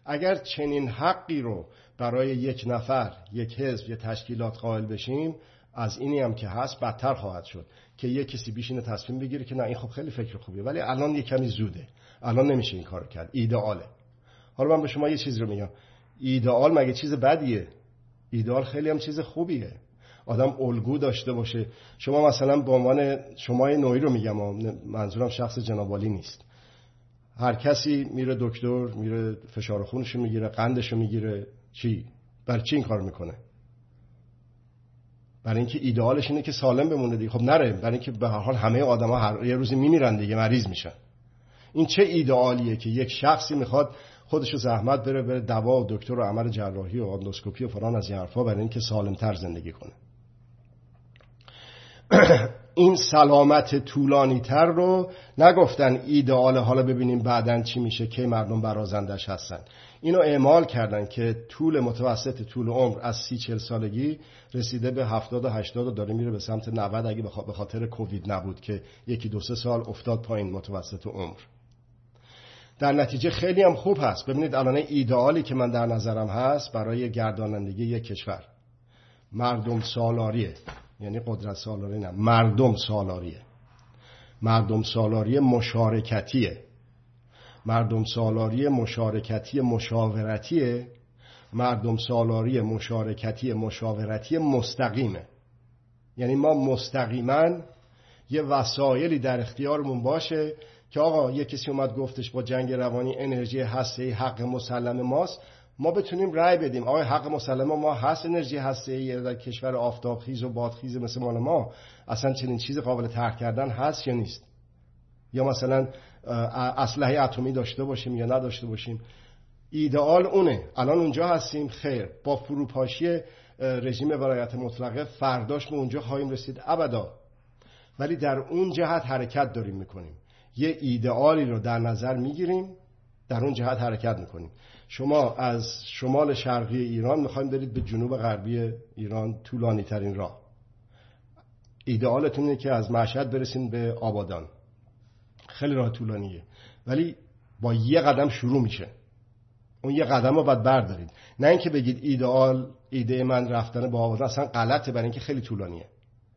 اگر چنین حقی رو برای یک نفر یک حزب یه تشکیلات قائل بشیم از اینی هم که هست بدتر خواهد شد. که یه کسی بیشینه تصمیم بگیره که نه این خب خیلی فکر خوبیه ولی الان یه کمی زوده. الان نمیشه این کار کرد. ایدئاله. حالا من به شما یه چیز رو میگم. ایدئال مگه چیز بدیه؟ ایدئال خیلی هم چیز خوبیه. آدم الگو داشته باشه. شما مثلا به عنوان شما نوعی رو میگم منظورم شخص جنابالی نیست. هر کسی میره دکتر میره فشار خونشو می‌گیره قندشو می‌گیره. چی؟ بر چی این کار می‌کنه؟ برای اینکه ایدئالش اینه که سالم بمونه دیگه. خب نره برای اینکه به هر حال همه آدما هر یه روزی میمیرن دیگه مریض میشن. این چه ایدئالیه که یک شخصی می‌خواد خودشو زحمت بره بره دوا و دکتر و عمل جراحی و اندوسکوپی و فلان از این حرفا برای اینکه سالمتر زندگی کنه. این سلامت طولانی تر رو نگفتن ایدئال حالا ببینیم بعدا چی میشه که مردم برازندش هستن. اینو اعمال کردن که طول متوسط طول عمر از سی چل سالگی رسیده به هفتاد و هشتاد و داره میره به سمت 90 اگه به خاطر کووید نبود که یکی دو سه سال افتاد پایین متوسط عمر. در نتیجه خیلی هم خوب هست. ببینید الان ایدئالی که من در نظرم هست برای گردانندگی یک کشور. مردم سالاریه. یعنی قدرت سالاری نه مردم سالاریه. مردم سالاری مشارکتیه. مردم سالاری مشارکتی مشاورتیه مردم سالاری مشارکتی مشاورتی مستقیمه. یعنی ما مستقیما یه وسایلی در اختیارمون باشه که آقا یه کسی اومد گفتش با جنگ روانی انرژی هسته حق مسلم ماست ما بتونیم رأی بدیم. آقای حق مسلمه ما هست انرژی هسته در کشور آفتابخیز و بادخیز مثل مال ما. اصلا چنین چیز قابل طرح کردن هست یا نیست؟ یا مثلا اسلحه اتمی داشته باشیم یا نداشته باشیم. ایدئال اونه. الان اونجا هستیم. خیر. با فروپاشی رژیم ولایت مطلقه فرداش به اونجا خواهیم رسید. ابدا. ولی در اون جهت حرکت داریم می‌کنیم. یه ایدئالی رو در نظر می‌گیریم. در اون جهت حرکت می‌کنیم. شما از شمال شرقی ایران می‌خوایم برید به جنوب غربی ایران طولانی ترین راه. ایدئالتون که از مشهد برسیم به آبادان. خیلی راه طولانیه. ولی با یه قدم شروع میشه. اون یه قدم رو باید بردارید. نه اینکه بگید ایدئال ایده من رفتن به آبادان اصلا غلطه برای اینکه خیلی طولانیه.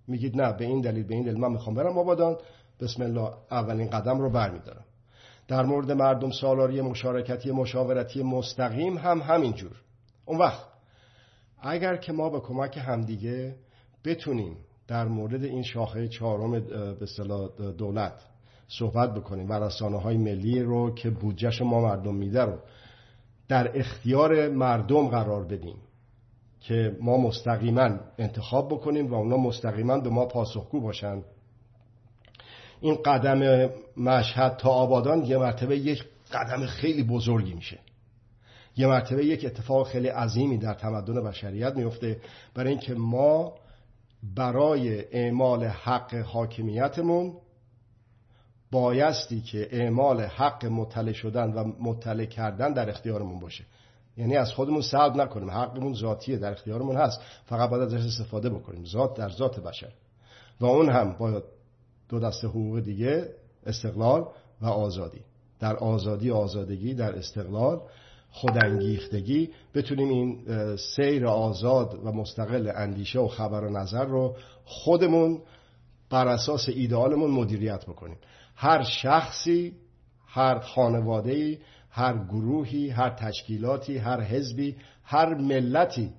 میگید نه به این دلیل به این دلیل من می‌خوام برم آبادان. بسم الله اولین قدم رو برمیدارم. در مورد مردم سالاری مشارکتی مشاورتی مستقیم هم همینجور. اون وقت اگر که ما به کمک همدیگه بتونیم در مورد این شاخه چهارم به دولت صحبت بکنیم و رسانه های ملی رو که بودجهش ما مردم میده رو در اختیار مردم قرار بدیم که ما مستقیما انتخاب بکنیم و اونا مستقیما به ما پاسخگو باشن. این قدم مشهد تا آبادان یه مرتبه یک قدم خیلی بزرگی میشه. یه مرتبه یک اتفاق خیلی عظیمی در تمدن بشریت میفته برای اینکه ما برای اعمال حق حاکمیتمون بایستی که اعمال حق مطلع شدن و مطلع کردن در اختیارمون باشه. یعنی از خودمون سلب نکنیم. حقمون ذاتیه در اختیارمون هست. فقط باید ازش استفاده بکنیم. ذات در ذات بشر. و اون هم با دو دسته حقوق دیگه استقلال و آزادی. در آزادی آزادگی در استقلال خودانگیختگی. بتونیم این سیر آزاد و مستقل اندیشه و خبر و نظر رو خودمون بر اساس ایدئالمون مدیریت بکنیم. هر شخصی هر خانواده‌ای هر گروهی هر تشکیلاتی هر حزبی هر ملتی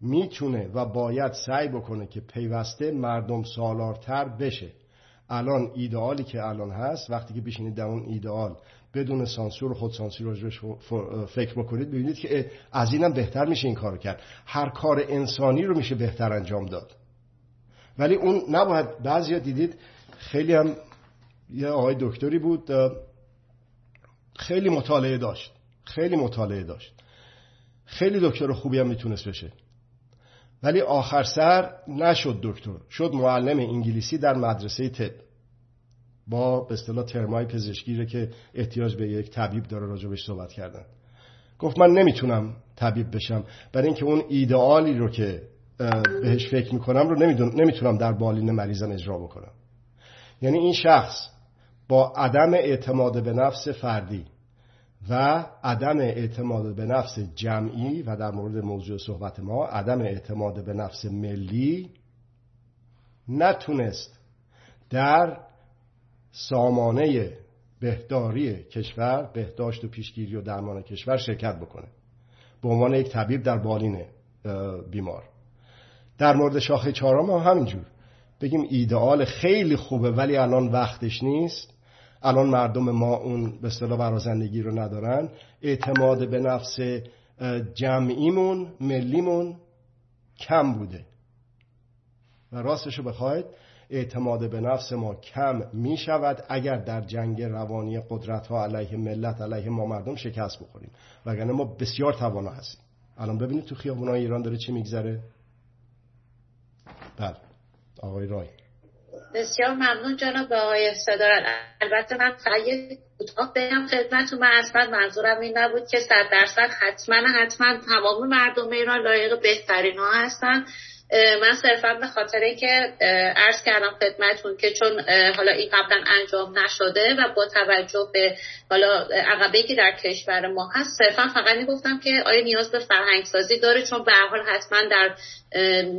می‌تونه و باید سعی بکنه که پیوسته مردم سالارتر بشه. الان ایدئالی که الان هست وقتی که بشینید در اون ایدئال بدون سانسور و خود سانسور فکر بکنید ببینید که از اینم بهتر میشه این کارو کرد. هر کار انسانی رو میشه بهتر انجام داد. ولی اون نباید بعضی دیدید خیلی هم یه آقای دکتری بود خیلی مطالعه داشت خیلی مطالعه داشت. خیلی دکتر خوبی هم می‌تونست بشه. ولی آخر سر نشد دکتر شد معلم انگلیسی در مدرسه تب با به اصطلاح ترمای پزشکی که احتیاج به یک طبیب داره راجبش صحبت کردن. گفت من نمی‌تونم طبیب بشم. برای اینکه اون ایدئالی رو که بهش فکر می‌کنم رو نمی‌تونم در بالین مریضم اجرا بکنم. یعنی این شخص با عدم اعتماد به نفس فردی و عدم اعتماد به نفس جمعی و در مورد موضوع صحبت ما عدم اعتماد به نفس ملی نتونست در سامانه بهداری کشور بهداشت و پیشگیری و درمان کشور شرکت بکنه. به عنوان یک طبیب در بالین بیمار. در مورد شاخه چهارم هم همینجور. بگیم ایدئال خیلی خوبه ولی الان وقتش نیست. الان مردم ما اون به اصطلاح برازندگی رو ندارن. اعتماد به نفس جمعیمون ملیمون کم بوده. و راستش رو بخواید اعتماد به نفس ما کم می شود اگر در جنگ روانی قدرت ها علیه ملت علیه ما مردم شکست بخوریم. وگرنه ما بسیار توانا هستیم. الان ببینید تو خیابونای ایران داره چی میگذره؟ بله آقای رای. بسیار ممنون جناب آقای صدارت. البته من فقط کوتاه بگم خدمتتون. من اصلا منظورم این نبود که صد درصد حتما حتما تمام مردم ایران لایق بهترین ها هستن. من صرفا به خاطر که عرض کردم خدمتون که چون حالا این قبلا انجام نشده و با توجه به حالا عقبه که در کشور ما هست صرفا فقط گفتم که آیا نیاز به فرهنگ سازی داره؟ چون به حال حتما در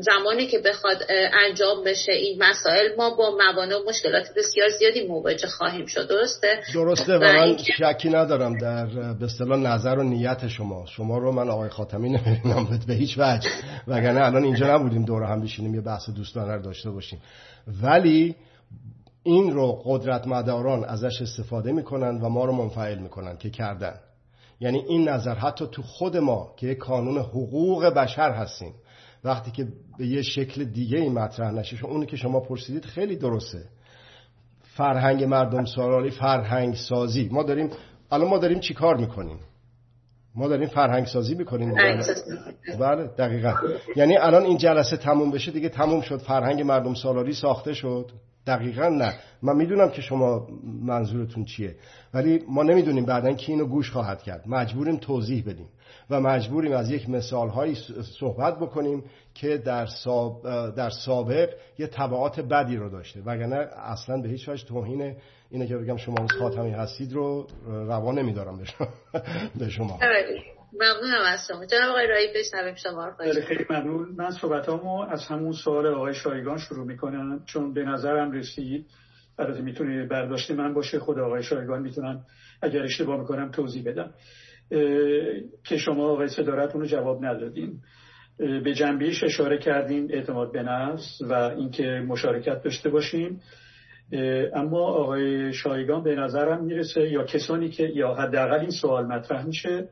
زمانی که بخواد انجام بشه این مسائل ما با موانع و مشکلات بسیار زیادی مواجه خواهیم شد درسته؟ درسته و من شکی ندارم در به اصطلاح نظر و نیت شما. شما رو من آقای خاتمی نمی‌بینم به هیچ وجه. وگرنه الان اینجا نبودیم دور هم بشینیم یه بحث دوستانه رو داشته باشیم. ولی این رو قدرت مداران ازش استفاده می‌کنن و ما رو منفعل می‌کنن که کردن. یعنی این نظر حتی تو خود ما که یک کانون حقوق بشر هستیم وقتی که به یه شکل دیگه این مطرح نشه اونی که شما پرسیدید خیلی درسته. فرهنگ مردم سالاری فرهنگ سازی. ما داریم الان ما داریم چی کار می‌کنیم؟ ما داریم فرهنگ سازی می‌کنیم. بله دقیقا. یعنی الان این جلسه تموم بشه دیگه تموم شد. فرهنگ مردم سالاری ساخته شد. دقیقا نه. من می‌دونم که شما منظورتون چیه. ولی ما نمی‌دونیم بعدا کی اینو گوش خواهد کرد. مجبوریم توضیح بدیم و مجبوریم از یک مثال هایی صحبت بکنیم که در, در سابق یه طبعات بدی رو داشته. وگرنه اصلا به هیچ وجه توهین اینه که بگم شما خاتمی هستید رو روا نمیدارم به شما. ممنونم از شما. جناب آقای رایی بشنویم شما رو. خیلی ممنون. من صحبتامو از همون سوال آقای شایگان شروع می‌کنم چون به نظرم رسید. البته می‌تونه برداشت من باشه خود آقای شایگان می‌تونن اگر اشتباه می‌کنم توضیح بدم. که شما آقای صدارتون رو جواب ندادین. به جنبیش اشاره کردین اعتماد به نفس و اینکه مشارکت داشته باشیم اما آقای شایگان به نظرم می‌رسه یا کسانی که یا حداقل این سوال مطرح میشه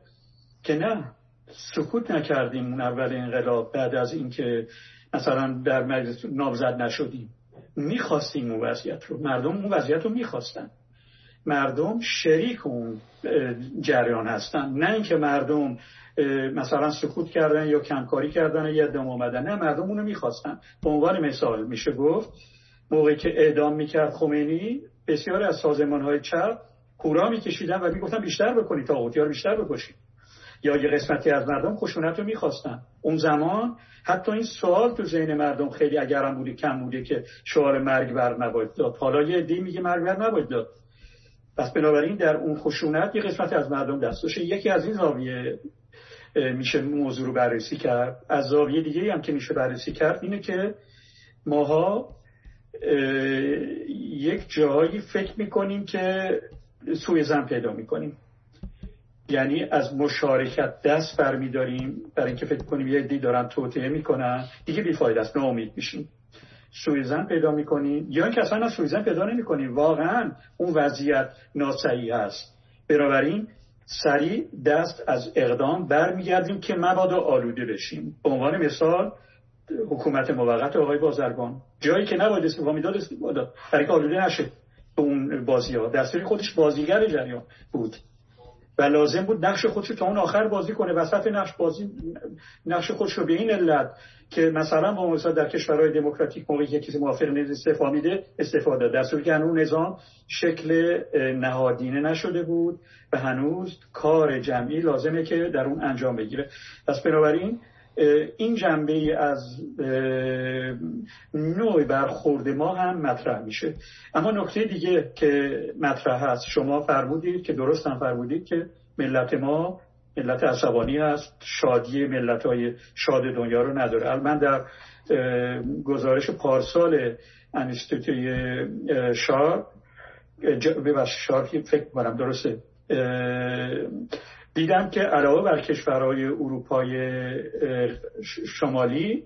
که نه سکوت نکردیم اون اول انقلاب بعد از اینکه مثلا در مجلس نامزد نشدیم. می‌خواستیم اون وضعیت رو. مردم اون وضعیت رو می‌خواستن. مردم شریک اون جریان هستن. نه اینکه مردم مثلا سکوت کردن یا کمکاری کردن یا یه اومدن نه مردم اونو می‌خواستن. به عنوان مثال میشه گفت موقعی که اعدام می‌کرد خمینی بسیاری از سازمان های چپ کورا میکشیدن و می‌گفتن بیشتر بکنید تا بیشتر بکشید یا یه قسمتی از مردم خشونت رو می‌خواستن. اون زمان حتی این سوال تو ذهن مردم خیلی اگرم بوده کم بوده که شعار مرگ بر نباید داد. حالا یه دی میگه مرگ بر نباید داد. پس بنابراین در اون خشونت یه قسمتی از مردم دستشه یکی از این زاویه میشه موضوع رو بررسی کرد. از زاویه دیگه هم که میشه بررسی کرد اینه که ماها یک جایی فکر می‌کنیم که سوء ظن پیدا می‌کنیم. یعنی از مشارکت دست برمیداریم. برای اینکه فکر کنیم یه عده‌ای دارن توطئه می‌کنن دیگه بی‌فایده است. ناامید میشیم. سوء ظن پیدا می‌کنیم یا اینکه اصلا سوء ظن پیدا نمی‌کنیم واقعا اون وضعیت ناسعی هست. بنابراین سریع دست از اقدام برمیگردیم که مبادا آلوده بشیم. به عنوان مثال حکومت موقت آقای بازرگان. جایی که نباید استفاده می‌داد استفاده برای که آلوده نشه. به اون بازی ها دستوری خودش بازیگر جریان بود. و لازم بود نقش خودش تا اون آخر بازی کنه. وسط نقش بازی نقش خودش رو به این علت که مثلا با مثلا در کشورهای دموکراتیک موقعی که کسی موافق استفاده میده استفاده در صورتی که هنوز نظام شکل نهادینه نشده بود و هنوز کار جمعی لازمه که در اون انجام بگیره. پس بنابراین این جنبه از نوع برخورد ما هم مطرح میشه. اما نکته دیگه که مطرح هست شما فرمودید که درست هم فرمودید که ملت ما ملت عصبانی هست شادی ملت های شاد دنیا رو نداره. من در گزارش پارسال انستیتوی شار ببخش شار فکر کنم درسته دیدم که علاوه بر کشورهای اروپای شمالی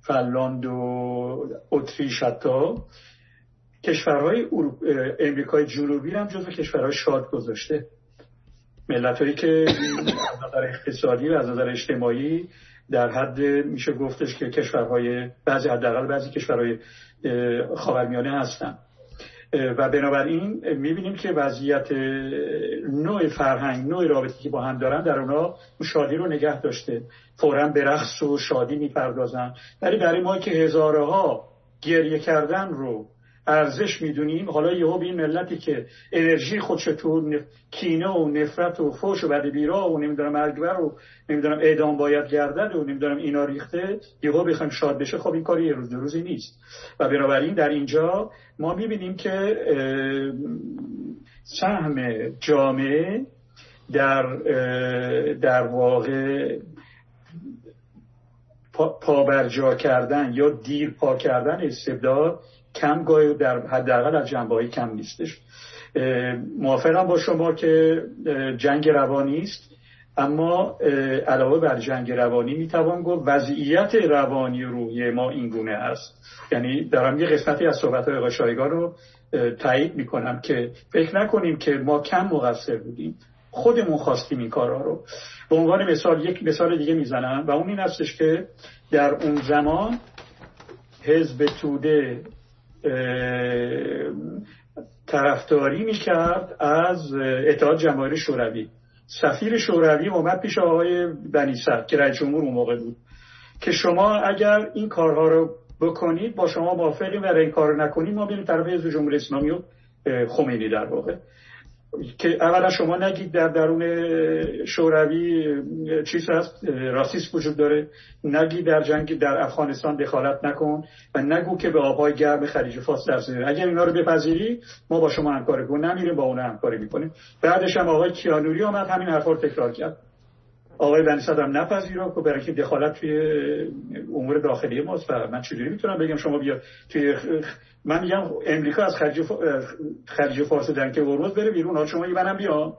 فنلاند و اتریش حتی کشورهای امریکای جنوبی هم جزو کشورهای شاد گذاشته. ملت هایی که از نظر اقتصادی و از نظر اجتماعی در حد میشه گفتش که کشورهای بعضی حداقل بعضی کشورهای خاورمیانه هستن. و بنابراین می‌بینیم که وضعیت نوع فرهنگ نوع رابطی که با هم دارن در اونا شادی رو نگه داشته. فورا به رقص و شادی می‌پردازن. ولی برای ما که هزارها گریه کردن رو ارزش می‌دونیم. حالا یهو به این ملتی که انرژی خودش تو کینه و نفرت و فوش و بد بیرا و نمی‌دونم مرگبر و نمی‌دونم اعدام باید گردد و نمی‌دونم اینا ریخته یهو بخوایم شاد بشه خب این کاری یه روز دو روزی نیست. و بنابراین در اینجا ما می‌بینیم که سهم جامعه در در واقع پابرجا کردن یا دیر پا کردن استبداد کم گاهی در حداقل از جنبه کم نیستش. موافقم با شما که جنگ روانی است اما علاوه بر جنگ روانی می‌توان گفت وضعیت روانی روحی ما این گونه است. یعنی دارم یه قسمتی از صحبت های شایگان رو تایید می‌کنم که فکر نکنیم که ما کم مقصر بودیم. خودمون خواستیم این کارها رو. به عنوان مثال یک مثال دیگه می‌زنم و اون این هستش که در اون زمان حزب توده طرفداری می‌کرد از اتحاد جماهیر شوروی. سفیر شوروی اومد پیش آقای بنیصد که رئیس جمهور اون موقع بود که شما اگر این کارها رو بکنید با شما موافقیم و این کار رو نکنید ما بریم طرف جمهوری اسلامی و خمینی در واقع. که اولا شما نگید در درون شوروی چیز هست راسیست وجود داره. نگی در جنگ در افغانستان دخالت نکن و نگو که به آبهای گرم خلیج فارس در اگر اینا رو بپذیری ما با شما همکاری کنیم نمیریم با اون همکاری می‌کنیم. بعدش هم آقای کیانوری آمد همین حرفا رو تکرار کرد. آقای بنی هم نپذیرا که برای که دخالت توی امور داخلی ماست. و من چجوری می‌تونم بگم شما بیا توی من میگم امریکا از خلیج خلیج فارس دنک هرمز بره بیرون حال شما منم بیا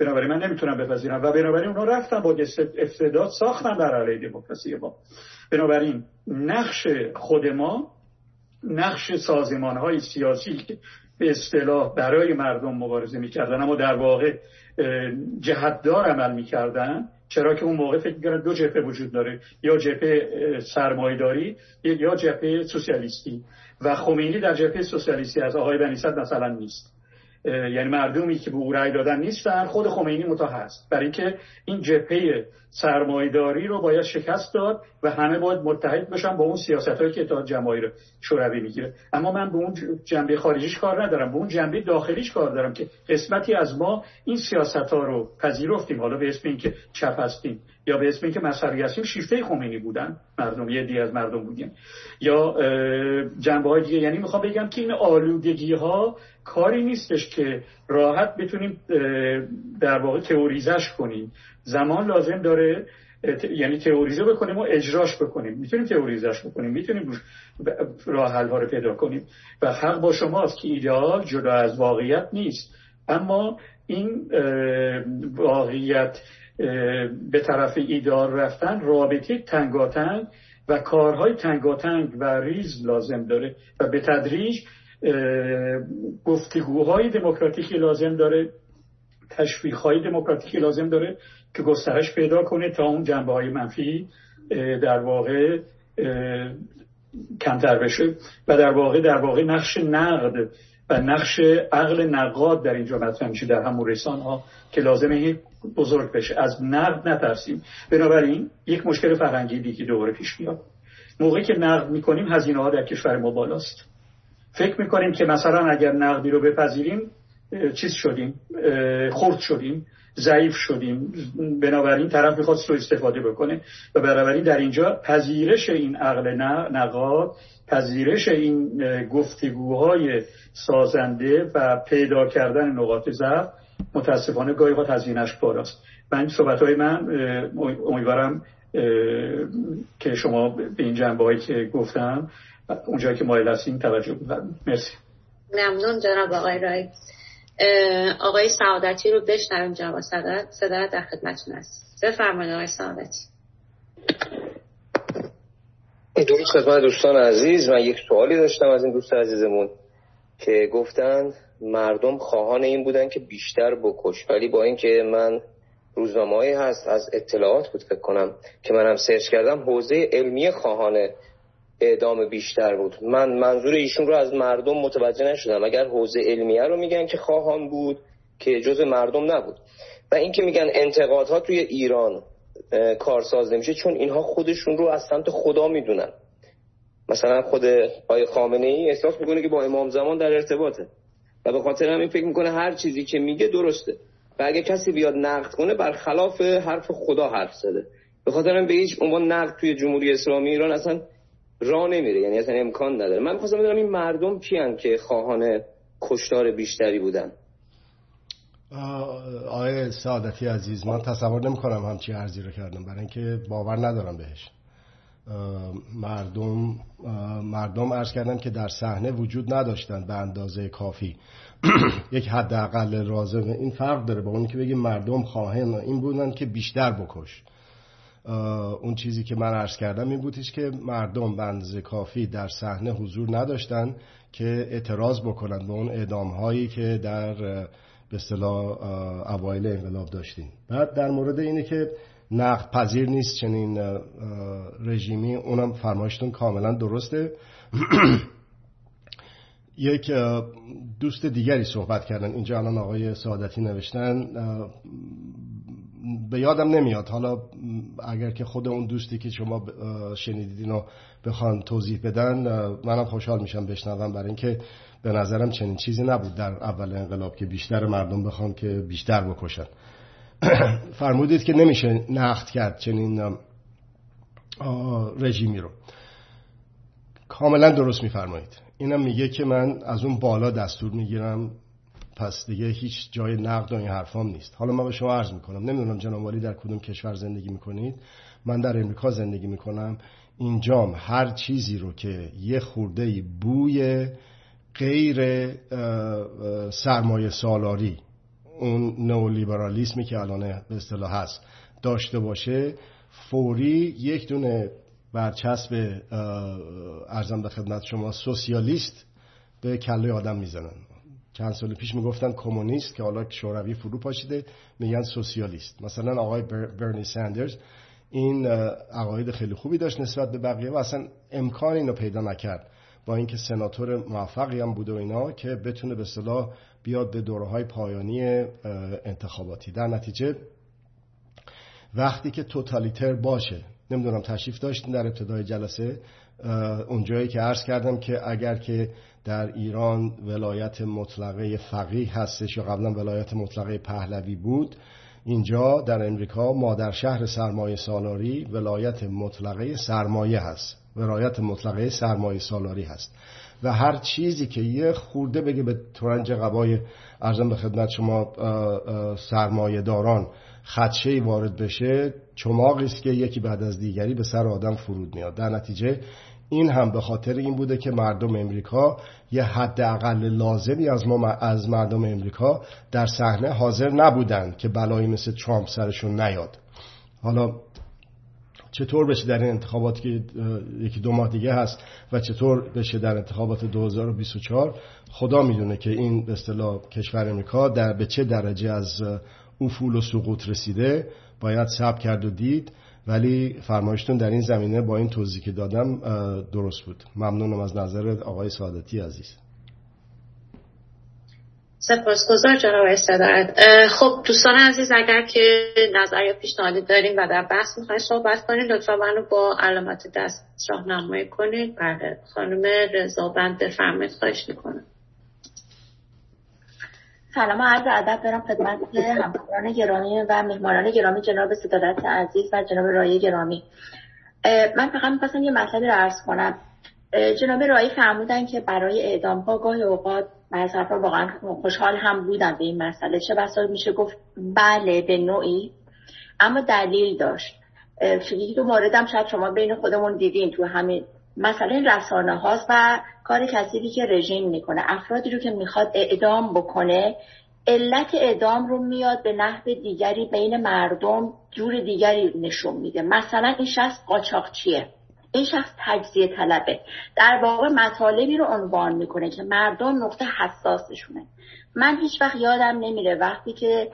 بنابراین من نمی‌تونم بپذیرم. و بنابراین اونا رفتن با استعداد ساختن در علیه دموکراسی ما. بنابراین نقش خود ما نقش سازمان های سیاسی که به اصطلاح برای مردم مبارزه می‌کردن اما در واقع جهتدار عمل می‌کردن چرا که اون موقع فکر می‌کردن دو جبهه وجود داره یا جبهه سرمایداری یا جبهه سوسیالیستی. و خمینی در جبهه سوسیالیستی از آقای بنیصد مثلا نیست. یعنی مردمی که به او رأی دادن نیستن خود خمینی متا هست برای اینکه این جبهه سرمایداری رو باید شکست داد و همه باید متحد بشن با اون سیاست هایی که اتحاد جماهیر شوروی می‌گیره. اما من به اون جنبه خارجیش کار ندارم به اون جنبه داخلیش کار دارم که قسمتی از ما این سیاست ها رو پذیرفتیم. حالا به اسم اینکه چپ هستیم یا به اسم اینکه مذهبی هستیم شیفته خمینی بودن. مردم یه دی از مردم بودیم. یا جنبه های دیگه. یعنی می‌خوام بگم که این آلودگی ها کاری نیستش که راحت بتونیم در واقع تئوریزش کنیم. زمان لازم داره یعنی تئوریزه بکنیم و اجراش بکنیم. می‌تونیم تئوریزش بکنیم می‌تونیم راه حل ها رو پیدا کنیم. و حق با شماست که ایدئال جدا از واقعیت نیست. اما این واقعیت به طرف ایدئال رفتن رابطه تنگاتنگ و کارهای تنگاتنگ و ریز لازم داره. و به تدریج گفتگوهای دموکراتیکی لازم داره تشویقهای دموکراتیکی لازم داره. که گسترش پیدا کنه تا اون جنبه های منفی در واقع کمتر بشه و در واقع در واقع نقش نقد و نقش عقل نقاد در اینجا مطرح میشه در همون رسان ها که لازمه بزرگ بشه. از نقد نترسیم. بنابراین یک مشکل فرهنگی دیگه دوباره پیش میاد. موقعی که نقد می‌کنیم هزینه ها در کشور ما بالاست. فکر می‌کنیم که مثلا اگر نقدی رو بپذیریم چیز شدیم خورد شدیم. ضعیف شدیم. بنابراین طرف می‌خواد سو استفاده بکنه. و بنابراین در اینجا پذیرش این عقل نقاد پذیرش این گفتگوهای سازنده و پیدا کردن نقاط ضعف متاسفانه گاهی وقت هزینهش بالاست. من صحبت های من امیدوارم که شما به این جنبه هایی که گفتم اونجایی که مایل هستیم توجه بفرمایید. مرسی. ممنون جناب آقای رای آقای سعادتی رو بشنویم جناب صدا در خدمتتون هست بفرمایید آقای سعادتی. درود خدمت دوستان عزیز. من یک سوالی داشتم از این دوست عزیزمون که گفتن مردم خواهان این بودن که بیشتر بکش. ولی با اینکه من روزنامه هست از اطلاعات بود فکر کنم که منم سرچ کردم حوزه علمی خواهان اعدام بیشتر بود. من منظور ایشون رو از مردم متوجه نشدم. اگر حوزه علمیه رو میگن که خواهان بود که جز مردم نبود. و اینکه میگن انتقادها توی ایران کارساز نمیشه چون اینها خودشون رو از سمت خدا می‌دونن. مثلا خود آقای خامنه ای احساس می‌کنه که با امام زمان در ارتباطه. و به خاطر همین فکر می‌کنه هر چیزی که میگه درسته. و اگه کسی بیاد نقد کنه برخلاف حرف خدا حرف زده. به خاطر به هیچ عنوان نقد توی جمهوری اسلامی ایران اصلا راه نمیره یعنی اصلا امکان نداره. من می‌خواستم بدونم این مردم کیان که خواهان کشتار بیشتری بودن؟ آقای سعادتی عزیز من تصور نمی کنم همچی عرضی رو کردم. برای اینکه باور ندارم بهش. مردم مردم عرض کردن که در صحنه وجود نداشتن به اندازه کافی. یک حداقل رازمه این فرق داره با اون که بگیم مردم خواهن این بودن که بیشتر بکش. اون چیزی که من عرض کردم این بودش که مردم اندازه کافی در صحنه حضور نداشتن که اعتراض بکنن به اون اعدام هایی که در به اصطلاح اوایل انقلاب داشتیم. بعد در مورد اینه که نقد پذیر نیست چنین رژیمی. اونم فرمایشتون کاملا درسته. یک دوست دیگری صحبت کردن. اینجا الان آقای سعادتی نوشتن. به یادم نمیاد. حالا اگر که خود اون دوستی که شما شنیدید اینو بخوان توضیح بدن منم خوشحال میشم بشنوم. برای اینکه به نظرم چنین چیزی نبود در اول انقلاب که بیشتر مردم بخوان که بیشتر بکشن. فرمودید که نمیشه نقد کرد چنین رژیمی رو. کاملا درست میفرمایید. اینم میگه که من از اون بالا دستور می‌گیرم. پس دیگه هیچ جای نقد و این حرفام نیست. حالا من به شما عرض می‌کنم نمی‌دونم جناب در کدوم کشور زندگی می‌کنید. من در امریکا زندگی می‌کنم. اینجام هر چیزی رو که یه خورده بوی غیر سرمایه سالاری اون نئولیبرالیسمی که الان به اصطلاح هست داشته باشه فوری یک دونه برچسب ارزم به خدمت شما سوسیالیست به کله آدم می‌زنن. چند سال پیش می‌گفتن کمونیست که حالا شوروی فرو پاشیده میگن سوسیالیست. مثلا آقای برنی ساندرز این عقاید خیلی خوبی داشت نسبت به بقیه و اصلا امکان اینو پیدا نکرد با اینکه سناتور موفقی هم بوده و اینا که بتونه به صلاح بیاد به دوره های پایانی انتخاباتی. در نتیجه وقتی که توتالیتر باشه نمی‌دونم تشریف داشتین در ابتدای جلسه اونجایی که عرض کردم که اگر که در ایران ولایت مطلقه فقیه هستش یا قبلا ولایت مطلقه پهلوی بود. اینجا در امریکا مادر شهر سرمایه سالاری ولایت مطلقه سرمایه هست. ولایت مطلقه سرمایه سالاری هست. و هر چیزی که یه خورده بگه به ترنج قبای ارزم به خدمت شما سرمایه داران خدشه وارد بشه چماقی است که یکی بعد از دیگری به سر آدم فرود میاد. در نتیجه این هم به خاطر این بوده که مردم امریکا یه حد اقل لازمی از ما از مردم امریکا در صحنه حاضر نبودن که بلایی مثل ترامپ سرشون نیاد. حالا چطور بشه در این انتخابات که یکی دو ماه دیگه هست و چطور بشه در انتخابات 2024 خدا می‌دونه که این به اصطلاح کشور امریکا در به چه درجه از افول و سقوط رسیده باید صبر کرد و دید. ولی فرمایشتون در این زمینه با این توضیح که دادم درست بود. ممنونم از نظر آقای سعادتی عزیز. سپاسگزار جناب استدارت خب دوستان عزیز اگر که نظر یا پیشنهادی داریم و در بحث می‌خواین صحبت کنید لطفا منو با علامت دست راهنمایی کنید. بله خانم رضا بفرمایید خواهش می‌کنم. سلام و عرض ادب دارم خدمت همکاران گرامی و مهمانان گرامی جناب صدارت عزیز و جناب رای گرامی. من فقط می‌خواستم یه مطلبی رو عرض کنم. جناب رایی فرمودن که برای اعدام ها گاهی اوقات بعض افراد واقعا خوشحال هم بودن به این مسئله. چه بسا میشه گفت بله به نوعی اما دلیل داشت. یکی دو موردم شاید شما بین خودمون دیدین تو همین مسئله رسانه هاست و کار کسیبی که رژیم می‌کنه افرادی رو که می‌خواد اعدام بکنه علت اعدام رو میاد به نحو دیگری بین مردم جور دیگری نشون میده. مثلا این شخص قاچاقچیه. این شخص تجزیه طلبه. در واقع مطالبی رو عنوان می‌کنه که مردم نقطه حساسشونه. من هیچ وقت یادم نمیره وقتی که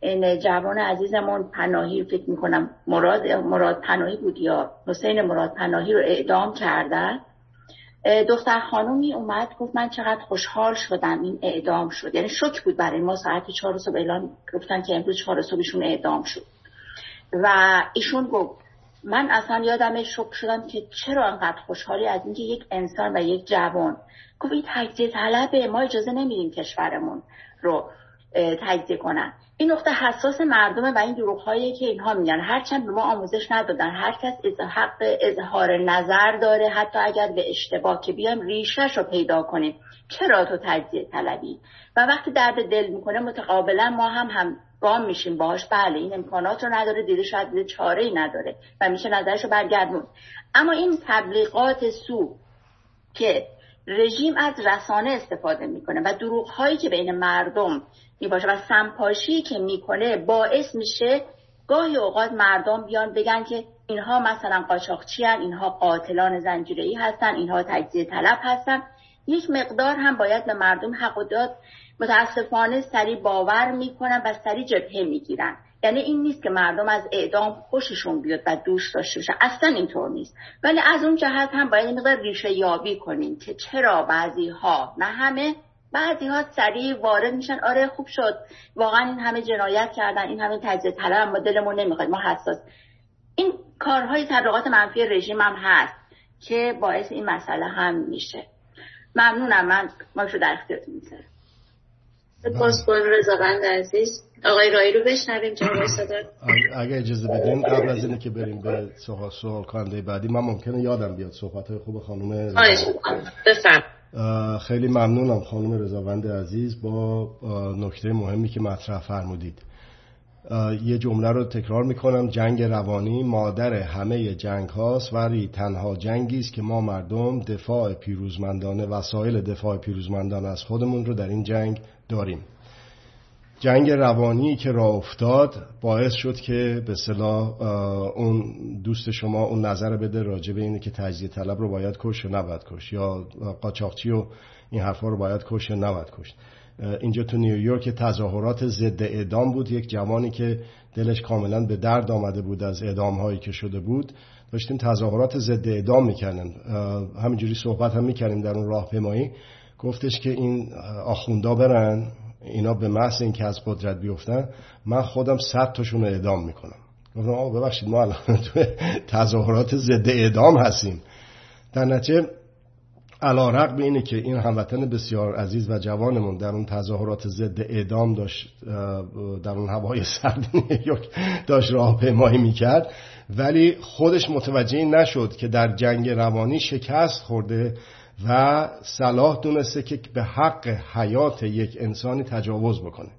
این جوان عزیزمون پناهی فکر می‌کنم مراد, مراد پناهی بود یا حسین مراد پناهی رو اعدام کردن. دختر خانومی اومد گفت من چقدر خوشحال شدم این اعدام شد. یعنی شک بود برای ما ساعت چهار صبح اعلان گفتن که امروز چهار صبحشون اعدام شد. و ایشون گفت من اصلا یادم شک شدم که چرا انقدر خوشحالی از اینکه یک انسان و یک جوان. گفت این تجزیه طلبه ما اجازه نمیدیم کشورمون رو تجزیه کنن. این نقطه حساس مردمه و این دروغ هایی که اینها میگن هرچند به ما آموزش ندادن هر کس حق اظهار نظر داره حتی اگر به اشتباه که بیایم ریشش رو پیدا کنیم. چرا تو تجزیه طلبی؟ و وقتی درد دل می‌کنه متقابلا ما هم هم گام میشیم باهاش. بله این امکانات رو نداره دیده شاید دیده چاره ای نداره و میشه نظرش رو برگردون اما این تبلیغات سو که رژیم از رسانه استفاده می‌کنه و دروغ هایی که بین مردم می‌باشه. و سمپاشی که می‌کنه باعث میشه گاهی اوقات مردم بیان بگن که اینها مثلا قاچاقچی اینها قاتلان زنجیره هستن اینها تجزیه طلب هستن. یک مقدار هم باید به مردم حق و داد. متاسفانه سری باور می‌کنن و سری جبهه می‌گیرن. یعنی این نیست که مردم از اعدام خوششون بیاد و دوست داشته باشن اصلا اینطور نیست. ولی از اون جهت هم باید مقدار ریشه یابی کنیم که چرا بعضی ها نه همه بعضی ها سریع وارد میشن. آره خوب شد. واقعا این همه جنایت کردن این همه تجزیه طلب ما دلمون نمی‌خواد. ما حساس. این کارهای تبلیغات منفی رژیم هم هست که باعث این مسئله هم میشه. ممنونم. من ما شو در اختیارتون می‌ذارم. سپاس رضاوند عزیز. آقای رایی رو بشنویم جناب صدر اگه اجازه بدین قبل از اینه که بریم به سوال سوال کننده بعدی من ممکنه یادم بیاد صحبت های خوب خانم بفرم خیلی ممنونم خانم رضاوند عزیز با نکته مهمی که مطرح فرمودید. یه جمله رو تکرار می‌کنم. جنگ روانی مادر همه جنگ هاست ولی تنها جنگی است که ما مردم دفاع پیروزمندانه وسایل دفاع پیروزمندانه از خودمون رو در این جنگ داریم. جنگ روانی که راه افتاد باعث شد که به صلاح اون دوست شما اون نظر بده راجع به اینه که تجزیه طلب رو باید کش نباید کش یا قاچاقچی و این حرفا رو باید کش نباید کش اینجا تو نیویورک تظاهرات ضد اعدام بود یک جوانی که دلش کاملا به درد آمده بود از اعدام هایی که شده بود. داشتیم تظاهرات ضد اعدام می‌کردن همینجوری صحبت هم می‌کردیم در اون راهپیمایی. گفتش که این آخوندا برن. اینا به محض اینکه از قدرت بیفتن من خودم صد تاشون اعدام می‌کنم. گفتم آقا ببخشید ما الان تو تظاهرات ضد اعدام هستیم. در نتیجه علا رقم اینه که این هموطن بسیار عزیز و جوانمون در اون تظاهرات ضد اعدام داشت در اون هوای سرد نیویورک داشت راهپیمایی می‌کرد. ولی خودش متوجه نشد که در جنگ روانی شکست خورده و صلاح دونسته که به حق حیات یک انسانی تجاوز بکنه.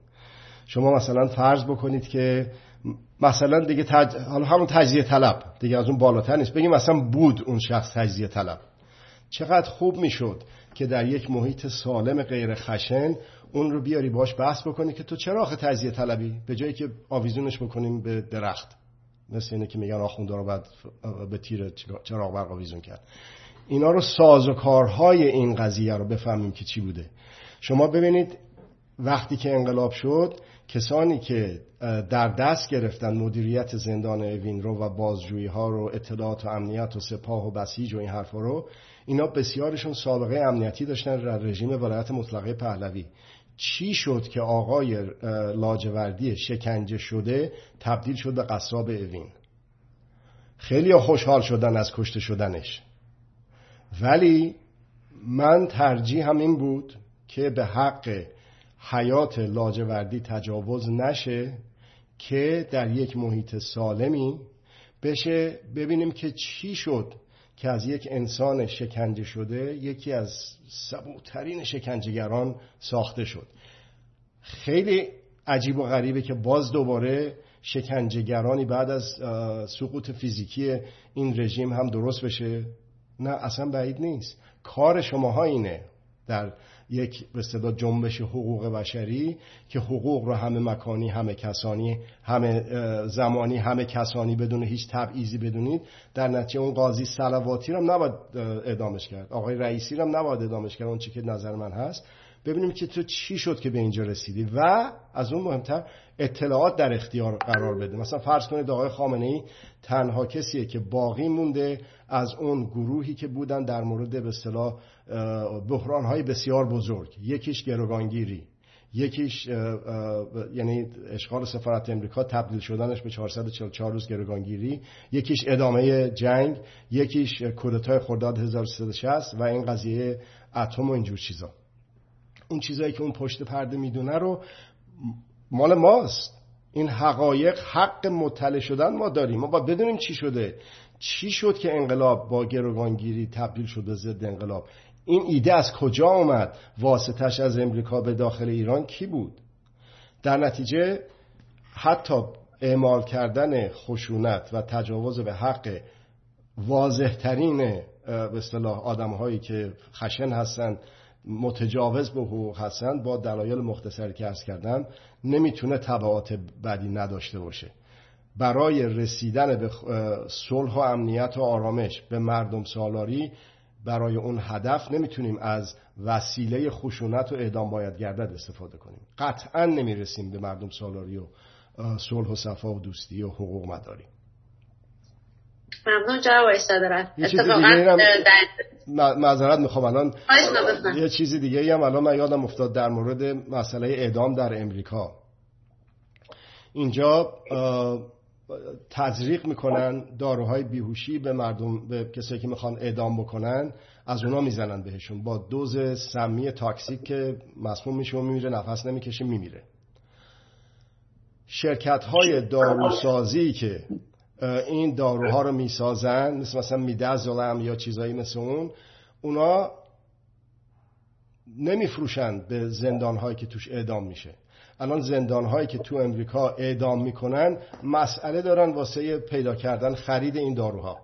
شما مثلا فرض بکنید که مثلا دیگه تج... حالا همون تجزیه طلب دیگه از اون بالاتر نیست. بگیم مثلا بود اون شخص تجزیه طلب. چقدر خوب می‌شد که در یک محیط سالم غیر خشن اون رو بیاری باش بحث بکنی که تو چرا آخه تجزیه طلبی؟ به جایی که آویزونش بکنیم به درخت. مثل اینه که میگن آخونده رو بعد به تیر چراغ برق آویزون کرد. اینا رو ساز و کارهای این قضیه رو بفهمیم که چی بوده. شما ببینید وقتی که انقلاب شد کسانی که در دست گرفتن مدیریت زندان اوین رو و بازجویی ها رو اطلاعات و امنیت و سپاه و بسیج و این حرفا رو اینا بسیارشون سابقه امنیتی داشتن در رژیم ولایت مطلقه پهلوی. چی شد که آقای لاجوردی شکنجه شده تبدیل شد به قصاب اوین؟ خیلی خوشحال شدن از کشته شدنش. ولی من ترجیح هم این بود که به حق حیات لاجوردی تجاوز نشه که در یک محیط سالمی بشه. ببینیم که چی شد که از یک انسان شکنجه شده یکی از سبوترین شکنجهگران ساخته شد. خیلی عجیب و غریبه که باز دوباره شکنجهگرانی بعد از سقوط فیزیکی این رژیم هم درست بشه. نه اصلا بعید نیست. کار شماها اینه. در یک به صدا جنبش حقوق بشری که حقوق رو همه مکانی همه کسانی همه زمانی همه کسانی بدون هیچ تبعیضی بدونید. در نتیجه اون قاضی سلواتی رو هم نباید ادامش کرد. آقای رئیسی رو هم نباید ادامش کرد. اون که نظر من هست. ببینیم که تو چی شد که به اینجا رسیدی و از اون مهمتر اطلاعات در اختیار قرار بده. مثلا فرض کنید آقای خامنه ای تنها کسیه که باقی مونده از اون گروهی که بودن در مورد به اصطلاح بحران های بسیار بزرگ. یکیش گروگانگیری. یکیش یعنی اشغال سفارت امریکا تبدیل شدنش به 444 روز گروگانگیری. یکیش ادامه جنگ. یکیش کودتای خرداد 1360 و این قضیه اتم و اینجور چیزا. اون چیزایی که اون پشت پرده می‌دونه رو مال ماست. این حقایق حق مطلع شدن ما داریم. ما باید بدونیم چی شده. چی شد که انقلاب با گروگانگیری تبدیل شد به ضد انقلاب؟ این ایده از کجا آمد واسطش از امریکا به داخل ایران کی بود؟ در نتیجه حتی اعمال کردن خشونت و تجاوز به حق واضح ترین به اصطلاح آدم هایی که خشن هستند متجاوز به حقوق هستند با دلایل مختصری که ارز کردم نمی‌تونه تبعات بدی نداشته باشه. برای رسیدن به صلح و امنیت و آرامش به مردم سالاری برای اون هدف نمی‌تونیم از وسیله خشونت و اعدام باید گردد استفاده کنیم. قطعا نمی‌رسیم به مردم سالاری و صلح و صفا و دوستی و حقوق مداری. ممنون جناب دارن معذرت می‌خوام. الان یه چیزی دیگه هم الان من یادم افتاد در مورد مسئله اعدام در امریکا. اینجا تزریق می‌کنن داروهای بیهوشی به مردم به کسایی که می‌خوان اعدام بکنن از اونا می‌زنن بهشون. با دوز سمی تاکسیک که مسموم میشه و میمیره نفس نمی‌کشه میمیره. شرکت های داروسازی که این داروها رو می‌سازن مثل مثلا میدازولم یا چیزایی مثل اون اونا نمیفروشن به زندان هایی که توش اعدام میشه. الان زندان هایی که تو امریکا اعدام می‌کنن مسئله دارن واسه پیدا کردن خرید این داروها.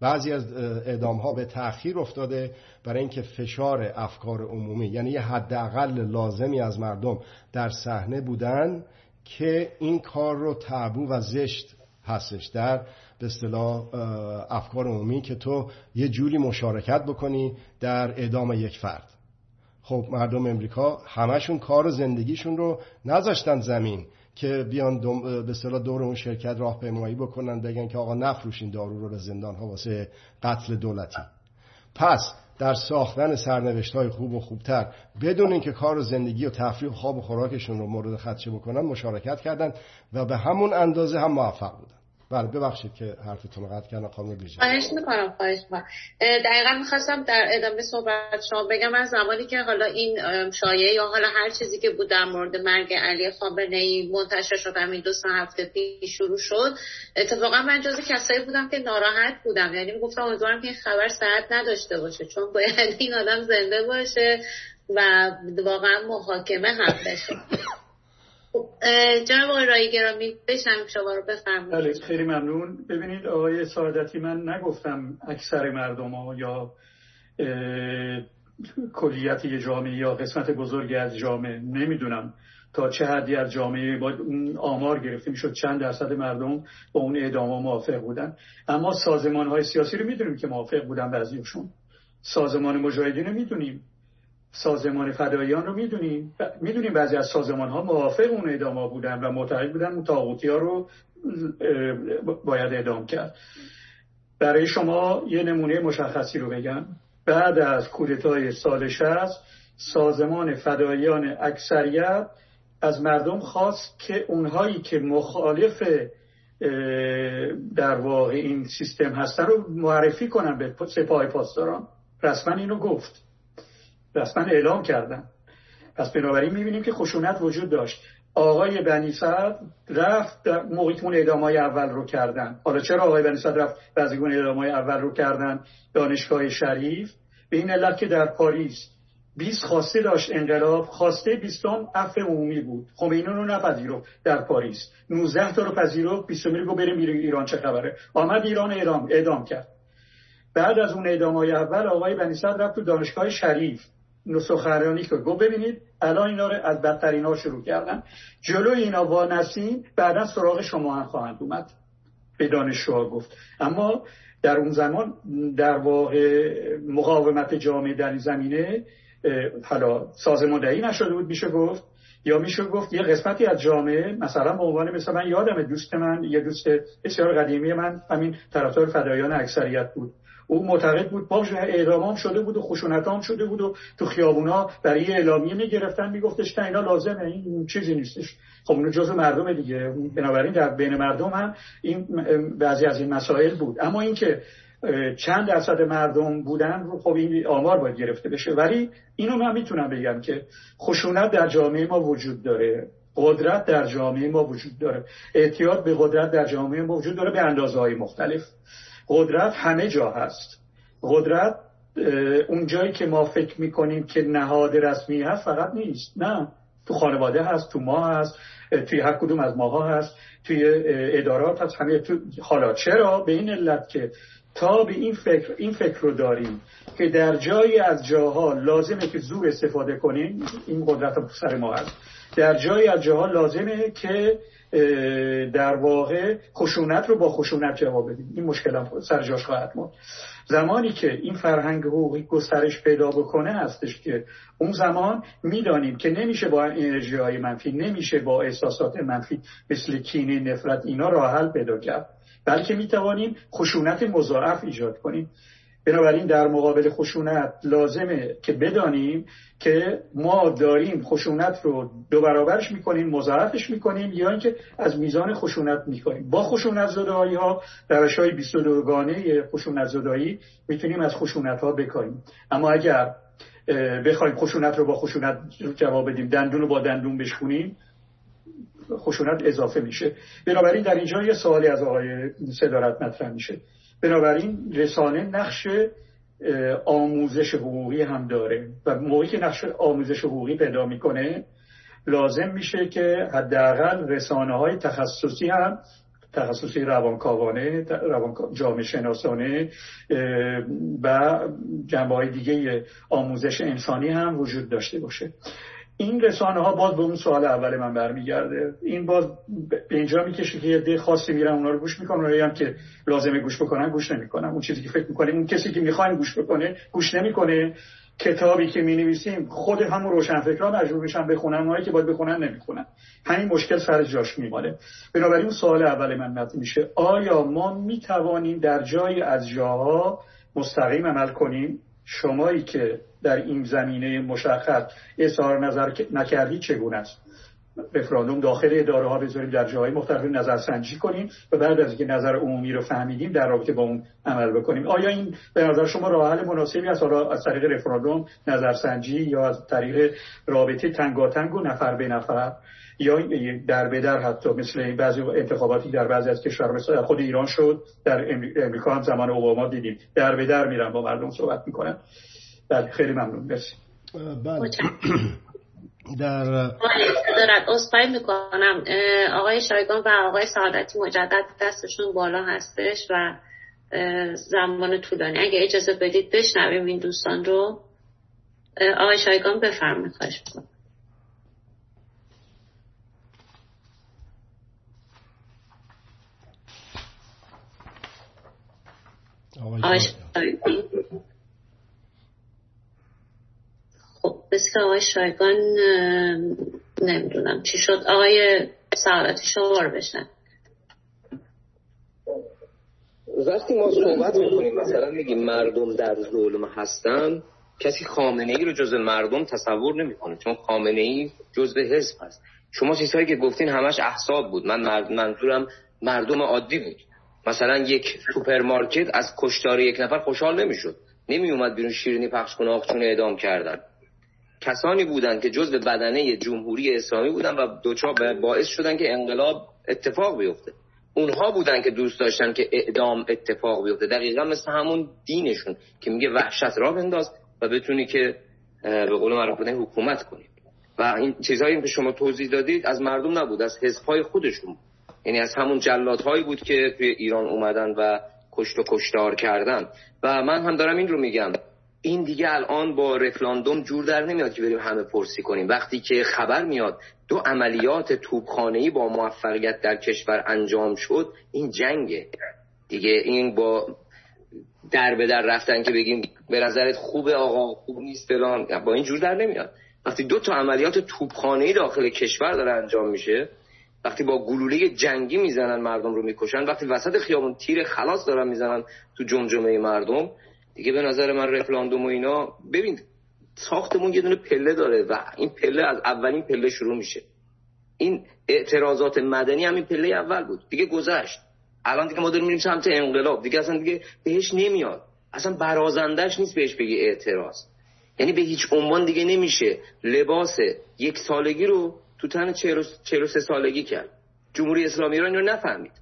بعضی از اعدام ها به تأخیر افتاده برای اینکه فشار افکار عمومی یعنی یه حداقل لازمی از مردم در صحنه بودن که این کار رو تعبو و زشت هستش. در به اصطلاح افکار عمومی که تو یه جوری مشارکت بکنی در اعدام یک فرد. خب مردم امریکا همشون کار و زندگیشون رو نذاشتن زمین که بیان به صلاح دور اون شرکت راهپیمایی بکنن بگن که آقا نفروشین دارو رو به زندان ها واسه قتل دولتی. پس در ساختن سرنوشت های خوب و خوبتر بدون اینکه کار و زندگی و تفریح و خواب و خوراکشون رو مورد خدشه بکنن مشارکت کردن و به همون اندازه هم موفق بودن. بله ببخشید که حرفتون قطع کردم خانم بیجا خواهش می‌کنم خواهش می‌کنم. دقیقا می‌خواستم در ادامه صحبت شما بگم از زمانی که حالا این شایعه یا حالا هر چیزی که بود در مورد مرگ علی خامنه ای منتشر شد همین دو سه هفته پیش شروع شد اتفاقا من جز کسایی بودم که ناراحت بودم. یعنی می‌گفتم امیدوارم که این خبر ساعت نداشته باشه چون باید این آدم زنده باشه و واقعا محاکمه هم بشه. خب، جناب آقای رایی گرامی بشنم شما رو بفرمایید. بله خیلی ممنون. ببینید آقای سعادتی من نگفتم اکثر مردم ها یا کلیت جامعه یا قسمت بزرگی از جامعه نمی‌دونم تا چه حدی از جامعه با آمار گرفته می‌شد. چند درصد مردم با اون اعدام موافق بودن. اما سازمان های سیاسی رو می‌دونیم که موافق بودن بعضیشون سازمان مجاهدین رو می‌دونیم. سازمان فداییان رو می‌دونیم. می‌دونیم بعضی از سازمان ها موافق اون اعدام بودن و معتقد بودن. اون تاغوتی ها رو باید اعدام کرد. برای شما یه نمونه مشخصی رو بگم. بعد از کودتای سال 60 سازمان فداییان اکثریت از مردم خواست که اونهایی که مخالف در واقع این سیستم هستن رو معرفی کنن به سپاه پاسداران. رسما اینو گفت. رسما اعلام کردن پس بنابراین می‌بینیم که خشونت وجود داشت. آقای بنی صد رفت موقعی که اون های اول رو کردن. حالا چرا آقای بنی صد رفت اون های اول رو کردن؟ دانشگاه شریف. به این علت که در پاریس 20 خواسته داشت انقلاب خواسته بیستم عفو عمومی بود. خمینی رو نپذیرفت در پاریس. 19 تا رو پذیرفت 20 رو بریم ایران چه خبره. آمد ایران اعدام اعدام کرد. بعد از اون اعدام های اول آقای بنی صد رفت تو دانشگاه شریف. سخنرانی که گفت ببینید الان اینا رو از بدترین ها شروع کردن. جلو اینا وانسیم بعدا سراغ شما هم خواهند اومد. به دانشجوها گفت. اما در اون زمان در واقع مقاومت جامعه در این زمینه حالا سازماندهی نشده بود میشه گفت. یا میشه گفت یه قسمتی از جامعه مثلا به عنوان مثلا من یادم دوست من یه دوست بسیار قدیمی من همین طرفدار فدایان اکثریت بود. او معتقد بود باشه اعدامام شده بود و خشونتام شده بود و تو خیابونا برای اعلامیه می‌گرفتن. میگفتش که اینا لازمه این چیزی نیستش. خب اونو جزء مردم دیگه. بنابراین در بین مردم هم این بعضی از این مسائل بود. اما اینکه چند درصد مردم بودن رو خب این آمار باید گرفته بشه. ولی اینو من می‌تونم بگم که خشونت در جامعه ما وجود داره. قدرت در جامعه ما وجود داره. اعتیاد به قدرت در جامعه ما وجود داره به اندازه های مختلف. قدرت همه جا هست. قدرت اون جایی که ما فکر می‌کنیم که نهاد رسمی هست فقط نیست. نه. تو خانواده هست تو ما هست توی هر کدوم از ماها هست توی ادارات هست همه تو حالا چرا؟ به این علت که تا به این فکر این فکر رو داریم که در جایی از جاها لازمه که زور استفاده کنیم این قدرت سر ما هست. در جایی از جاها لازمه که در واقع خشونت رو با خشونت جواب بدیم. این مشکل هم سر جاش خواهد ماند. زمانی که این فرهنگ حقوقی گسترش پیدا بکنه هستش که اون زمان می‌دانیم که نمیشه با انرژی های منفی نمیشه با احساسات منفی مثل کینه نفرت اینا راه حل پیدا کرد. بلکه می‌توانیم خشونت مضاعف ایجاد کنیم. بنابراین در مقابل خشونت لازمه که بدانیم که ما داریم خشونت رو دو برابرش می‌کنیم مضاعفش می‌کنیم یا اینکه از میزان خشونت می‌کنیم با خشونت زدایی ها روش های 22 گانه خشونت زدایی می‌تونیم از خشونت ها بکنیم اما اگر بخوایم خشونت رو با خشونت جواب بدیم دندون رو با دندون بشکنیم خشونت اضافه میشه. بنابراین در اینجا یه سوالی از آقای صدارت مطرح میشه. بنابراین رسانه نقش آموزش حقوقی هم داره و موقعی که نقش آموزش حقوقی پیدا می‌کنه لازم میشه که حداقل رسانه های تخصصی هم تخصصی روانکاوانه روان جامعه شناسانه و جنبه های دیگه آموزش انسانی هم وجود داشته باشه. این رسانه ها باز به اون سوال اول من برمیگرده. این باز به اینجا می‌کشه که یه خاصی میرن اونا رو گوش می‌کنن. اونایی هم که لازمه گوش بکنن گوش نمی‌کنن. اون چیزی که فکر می‌کنه اون کسی که می‌خواین گوش بکنه گوش نمی‌کنه. کتابی که می نویسیم خود همون روشنفکران مجبور میشن بخونن. اونایی که باید بخونن نمی‌خونن. همین مشکل سر جاش میمانه بنابراین سوال اول من مطرح میشه. آیا ما می توانیم در جایی از جاها مستقیم عمل کنیم؟ شمایی که در این زمینه مشخص. اظهار نظر نکردی چگونه است؟ رفراندوم داخل اداره ها بذاریم در جاهای مختلف نظر سنجی کنیم و بعد از اینکه نظر عمومی رو فهمیدیم در رابطه با اون عمل بکنیم. آیا این به نظر شما راه حل مناسبی است؟ از طریق رفراندوم نظر سنجی یا از طریق رابطه تنگاتنگ و نفر به نفر یا در به در حتی مثل بعضی انتخاباتی در بعضی از کشور مثل خود ایران شد. در امریکا هم زمان اوباما دیدیم. در به در میرن با مردم صحبت می‌کنن بله خیلی ممنون. مرسی. بله. در دارد اصفایی می‌کنم. آقای شایگان و آقای سعادتی مجدد دستشون بالا هستش و زمان طولانی. اگه اجازه بدید بشنویم این دوستان رو. آقای شایگان بفرمایید خواهش می‌کنم. آقای شایگان. خب مثل آقای شایگان نمی‌دونم. چی شد؟ آقای سعادتی شما رو بشن وقتی ما صحبت می‌کنیم مثلا میگیم مردم در ظلم هستن کسی خامنه ای رو جز مردم تصور نمی‌کنه. چون خامنه ای جزء حزب هست شما چیزهایی که گفتین همش احزاب بود. من منظورم مردم عادی بود. مثلا یک سوپرمارکت از کشتار یک نفر خوشحال نمی‌شد. نمی اومد بیرون شیرینی پخش کنه آخ جون اعدام کردن. کسانی بودند که جزء بدنه جمهوری اسلامی بودند و دوچا باعث شدن که انقلاب اتفاق بیفته. اونها بودن که دوست داشتن که اعدام اتفاق بیفته. دقیقا مثل همون دینشون که میگه وحشت راه بنداز و بتونی که به قول معروف حکومت کنی. و این چیزهایی که شما توضیح دادید از مردم نبود از حزبهای خودشون. یعنی از همون جلادهایی بود که توی ایران اومدن و کشت و کشتار کردن. و من هم دارم این رو میگم. این دیگه الان با رفلاندوم جور در نمیاد که بریم همه پرسی کنیم. وقتی که خبر میاد دو عملیات توپخانه‌ای با موفقیت در کشور انجام شد این جنگه. دیگه این با در به در رفتن که بگیم به نظرت خوبه آقا خوب نیست فلان با این جور در نمیاد. وقتی دو تا عملیات توپخانه‌ای داخل کشور داره انجام میشه وقتی با گلوله جنگی می‌زنن مردم رو می‌کشن وقتی وسط خیابون تیر خلاص دارن می‌زنن تو جمجمه مردم دیگه به نظر من رفلاندوم و اینا ببین ساختمون یه دونه پله داره و این پله از اولین پله شروع میشه. این اعتراضات مدنی همین پله اول بود. دیگه گذشت. الان دیگه ما داریم میریم سمت انقلاب. دیگه اصلا دیگه بهش نمیاد. اصلا برازندش نیست بهش بگی اعتراض. یعنی به هیچ عنوان دیگه نمیشه لباس یک سالگی رو تو تن 43 سالگی کرد. جمهوری اسلامی ایران رو نفهمید.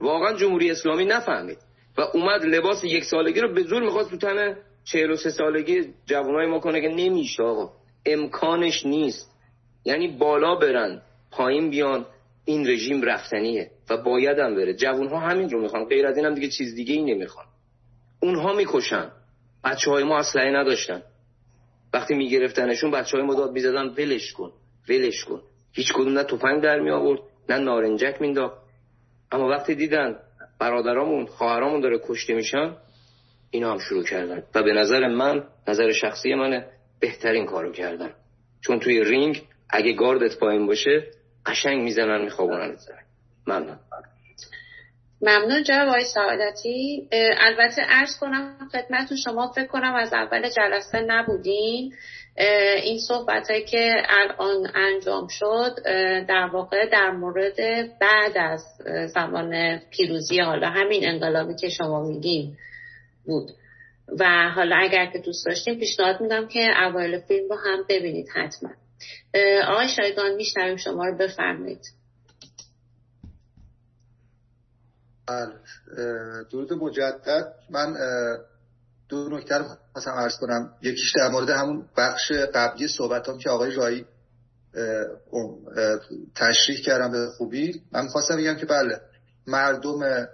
واقعا جمهوری اسلامی نفهمید. و اومد لباس یک سالگی رو به زور می‌خواست تو تن 43 سالگی جوانای ما کنه که نمیشه آقا. امکانش نیست. یعنی بالا برن پایین بیان این رژیم رفتنیه و باید هم بره. جوان ها همین رو می‌خوان. غیر از این هم دیگه چیز دیگه ای نمی‌خوان. اونها می‌کشن. بچه های ما اسلحه نداشتن. وقتی میگرفتنشون بچه های ما داد می‌زدن ولش کن ولش کن. هیچ کدوم نه تفنگ در می آورد نه نارنجک مینداخت. اما وقتی دیدن برادرامون خواهرامون داره کشته میشن اینا هم شروع کردن. و به نظر من نظر شخصی منه بهترین کارو کردن. چون توی رینگ اگه گاردت پایین باشه قشنگ می‌زنن میخوابونن. ممنون. ممنون جناب آقای سعادتی. البته عرض کنم خدمتتون شما فکر کنم از اول جلسه نبودین. این صحبت هایی که الان انجام شد در واقع در مورد بعد از زمان پیروزی حالا همین انقلابی که شما میگین بود. و حالا اگر که دوست داشتیم پیشنهاد میدم که اوایل فیلم رو هم ببینید حتما. آقای شایگان میشنویم شما رو بفرمایید. بله. درود مجدد. من دو نکته رو خواستم عرض کنم. یکیش در مورد همون بخش قبلی صحبت هم که آقای رایی تشریح کردم به خوبی. من خواستم بگم که بله مردم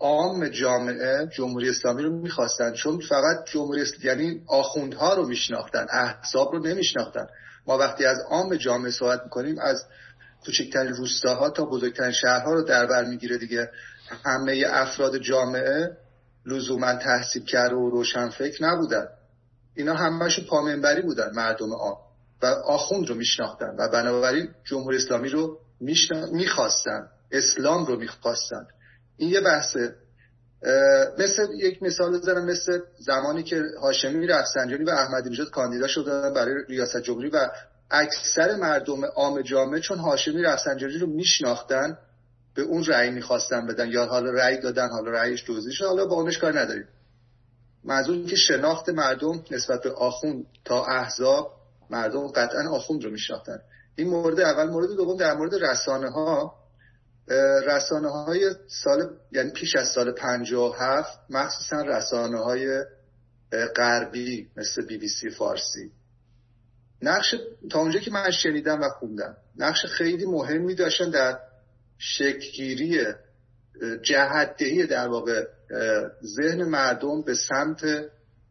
عام جامعه جمهوری اسلامی رو می‌خواستن چون فقط جمهوری اسلامی یعنی آخوندها رو میشناختن احزاب رو نمیشناختن. ما وقتی از عام جامعه صحبت می‌کنیم از کوچکترین روستاها تا بزرگترین شهرها رو در بر می‌گیره دیگه. همه افراد جامعه لزوما تحصیل کرده و روشن فکر نبودن. اینا همهشون پامنبری بودن مردم آن و آخوند رو میشناختن و بنابراین جمهوری اسلامی رو می‌خواستن اسلام رو می‌خواستن. این یه بحثه. مثل یک مثال بزنم مثل زمانی که هاشمی رفسنجانی و احمدی نژاد کاندیدا شدن برای ریاست جمهوری و اکثر مردم عام جامعه چون هاشمی رفسنجانی رو میشناختن به اون رأی می‌خواستن بدن یا حالا رأی دادن حالا رأیش توضیح شد حالا با اونش کار نداریم. منظور که شناخت مردم نسبت به آخوند تا احزاب مردم قطعا آخوند رو میشناختن. این مورد اول. مورد دوم در مورد رسانه ها رسانه های سال یعنی پیش از سال 57 مخصوصا رسانه های غربی مثل بی بی سی فارسی. نقش تا اونجا که من شنیدم و خوندم نقش خیلی مهمی داشتن در شکلگیری جهتدهی در واقع ذهن مردم به سمت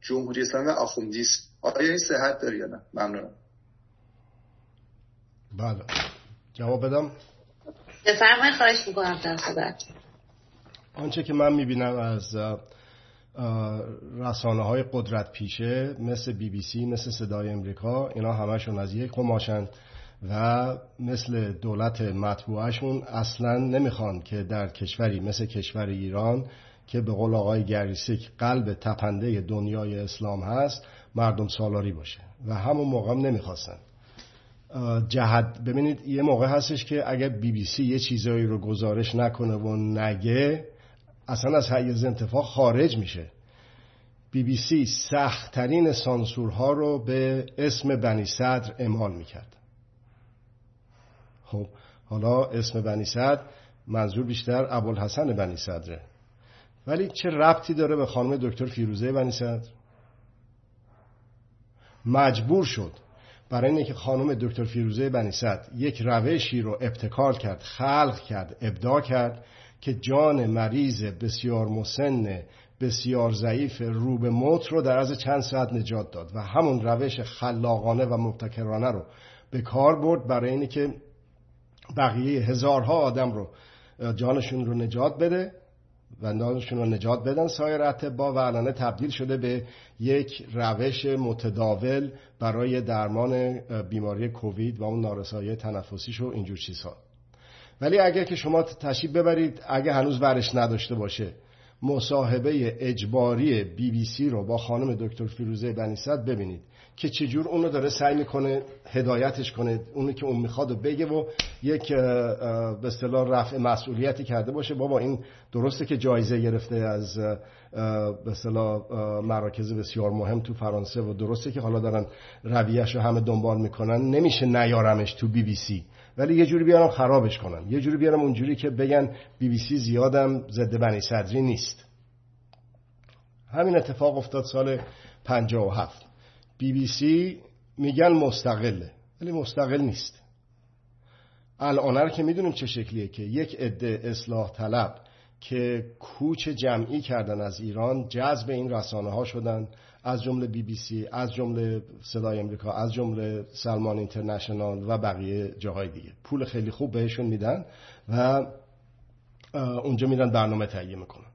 جمهوری اسلامی و آخوندیست آیا این صحت داری یا نه؟ ممنونم. بله. جواب بدم؟ بفرمایید خواهش می‌کنم در آنچه که من می‌بینم از رسانه های قدرت پیشه مثل بی بی سی مثل صدای امریکا اینا همشون از یک قماشن و مثل دولت مطبوعشون اصلا نمی‌خوان که در کشوری مثل کشور ایران که به قول آقای گریسیک قلب تپنده دنیای اسلام هست مردم سالاری باشه و همون موقع هم نمی‌خواستن. جهت ببینید یه موقع هستش که اگر بی بی سی یه چیزایی رو گزارش نکنه و نگه اصلا از حیز انتفاع خارج میشه. بی بی سی سختترین سانسورها رو به اسم بنی صدر اعمال می‌کرد. خب حالا اسم بنی صدر منظور بیشتر ابوالحسن بنی صدره ولی چه ربطی داره به خانم دکتر فیروزه بنی صدر مجبور شد. برای اینکه خانم دکتر فیروزه بنی صدر یک روشی رو ابتکار کرد خلق کرد ابداع کرد که جان مریض بسیار مسن بسیار ضعیف رو به موت رو در از چند ساعت نجات داد و همون روش خلاقانه و مبتکرانه رو به کار برد برای اینکه که بقیه هزارها آدم رو جانشون رو نجات بده و جانشون رو نجات بدن سایر اتبا و الان تبدیل شده به یک روش متداول برای درمان بیماری کووید و اون نارسایی تنفسیش و اینجور چیزها. ولی اگر که شما تشریف ببرید اگه هنوز ورش نداشته باشه مصاحبه اجباری بی بی سی رو با خانم دکتر فیروزه بنیصد ببینید. که چجور اونو داره سعی می‌کنه هدایتش کنه اونی که اون می‌خواد و بگه و یک به اصطلاح رفع مسئولیتی کرده باشه. بابا این درسته که جایزه گرفته از به اصطلاح مراکز بسیار مهم تو فرانسه و درسته که حالا دارن رویش رو همه دنبال می‌کنن. نمیشه نیارمش تو بی بی سی. ولی یه جوری بیارم خرابش کنم یه جوری بیارم اونجوری که بگن بی بی سی زیادم ضد بنی صدری نیست. همین اتفاق افتاد سال 57 بی بی سی میگن مستقله ولی مستقل نیست. الان که می‌دونیم چه شکلیه که یک عده اصلاح طلب که کوچ جمعی کردن از ایران جذب این رسانه ها شدن از جمله بی بی سی از جمله صدای امریکا از جمله سلمان اینترنشنال و بقیه جاهای دیگه. پول خیلی خوب بهشون میدن و اونجا میرن برنامه تهیه می‌کنن.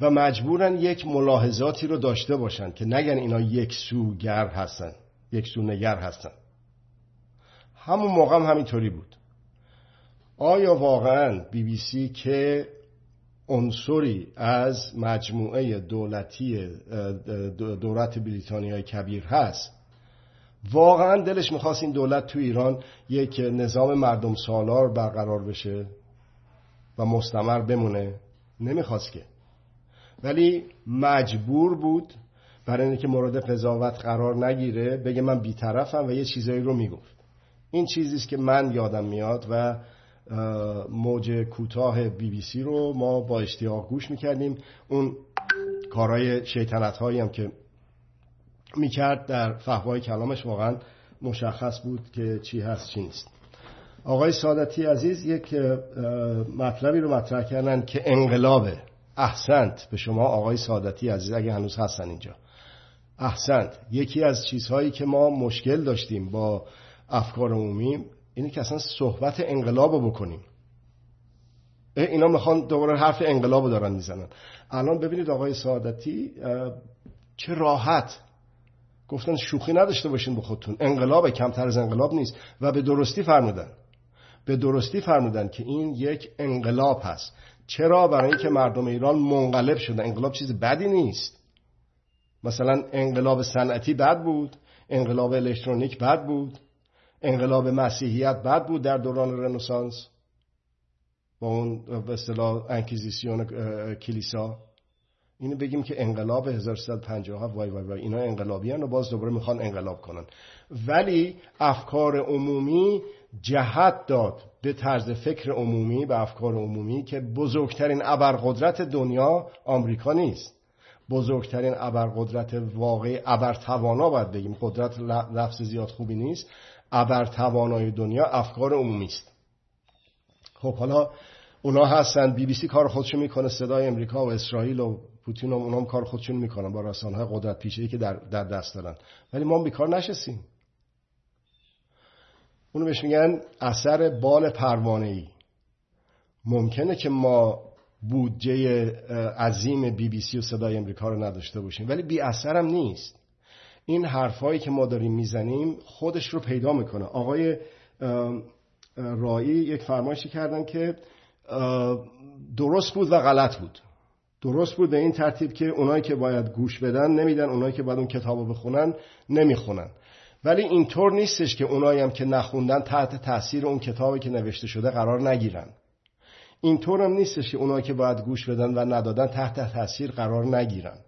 و مجبورن یک ملاحظاتی رو داشته باشن که نگن اینا یک سوگر هستن یک سو نگر هستن. همون موقع هم همینطوری بود. آیا واقعا بی بی سی که عنصری از مجموعه دولتی دولت بریتانیای کبیر هست واقعا دلش می‌خواست این دولت تو ایران یک نظام مردم سالار برقرار بشه و مستمر بمونه؟ نمی‌خواست که. ولی مجبور بود برای اینکه مورد قضاوت قرار نگیره بگه من بیطرفم و یه چیزایی رو می‌گفت. این چیزیست که من یادم میاد و موج کوتاه بی بی سی رو ما با اشتیاق گوش می‌کردیم. اون کارهای شیطنت هایی هم که می‌کرد در فهوای کلامش واقعا مشخص بود که چی هست چی نیست. آقای سادتی عزیز یک مطلبی رو مطرح کردن که انقلابه احسنت به شما آقای سادتی عزیز اگه هنوز هستن اینجا. احسنت. یکی از چیزهایی که ما مشکل داشتیم با افکار عمومی اینه که اصلا صحبت انقلاب رو بکنیم. اینا می‌خوان دوباره حرف انقلاب رو دارن می‌زنن. الان ببینید آقای سعادتی چه راحت. گفتن شوخی نداشته باشین به خودتون. انقلاب کمتر از انقلاب نیست. و به درستی فرمودن. به درستی فرمودن که این یک انقلاب هست. چرا برای اینکه مردم ایران منقلب شدن؟ انقلاب چیز بدی نیست. مثلا انقلاب صنعتی بد بود انقلاب الکترونیک بد بود انقلاب مسیحیت بد بود در دوران رنسانس با اون به اصطلاح انکیزیسیون کلیسا. اینو بگیم که انقلاب 1357 وای وای وای اینا انقلابی و باز دوباره می‌خوان انقلاب کنن. ولی افکار عمومی جهت داد به طرز فکر عمومی به افکار عمومی که بزرگترین ابرقدرت دنیا آمریکا نیست. بزرگترین ابرقدرت واقعی ابرتوانا باید بگیم. قدرت لفظ زیاد خوبی نیست. ابرتوانای دنیا افکار عمومی است. خب حالا اونا هستن. بی بی سی کار خودشون می‌کنه. صدای امریکا و اسرائیل و پوتین و اونام کار خودشون می‌کنن با رسانه قدرت پیشه‌ای که در, در دست دارن. ولی ما بیکار نشستیم. اونو بهش میگن اثر بال پروانه ای ممکنه که ما بودجه عظیم بی بی سی و صدای امریکا رو نداشته باشیم ولی بی اثرم نیست. این حرفایی که ما داریم می‌زنیم خودش رو پیدا می‌کنه. آقای رایی یک فرمایشی کردن که درست بود و غلط بود. درست بود به این ترتیب که اونایی که باید گوش بدن نمیدن اونایی که باید اون کتابو بخونن نمی‌خونن. ولی اینطور نیستش که اونایی هم که نخوندن تحت تاثیر اون کتابی که نوشته شده قرار نگیرن. اینطور هم نیستش که اونایی که باید گوش بدن و ندادن تحت تاثیر قرار نگیرن.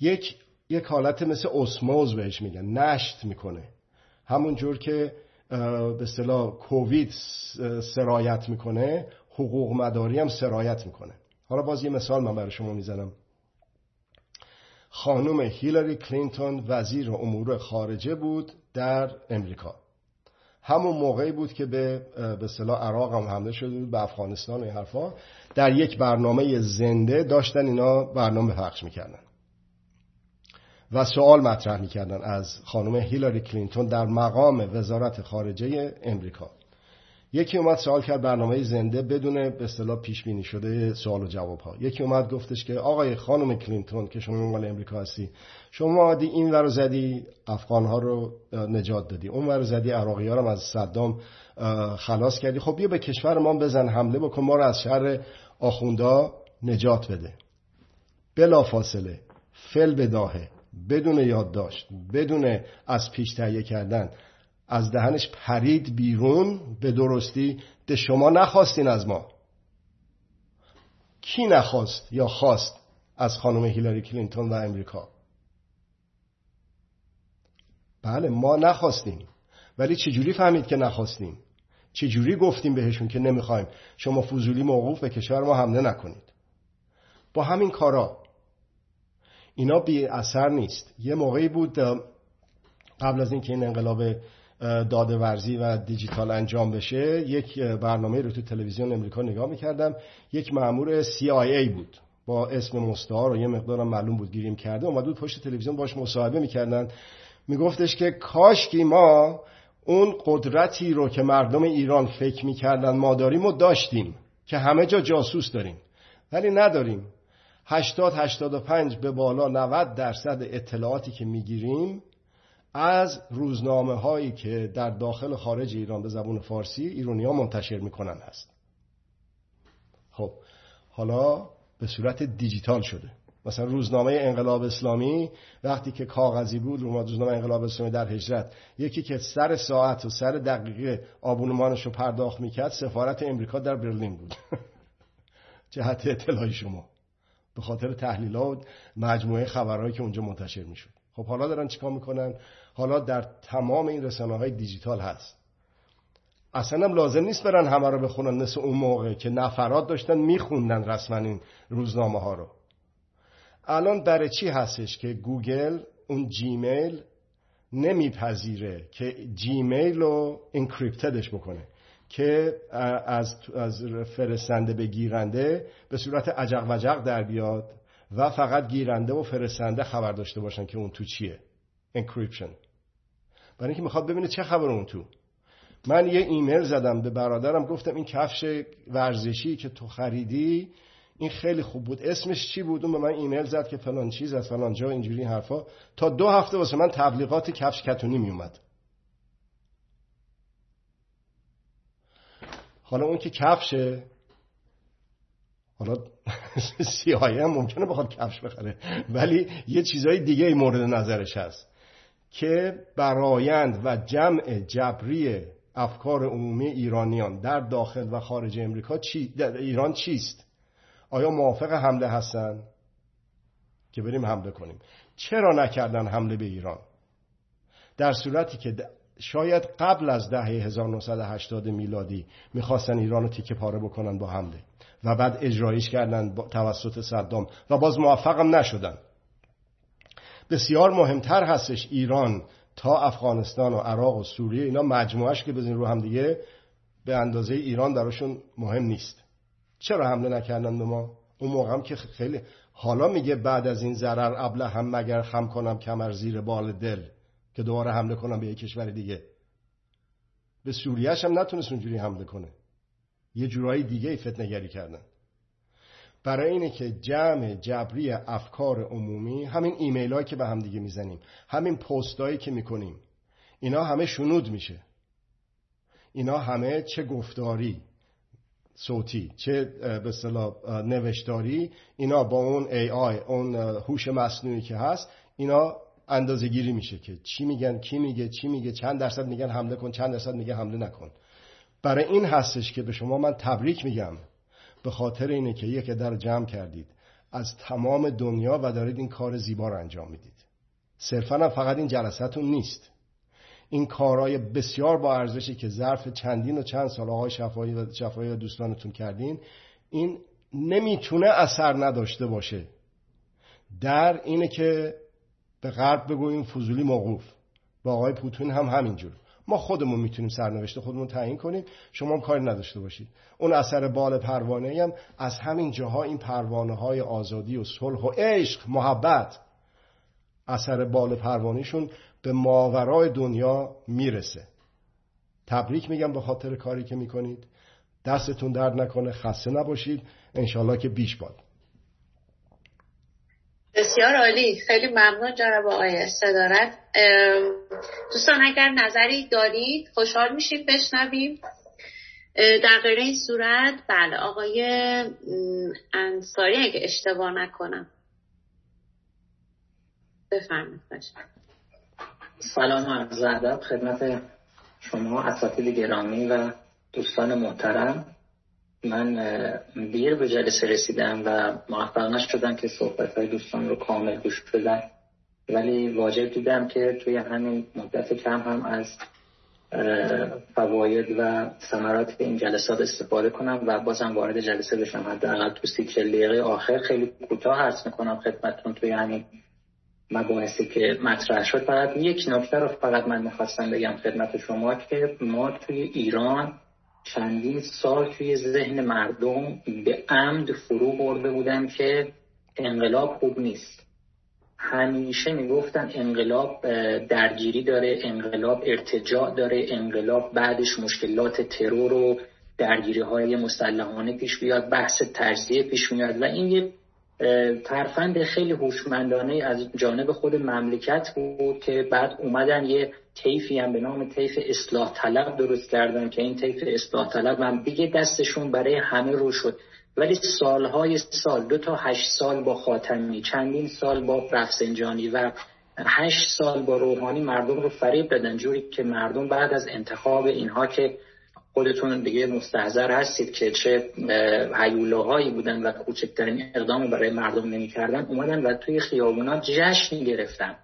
یک یک حالت مثل اسموز بهش میگن نشت می‌کنه. همون جور که به اصطلاح کووید سرایت می‌کنه حقوق مداری هم سرایت می‌کنه. حالا باز یه مثال من برای شما می‌زنم. خانم هیلاری کلینتون وزیر امور خارجه بود در امریکا. همون موقعی بود که به به اصطلاح عراق هم حمله شده بود به افغانستان و این حرفا. در یک برنامه زنده داشتن اینا برنامه پخش می‌کردن. و سوال مطرح می‌کردن از خانم هیلاری کلینتون در مقام وزارت خارجه امریکا. یکی اومد سوال کرد برنامه زنده بدون به اصطلاح پیش بینی شده سوال و جواب ها. یکی اومد گفتش که آقای خانم کلینتون که شما مال امریکا هستی شما عادی این ور زدی افغان ها رو نجات دادی. اون ور زدی عراقی ها رو از صدام خلاص کردی. خب بیا به کشور ما بزن حمله بکن ما رو از شر آخوندا نجات بده. بلا فاصله فل بداهه بدون یادداشت بدون از پیش تهیه کردن از دهنش پرید بیرون به درستی ده شما نخواستین از ما. کی نخواست یا خواست از خانم هیلاری کلینتون و امریکا؟ بله ما نخواستیم. ولی چجوری فهمید که نخواستیم؟ چجوری گفتیم بهشون که نمی‌خوایم؟ شما فضولی موقوف به کشور ما حمله نکنید. با همین کارا. اینا بی اثر نیست. یه موقعی بود قبل از اینکه این انقلاب داده ورزی و دیجیتال انجام بشه یک برنامه رو تو تلویزیون امریکا نگاه می‌کردم. یک معمور CIA بود. با اسم مستعار و یه مقدارم معلوم بود گیریم کرده. اومد بود پشت تلویزیون باش مصاحبه می‌کردن. میگفتش که کاشکی ما اون قدرتی رو که مردم ایران فکر می‌کردن ما داریم و داشتیم که همه جا جاسوس داریم. ولی نداریم. 80 85 به بالا 90 درصد اطلاعاتی که می‌گیریم از روزنامه هایی که در داخل خارج ایران به زبون فارسی ایرونی ها منتشر می‌کنن هست. خب حالا به صورت دیجیتال شده. مثلا روزنامه انقلاب اسلامی وقتی که کاغذی بود روزنامه انقلاب اسلامی در هجرت. یکی که سر ساعت و سر دقیقه آبونمانش رو پرداخت می‌کرد سفارت امریکا در برلین بود. جهت اطلاعی شما. به خاطر تحلیل و مجموعه خبرهایی که اونجا منتشر می‌شد. خب حالا دارن چیکار می‌کنن؟ حالا در تمام این رسانه های دیجیتال هست. اصلا هم لازم نیست برن همه رو بخونن. مثل اون موقع که نفرات داشتن میخوندن رسما این روزنامه ها رو. الان برای چی هستش که گوگل اون جیمیل نمیپذیره که جیمیل رو encrypted ش بکنه که از, از فرستنده به گیرنده به صورت عجق وجق در بیاد و فقط گیرنده و فرستنده خبر داشته باشن که اون تو چیه. encryption برای اینکه می‌خواد ببینه چه خبر اون تو. من یه ایمیل زدم به برادرم گفتم این کفش ورزشی که تو خریدی این خیلی خوب بود. اسمش چی بود؟ اون به من ایمیل زد که فلان چیز از فلان جا اینجوری حرفا. تا دو هفته واسه من تبلیغات کفش کتونی میومد حالا اون که کفشه حالا سیاهی هم ممکنه بخواد کفش بخره ولی یه چیزای دیگه ای مورد نظرش هست. که برایند و جمع جبری افکار عمومی ایرانیان در داخل و خارج امریکا چی در ایران چیست؟ آیا موافق حمله هستن؟ که بریم حمله کنیم. چرا نکردن حمله به ایران؟ در صورتی که شاید قبل از دهه 1980 میلادی می‌خواستن ایران رو تیکه پاره بکنن با حمله و بعد اجرایش کردن توسط صدام و باز موفقم نشدن. بسیار مهمتر هستش ایران تا افغانستان و عراق و سوریه. اینا مجموعش که بزنین رو هم دیگه به اندازه ایران دراشون مهم نیست. چرا حمله نکردن به ما؟ اون موقع هم که خیلی حالا میگه بعد از این ضرر ابله هم مگر خم کنم کمر زیر بال دل که دوباره حمله کنم به یک کشور دیگه. به سوریهش هم نتونست اونجوری حمله کنه. یه جورایی دیگه فتنگری کردن. برای اینه که جمع جبری افکار عمومی همین ایمیل که به هم دیگه می‌زنیم همین پست هایی که می‌کنیم اینا همه شنود میشه. اینا همه چه گفتاری صوتی چه به نوشتاری اینا با اون ای آی اون هوش مصنوعی که هست اینا اندازه گیری میشه که چی میگن کی میگه چی میگه چند درصد میگن حمله کن چند درصد میگه حمله نکن. برای این هستش که به شما من تبریک میگم. به خاطر اینه که یک در جمع کردید. از تمام دنیا و دارید این کار زیبا رو انجام می‌دید. صرفا فقط این جلساتون نیست. این کارهای بسیار با ارزشی که ظرف چندین و چند سال آقای شفایی و شفایی و دوستانتون کردین این نمی‌تونه اثر نداشته باشه. در اینه که به غرب بگوییم فضولی موقوف. با آقای پوتین هم همینجور. ما خودمون می‌تونیم سرنوشت خودمون تعیین کنیم. شما هم کاری نداشته باشید. اون اثر بال پروانه هم از همین جاها این پروانه های آزادی و صلح و عشق محبت اثر بال پروانهشون به ماورای دنیا می‌رسه. تبریک میگم به خاطر کاری که می‌کنید. دستتون درد نکنه خسته نباشید. انشالله که بیش باد. بسیار عالی. خیلی ممنون جناب آقای صدارت. دوستان اگر نظری دارید خوشحال میشید بشنویم. در غیر این صورت بله آقای انصاری اگه اشتباه نکنم. بفرمایید سلام عرض ادب. خدمت شما اساتید گرامی و دوستان محترم. من دیر به جلسه رسیدم و موفق نشدم که صحبت های دوستان رو کامل گوش بدم. ولی واجب دیدم که توی همین مدت کم هم از فواید و ثمرات این جلسات استفاده کنم و بازم وارد جلسه بشم. حداقل تو سی دقیقه آخر خیلی کوتاه عرض می‌کنم خدمتتون توی همین مباحثی که مطرح شد. فقط یک نکته رو فقط من می‌خواستم بگم خدمت شما که ما توی ایران چندین سال توی ذهن مردم به عمد فرو برده بودن که انقلاب خوب نیست. همیشه می‌گفتن انقلاب درگیری داره انقلاب ارتجاع داره انقلاب بعدش مشکلات ترور و درگیری های مسلحانه پیش بیاد بحث تجزیه پیش میاد و این یه ترفند خیلی هوشمندانه از جانب خود مملکت بود که بعد اومدن یه طیفی هم به نام طیف اصلاح طلب درست کردن که این طیف اصلاح طلب هم دیگه دستشون برای همه رو شد. ولی سالهای سال دو تا هشت سال با خاتمی چندین سال با رفسنجانی و هشت سال با روحانی مردم رو فریب دادن. جوری که مردم بعد از انتخاب اینها که خودتون دیگه مستحضر هستید که چه هایی بودن و کوچکترین اقدام برای مردم نمی‌کردن. اومدن و توی خیابونا جشن گرفتن.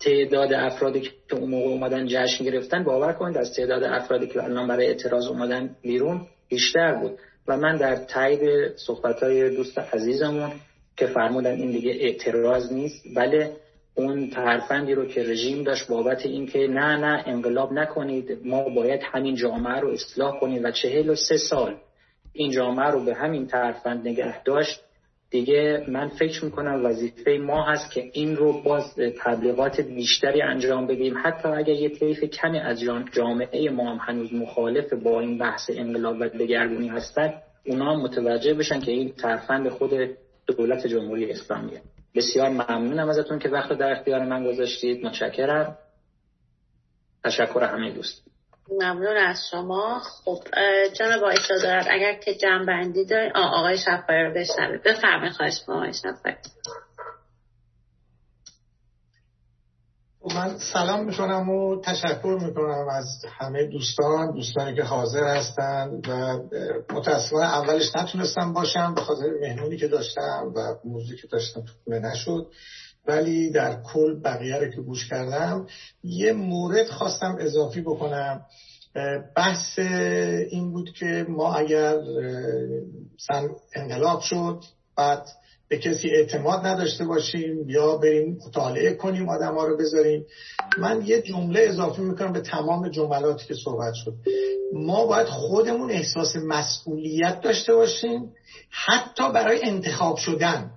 تعداد افرادی که اون موقع اومدن جشن گرفتن باور کنید از تعداد افرادی که الان برای اعتراض اومدن بیرون بیشتر بود. و من در تایید صحبت دوست عزیزمون که فرمودن این دیگه اعتراض نیست بله اون ترفندی رو که رژیم داشت بابت اینکه نه نه انقلاب نکنید ما باید همین جامعه رو اصلاح کنیم و چهل و سه سال این جامعه رو به همین ترفند نگه داشت. دیگه من فکر می‌کنم وظیفه ما هست که این رو باز تبلیغات بیشتری انجام بدیم. حتی اگر یه طیف کمی از جامعه ما هم هنوز مخالف با این بحث انقلاب و دگرگونی هستن اونا متوجه بشن که این ترفند خود دولت جمهوری اسلامیه. بسیار ممنونم ازتون که وقت در اختیار من گذاشتید. متشکرم. تشکر همه دوست. ممنون از شما. خب جناب آقای اگر که جنبندی دارید آقای شفایی رو بشنوید بفرمایید خواهش آقای شفایی خب، من سلام می‌کنم و تشکر می‌کنم از همه دوستان دوستانی که حاضر هستن و متاسفانه اولش نتونستم باشم به خاطر مهمونی که داشتم و موضوعی که داشتم تو نشد. ولی در کل بقیه رو که گوش کردم یه مورد خواستم اضافی بکنم. بحث این بود که ما اگر انقلاب شد بعد به کسی اعتماد نداشته باشیم یا بریم مطالعه کنیم آدم ها رو بذاریم. من یه جمله اضافه می‌کنم به تمام جملاتی که صحبت شد. ما باید خودمون احساس مسئولیت داشته باشیم حتی برای انتخاب شدن.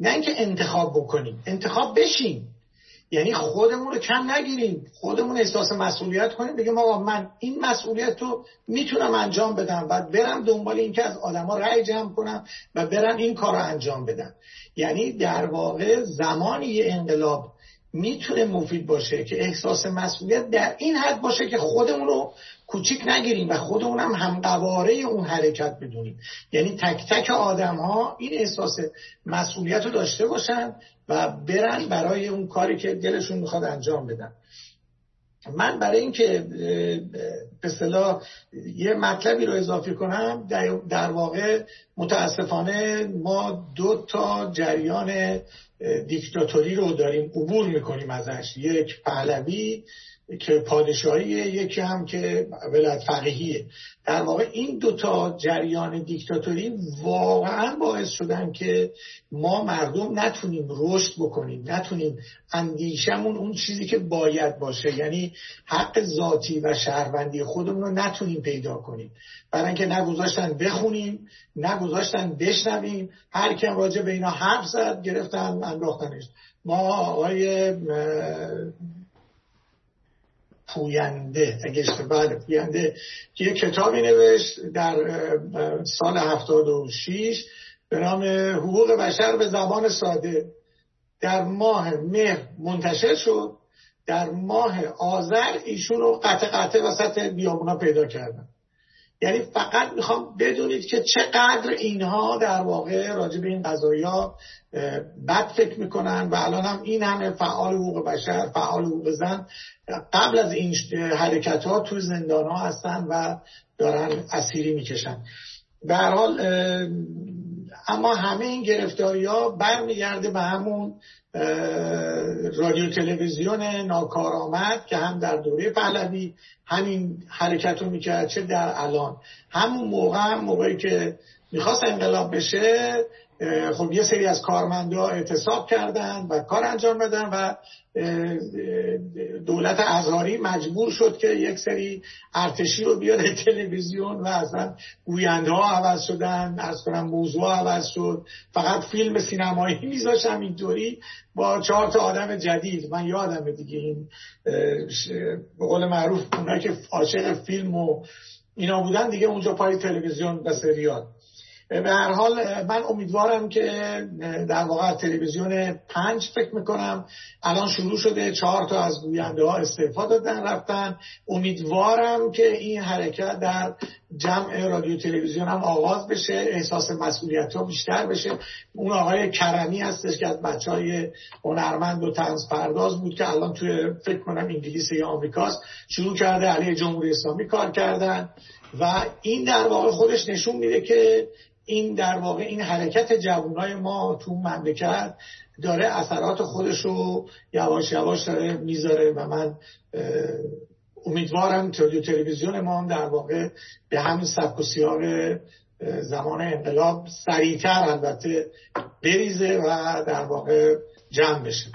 نه اینکه انتخاب بکنیم انتخاب بشیم. یعنی خودمون رو کم نگیریم. خودمون احساس مسئولیت کنیم. بگیم آقا من این مسئولیت رو می‌تونم انجام بدم و برم دنبال اینکه از آدما رأی جمع کنم و برم این کار رو انجام بدم. یعنی در واقع زمانی یه انقلاب می‌تونه مفید باشه که احساس مسئولیت در این حد باشه که خودمون رو کوچیک نگیریم و خودمون هم همقواره اون حرکت بدونیم یعنی تک تک آدم ها این احساس مسئولیت رو داشته باشن و برن برای اون کاری که دلشون می‌خواد انجام بدن. من برای اینکه به صلاح یه مطلبی رو اضافه کنم در واقع متاسفانه ما دو تا جریان دیکتاتوری رو داریم عبور می‌کنیم ازش. یک پهلوی که پادشاهیه یکی هم که ولایت فقیهیه. در واقع این دوتا جریان دیکتاتوری واقعا باعث شدن که ما مردم نتونیم رشد بکنیم نتونیم اندیشمون اون چیزی که باید باشه. یعنی حق ذاتی و شهروندی خودمون رو نتونیم پیدا کنیم. برای اینکه نگذاشتن بخونیم نگذاشتن بشنویم هر کم راجع به اینا حرف زد گرفتن انداختنش. ما آقای پوینده اگه بله پوینده که یه کتابی نوشت در سال 76 به نام حقوق بشر به زبان ساده. در ماه مهر منتشر شد. در ماه آذر ایشون رو قطع قطع وسط بیابونا پیدا کردن. یعنی فقط می‌خوام بدونید که چقدر اینها در واقع راجع به این ها بد فکر می‌کنن و الان هم این همه فعال حقوق بشر فعال حقوق زن قبل از این حرکت ها توی زندان ها هستن و دارن اسیری می‌کشن. به حال اما همه این گرفتاری ها برمیگرده به همون رادیو تلویزیون ناکارآمد که هم در دوره پهلوی همین حرکت رو می‌کرد چه در الان. همون موقع هم موقعی که می‌خواست انقلاب بشه خب یه سری از کارمندا اعتصاب کردن و کار انجام بدن و دولت ازهاری مجبور شد که یک سری ارتشی رو بیاره تلویزیون و اصلا گوینده ها عوض شدن از کنم موضوع عوض شد. فقط فیلم سینمایی میذاشت اینطوری. با چهار تا آدم جدید. من یادم دیگه این به قول معروف اونایی که عاشق فیلم و اینا بودن دیگه اونجا پای تلویزیون و سریال. به هر حال من امیدوارم که در واقع تلویزیون پنج فکر می‌کنم الان شروع شده چهار تا از گوینده ها استعفا دادن رفتن. امیدوارم که این حرکت در جمع رادیو تلویزیون هم آغاز بشه احساس مسئولیت ها بیشتر بشه. اون آقای کرمی هستش که از بچه های هنرمند و تنز پرداز بود که الان توی فکر کنم انگلیس یا آمریکاست. شروع کرده علیه جمهوری اسلامی کار کردن و این در واقع خودش نشون میده که این در واقع این حرکت جوانای ما تو مملکت داره اثرات خودش رو یواش یواش داره می‌ذاره و من امیدوارم تلویزیون تلویزیون ما هم در واقع به همین سبک و سیاق زمان انقلاب سریعتر البته بریزه و در واقع جمع بشه.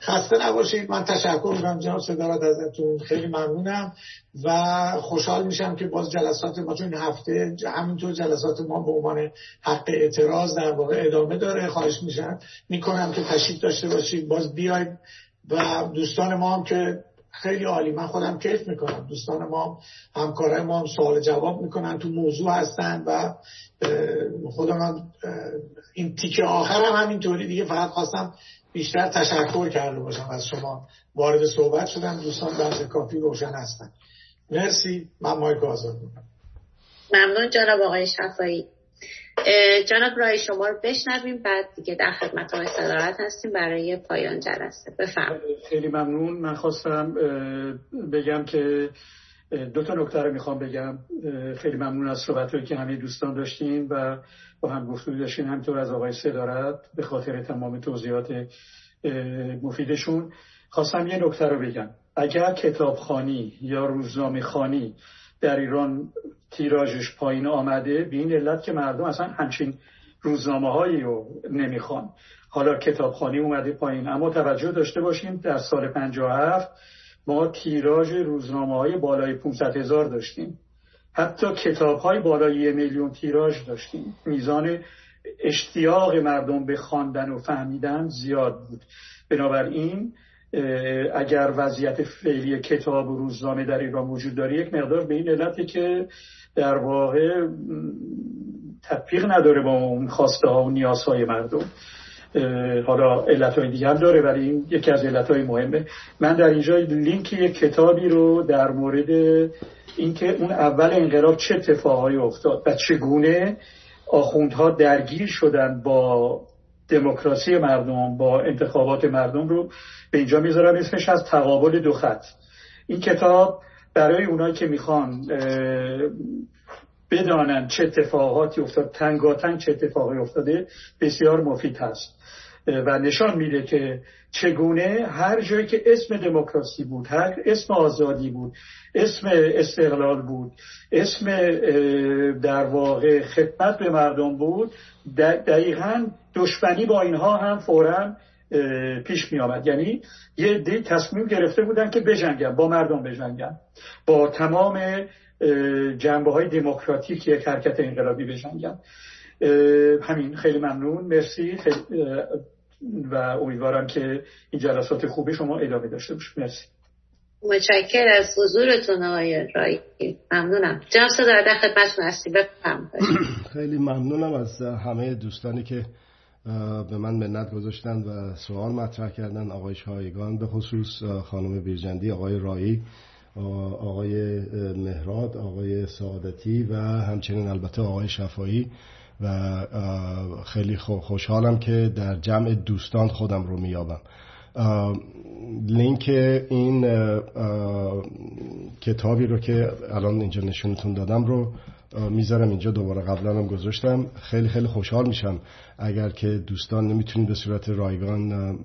خسته نباشید. من تشکر می‌کنم جناب صدارت ازتون. خیلی ممنونم و خوشحال میشم که باز جلسات ما چون هفته همینطور جلسات ما به عنوان حق اعتراض در واقع ادامه داره. خواهش میشم می‌کنم که تشریف داشته باشید. باز بیاید و دوستان ما هم که خیلی عالی. من خودم کیف می‌کنم. دوستان ما همکارای ما هم سوال جواب می‌کنن تو موضوع هستن و خودم این تیکه آخر هم همینطوری دیگه فقط خواستم بیشتر تشکر کرده باشم از شما. وارد صحبت شدم. دوستان بحث کافی روشن هستن. مرسی. من مایک آزاد ممنون جناب آقای شفایی. جناب رای شما رو بشنویم بعد دیگه در خدمت آقای صدارت هستیم برای پایان جلسه. بفرم خیلی ممنون. من خواستم بگم که دو تا نکته رو می‌خوام بگم. خیلی ممنون از صحبت که همه دوستان داشتیم و با هم گفتگو داشتیم همینطور از آقای صدارت به خاطر تمام توضیحات مفیدشون. خواستم یه نکته رو بگم. اگر کتابخانی یا روزنامه خانی در ایران تیراژش پایین آمده به این علت که مردم اصلا همچین روزنامه هایی رو نمی‌خوان. حالا کتابخانی اومده پایین اما توجه داشته باشیم در سال 57 ما تیراژ روزنامه های بالای 500 هزار داشتیم. حتی کتاب های بالای یه میلیون تیراژ داشتیم. میزان اشتیاق مردم به خواندن و فهمیدن زیاد بود. بنابراین اگر وضعیت فعلی کتاب و روزنامه در ایران وجود داره یک مقدار به این علته که در واقع تطبیق نداره با اون خواسته ها و نیازهای مردم. حالا علت های دیگه هم داره ولی این یکی از علت های مهمه. من در اینجا لینک یک کتابی رو در مورد اینکه اون اول انقلاب چه اتفاقهایی افتاد و چگونه آخوندها درگیر شدن با دموکراسی مردم با انتخابات مردم رو به اینجا می‌ذارم اسمش از تقابل دو خط. این کتاب برای اونایی که می‌خوان بدانن چه اتفاقاتی افتاد تنگاتنگ چه اتفاقی افتاده بسیار مفید هست. و نشان میده که چگونه هر جایی که اسم دموکراسی بود هر اسم آزادی بود اسم استقلال بود اسم در واقع خدمت به مردم بود دقیقا دشمنی با اینها هم فورا پیش می آمد یعنی یه دی تصمیم گرفته بودن که بجنگن با مردم بجنگن با تمام جنبه های دموکراتیک یک حرکت انقلابی بجنگن. همین. خیلی ممنون. مرسی. و امیدوارم که این جلسات خوبی شما ادامه داشته باشه مرسی. متشکر از حضورتون آقای رایی. ممنونم. جناب صدر در خدمتتون هستی خیلی ممنونم از همه دوستانی که به من منت گذاشتن و سوال مطرح کردن. آقای شایگان به خصوص خانم بیرجندی آقای رایی آقای مهراد آقای سعادتی و همچنین البته آقای شفایی و خیلی خوشحالم که در جمع دوستان خودم رو میابم لینک این کتابی رو که الان اینجا نشونتون دادم رو می‌ذارم اینجا. دوباره قبلا هم گذاشتم. خیلی خیلی خوشحال میشم اگر که دوستان نمی‌تونید به صورت رایگان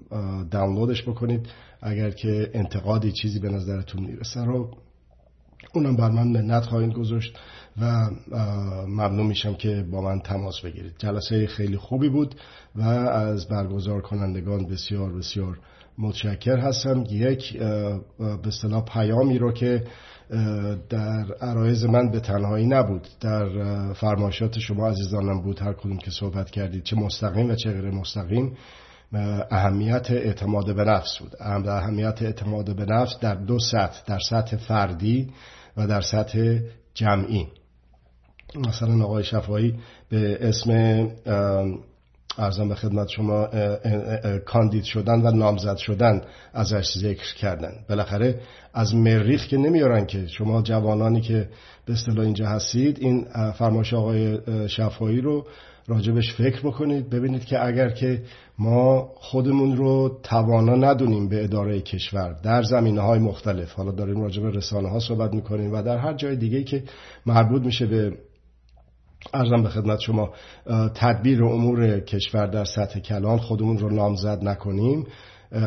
دانلودش بکنید. اگر که انتقادی چیزی به نظرتون می‌رسه رو اونم بر من منت خواهید گذاشت و ممنون میشم که با من تماس بگیرید. جلسه خیلی خوبی بود و از برگزار کنندگان بسیار بسیار متشکر هستم. یک به اصطلاح پیامی رو که در عرایز من به تنهایی نبود. در فرمایشات شما عزیزانم بود هر کدوم که صحبت کردید. چه مستقیم و چه غیر مستقیم اهمیت اعتماد به نفس بود. اهمیت اعتماد به نفس در دو سطح در سطح فردی و در سطح جمعی. مثلا آقای شفایی به اسم ارزم به خدمت شما کاندید شدن و نامزد شدن ازش ذکر کردن. بالاخره از مریخ که نمیارن که شما جوانانی که به اصطلاح اینجا هستید این فرمایش آقای شفایی رو راجبش فکر بکنید ببینید که اگر که ما خودمون رو توانا ندونیم به اداره کشور در زمینه های مختلف. حالا داریم راجب رسانه ها صحبت می‌کنیم و در هر جای دیگه که مربوط میشه به ارزم به خدمت شما تدبیر امور کشور در سطح کلان خودمون رو نامزد نکنیم.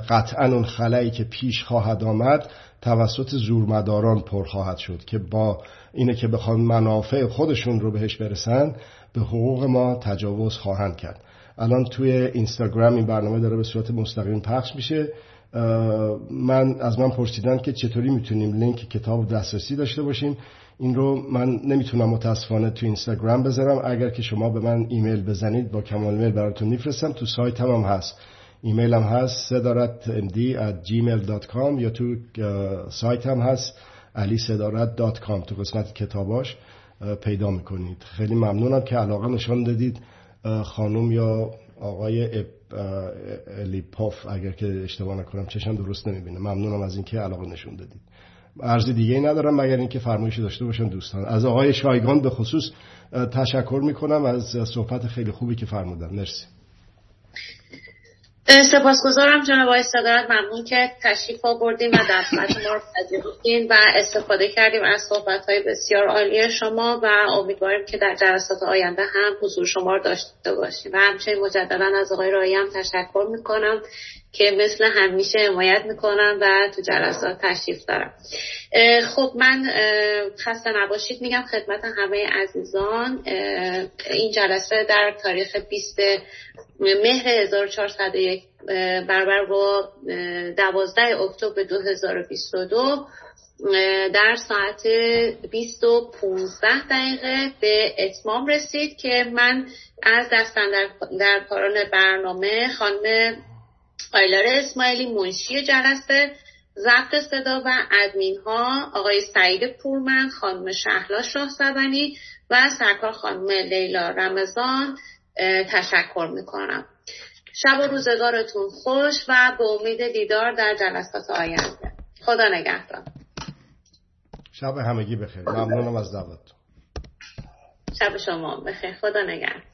قطعا اون خلایی که پیش خواهد آمد توسط زورمداران پر خواهد شد که با اینه که بخوان منافع خودشون رو بهش برسن به حقوق ما تجاوز خواهند کرد. الان توی اینستاگرام این برنامه داره به صورت مستقیم پخش میشه. من از من پرسیدن که چطوری می‌تونیم لینک کتاب دسترسی داشته باشیم. این رو من نمی‌تونم متاسفانه تو اینستاگرام بذارم. اگر که شما به من ایمیل بزنید با کمال میل براتون میفرستم. تو سایت هم, هم هست. هم هست صدارت md at gmail.com یا تو سایت هم هست علی صدارت تو قسمت کتاباش پیدا می‌کنید. خیلی ممنونم که علاقه نشان دادید. خانم یا آقای الیپاف اگر که اشتباه نکنم چشم درست نمی‌بینه. ممنونم از اینکه علاقه نشون دادید. ارز دیگه ندارم مگر اینکه فرمایشی داشته باشن دوستان. از آقای شایگان به خصوص تشکر می‌کنم از صحبت خیلی خوبی که فرمودن. مرسی. سپاسگزارم جناب آقای صدارت. ممنون که تشریف آوردیم و دعوت ما و استفاده کردیم از صحبت های بسیار عالی شما و امیدواریم که در جلسات آینده هم حضور شما رو داشته باشیم. و همچنین مجددا از آقای رایی هم تشکر می‌کنم. که مثل همیشه حمایت می‌کنم و تو جلسات تشریف دارم. خب من خسته نباشید. میگم خدمت همه عزیزان این جلسه در تاریخ 20 مهر 1401 برابر با 12 اکتبر 2022 در ساعت 20 و 15 دقیقه به اتمام رسید که من از دستن در کاران برنامه خانم آیلار اسماعیلی منشی جلسه ضبط صدا و ادمین ها آقای سعید پورمن خانم شهلا شاه و سرکار خانم لیلا رمضان تشکر می‌کنم. شب و روزگارتون خوش و به امید دیدار در جلسات آینده. خدا نگهدار. شب همگی بخیر. ممنونم از دعوتتون. شب شما بخیر. خدا نگهدار.